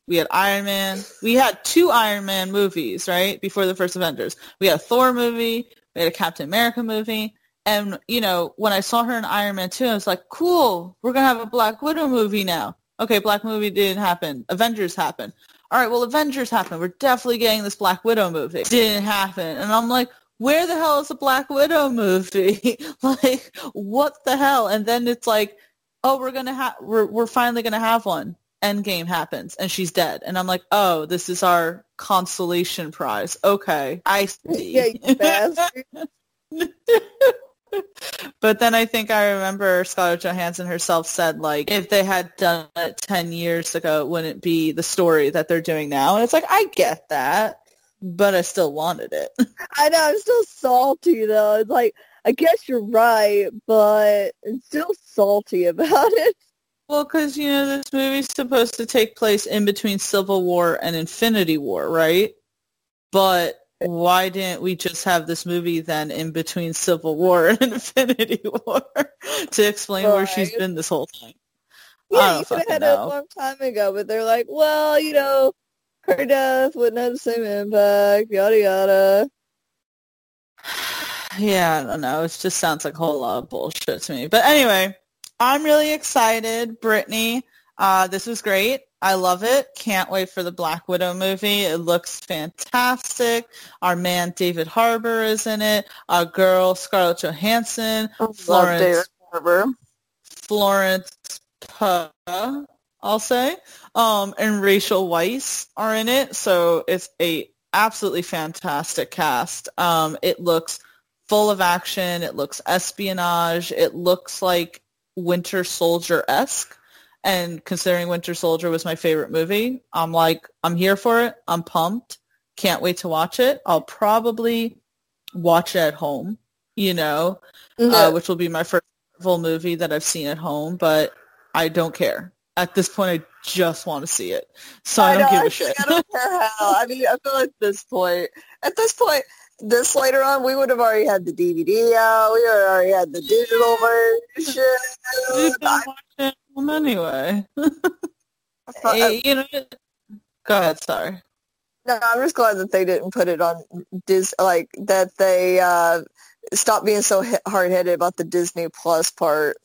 We had Iron Man. We had two Iron Man movies, right, before the first Avengers. We had a Thor movie. We had a Captain America movie. And, you know, when I saw her in Iron Man 2, I was like, cool, we're going to have a Black Widow movie now. Okay, Black movie didn't happen. Avengers happened. All right, well, Avengers happened. We're definitely getting this Black Widow movie. Didn't happen. And I'm like, where the hell is the Black Widow movie? like, what the hell? And then it's like, oh, we're going to have, we're, we're finally going to have one. Endgame happens and she's dead. And I'm like, oh, this is our consolation prize. Okay, I see. Yeah. but then I think I remember Scarlett Johansson herself said like if they had done it 10 years ago it wouldn't be the story that they're doing now and it's like I get that but I still wanted it. I know, I'm still salty though. It's like I guess you're right, but I'm still salty about it. Well, because you know this movie's supposed to take place in between Civil War and Infinity War, right? But why didn't we just have this movie then in between Civil War and Infinity War to explain where she's been this whole time? Yeah, you could have had it a long time ago, but they're like, well, you know, her death wouldn't have the same impact, yada yada. Yeah, I don't know. It just sounds like a whole lot of bullshit to me. But anyway, I'm really excited, Brittany. Uh, this was great. I love it. Can't wait for the Black Widow movie. It looks fantastic. Our man David Harbour is in it. Our girl Scarlett Johansson. Love David Florence Harbour. Florence Pugh, I'll say, um, and Rachel Weisz are in it. So it's a absolutely fantastic cast. Um, it looks full of action. It looks espionage. It looks like Winter Soldier-esque. And considering Winter Soldier was my favorite movie, I'm like, I'm here for it. I'm pumped. Can't wait to watch it. I'll probably watch it at home, you know, uh, which will be my first Marvel movie that I've seen at home, but I don't care. At this point, I just want to see it. So I, don't know, give a shit. I don't care how. I mean, I feel at this point, at this point, this later on, we would have already had the DVD out. We would already had the digital version. You can I- it anyway. Eh, you know, go ahead, sorry. No, I'm just glad that they didn't put it on Dis like that they uh stopped being so hard-headed about the Disney Plus part.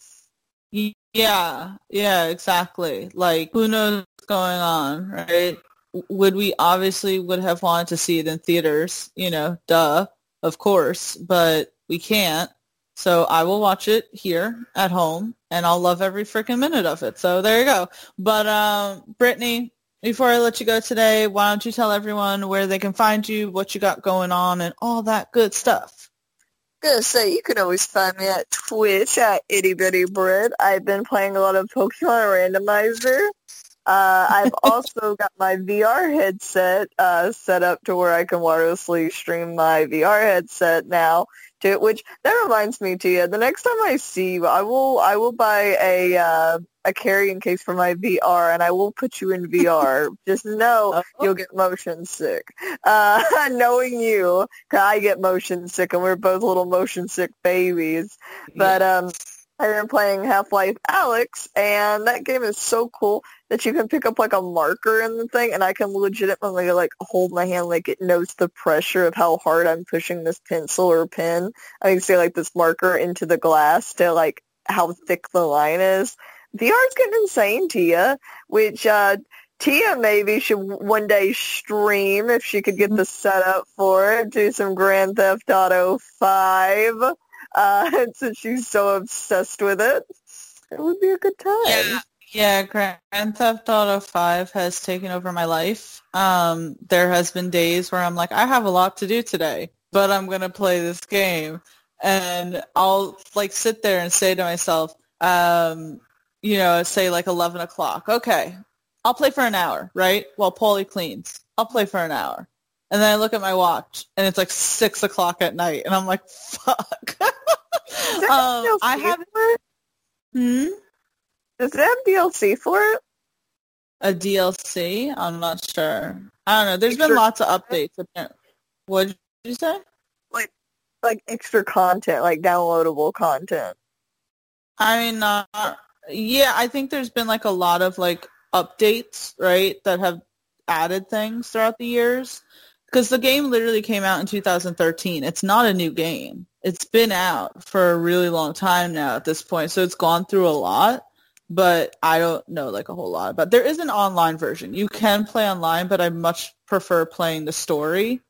Yeah, yeah, exactly. Like, who knows what's going on, right? Would we obviously would have wanted to see it in theaters, you know, duh, of course, but we can't. So I will watch it here at home, and I'll love every freaking minute of it. So there you go. But um, Brittany, before I let you go today, why don't you tell everyone where they can find you, what you got going on, and all that good stuff? gonna say you can always find me at Twitch at Itty Bitty Bread. I've been playing a lot of Pokemon Randomizer. Uh, I've also got my VR headset uh, set up to where I can wirelessly stream my VR headset now. To it, which that reminds me, Tia. The next time I see you, I will I will buy a uh, a carrying case for my VR, and I will put you in VR. Just know Oh. you'll get motion sick. Uh, knowing you, 'cause I get motion sick, and we're both little motion sick babies. But um, I've been playing Half-Life Alyx, and that game is so cool that you can pick up like a marker in the thing, and I can legitimately like hold my hand like it knows the pressure of how hard I'm pushing this pencil or pen. I can see like this marker into the glass to like how thick the line is. VR's getting insane, Tia, which uh, Tia maybe should one day stream if she could get the setup for it, do some Grand Theft Auto 5, uh, since she's so obsessed with it. It would be a good time. Yeah, yeah. Grand Theft Auto Five has taken over my life. Um, there has been days where I'm like, I have a lot to do today, but I'm gonna play this game, and I'll like sit there and say to myself, um, you know, say like 11 o'clock. Okay, I'll play for an hour, right? While Paulie cleans, I'll play for an hour. And then I look at my watch, and it's like six o'clock at night, and I'm like, "Fuck!" Um, DLC I have. for it? Hmm? Does it have DLC for it? A DLC? I'm not sure. I don't know. There's been lots of updates. apparent- What did you say? Like extra content, like downloadable content. I mean, uh, yeah, I think there's been like a lot of like updates, right, that have added things throughout the years. Because the game literally came out in 2013. It's not a new game. It's been out for a really long time now at this point. So it's gone through a lot, but I don't know like a whole lot about. There is an online version. You can play online, but I much prefer playing the story.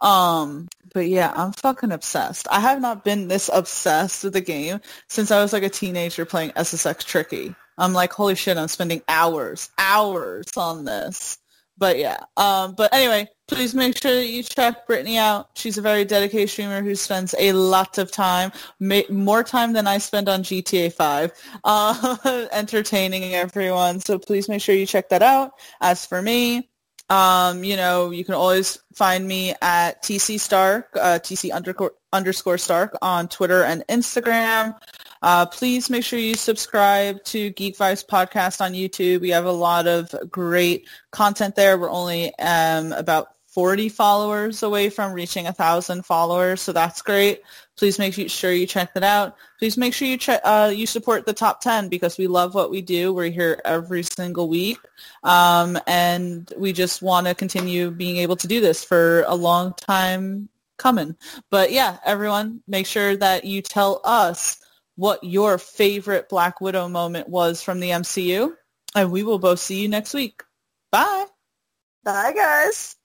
Um, but yeah, I'm fucking obsessed. I have not been this obsessed with the game since I was like a teenager playing SSX Tricky. I'm like, holy shit, I'm spending hours, hours on this. but yeah. Um, but anyway, please make sure that you check Brittany out. She's a very dedicated streamer who spends a lot of time, more time than I spend on GTA 5, uh, entertaining everyone. So please make sure you check that out. As for me, um, you know, you can always find me at TC Stark, uh, TC underscore, underscore Stark on Twitter and Instagram. Uh, please make sure you subscribe to Geek Vibes Podcast on YouTube. We have a lot of great content there. We're only um, about 40 followers away from reaching a thousand followers, so that's great. Please make sure you check that out. Please make sure you check, uh, you support the top 10 because we love what we do. We're here every single week, um, and we just want to continue being able to do this for a long time coming. But yeah, everyone, make sure that you tell us what your favorite Black Widow moment was from the MCU. And we will both see you next week. Bye. Bye, guys.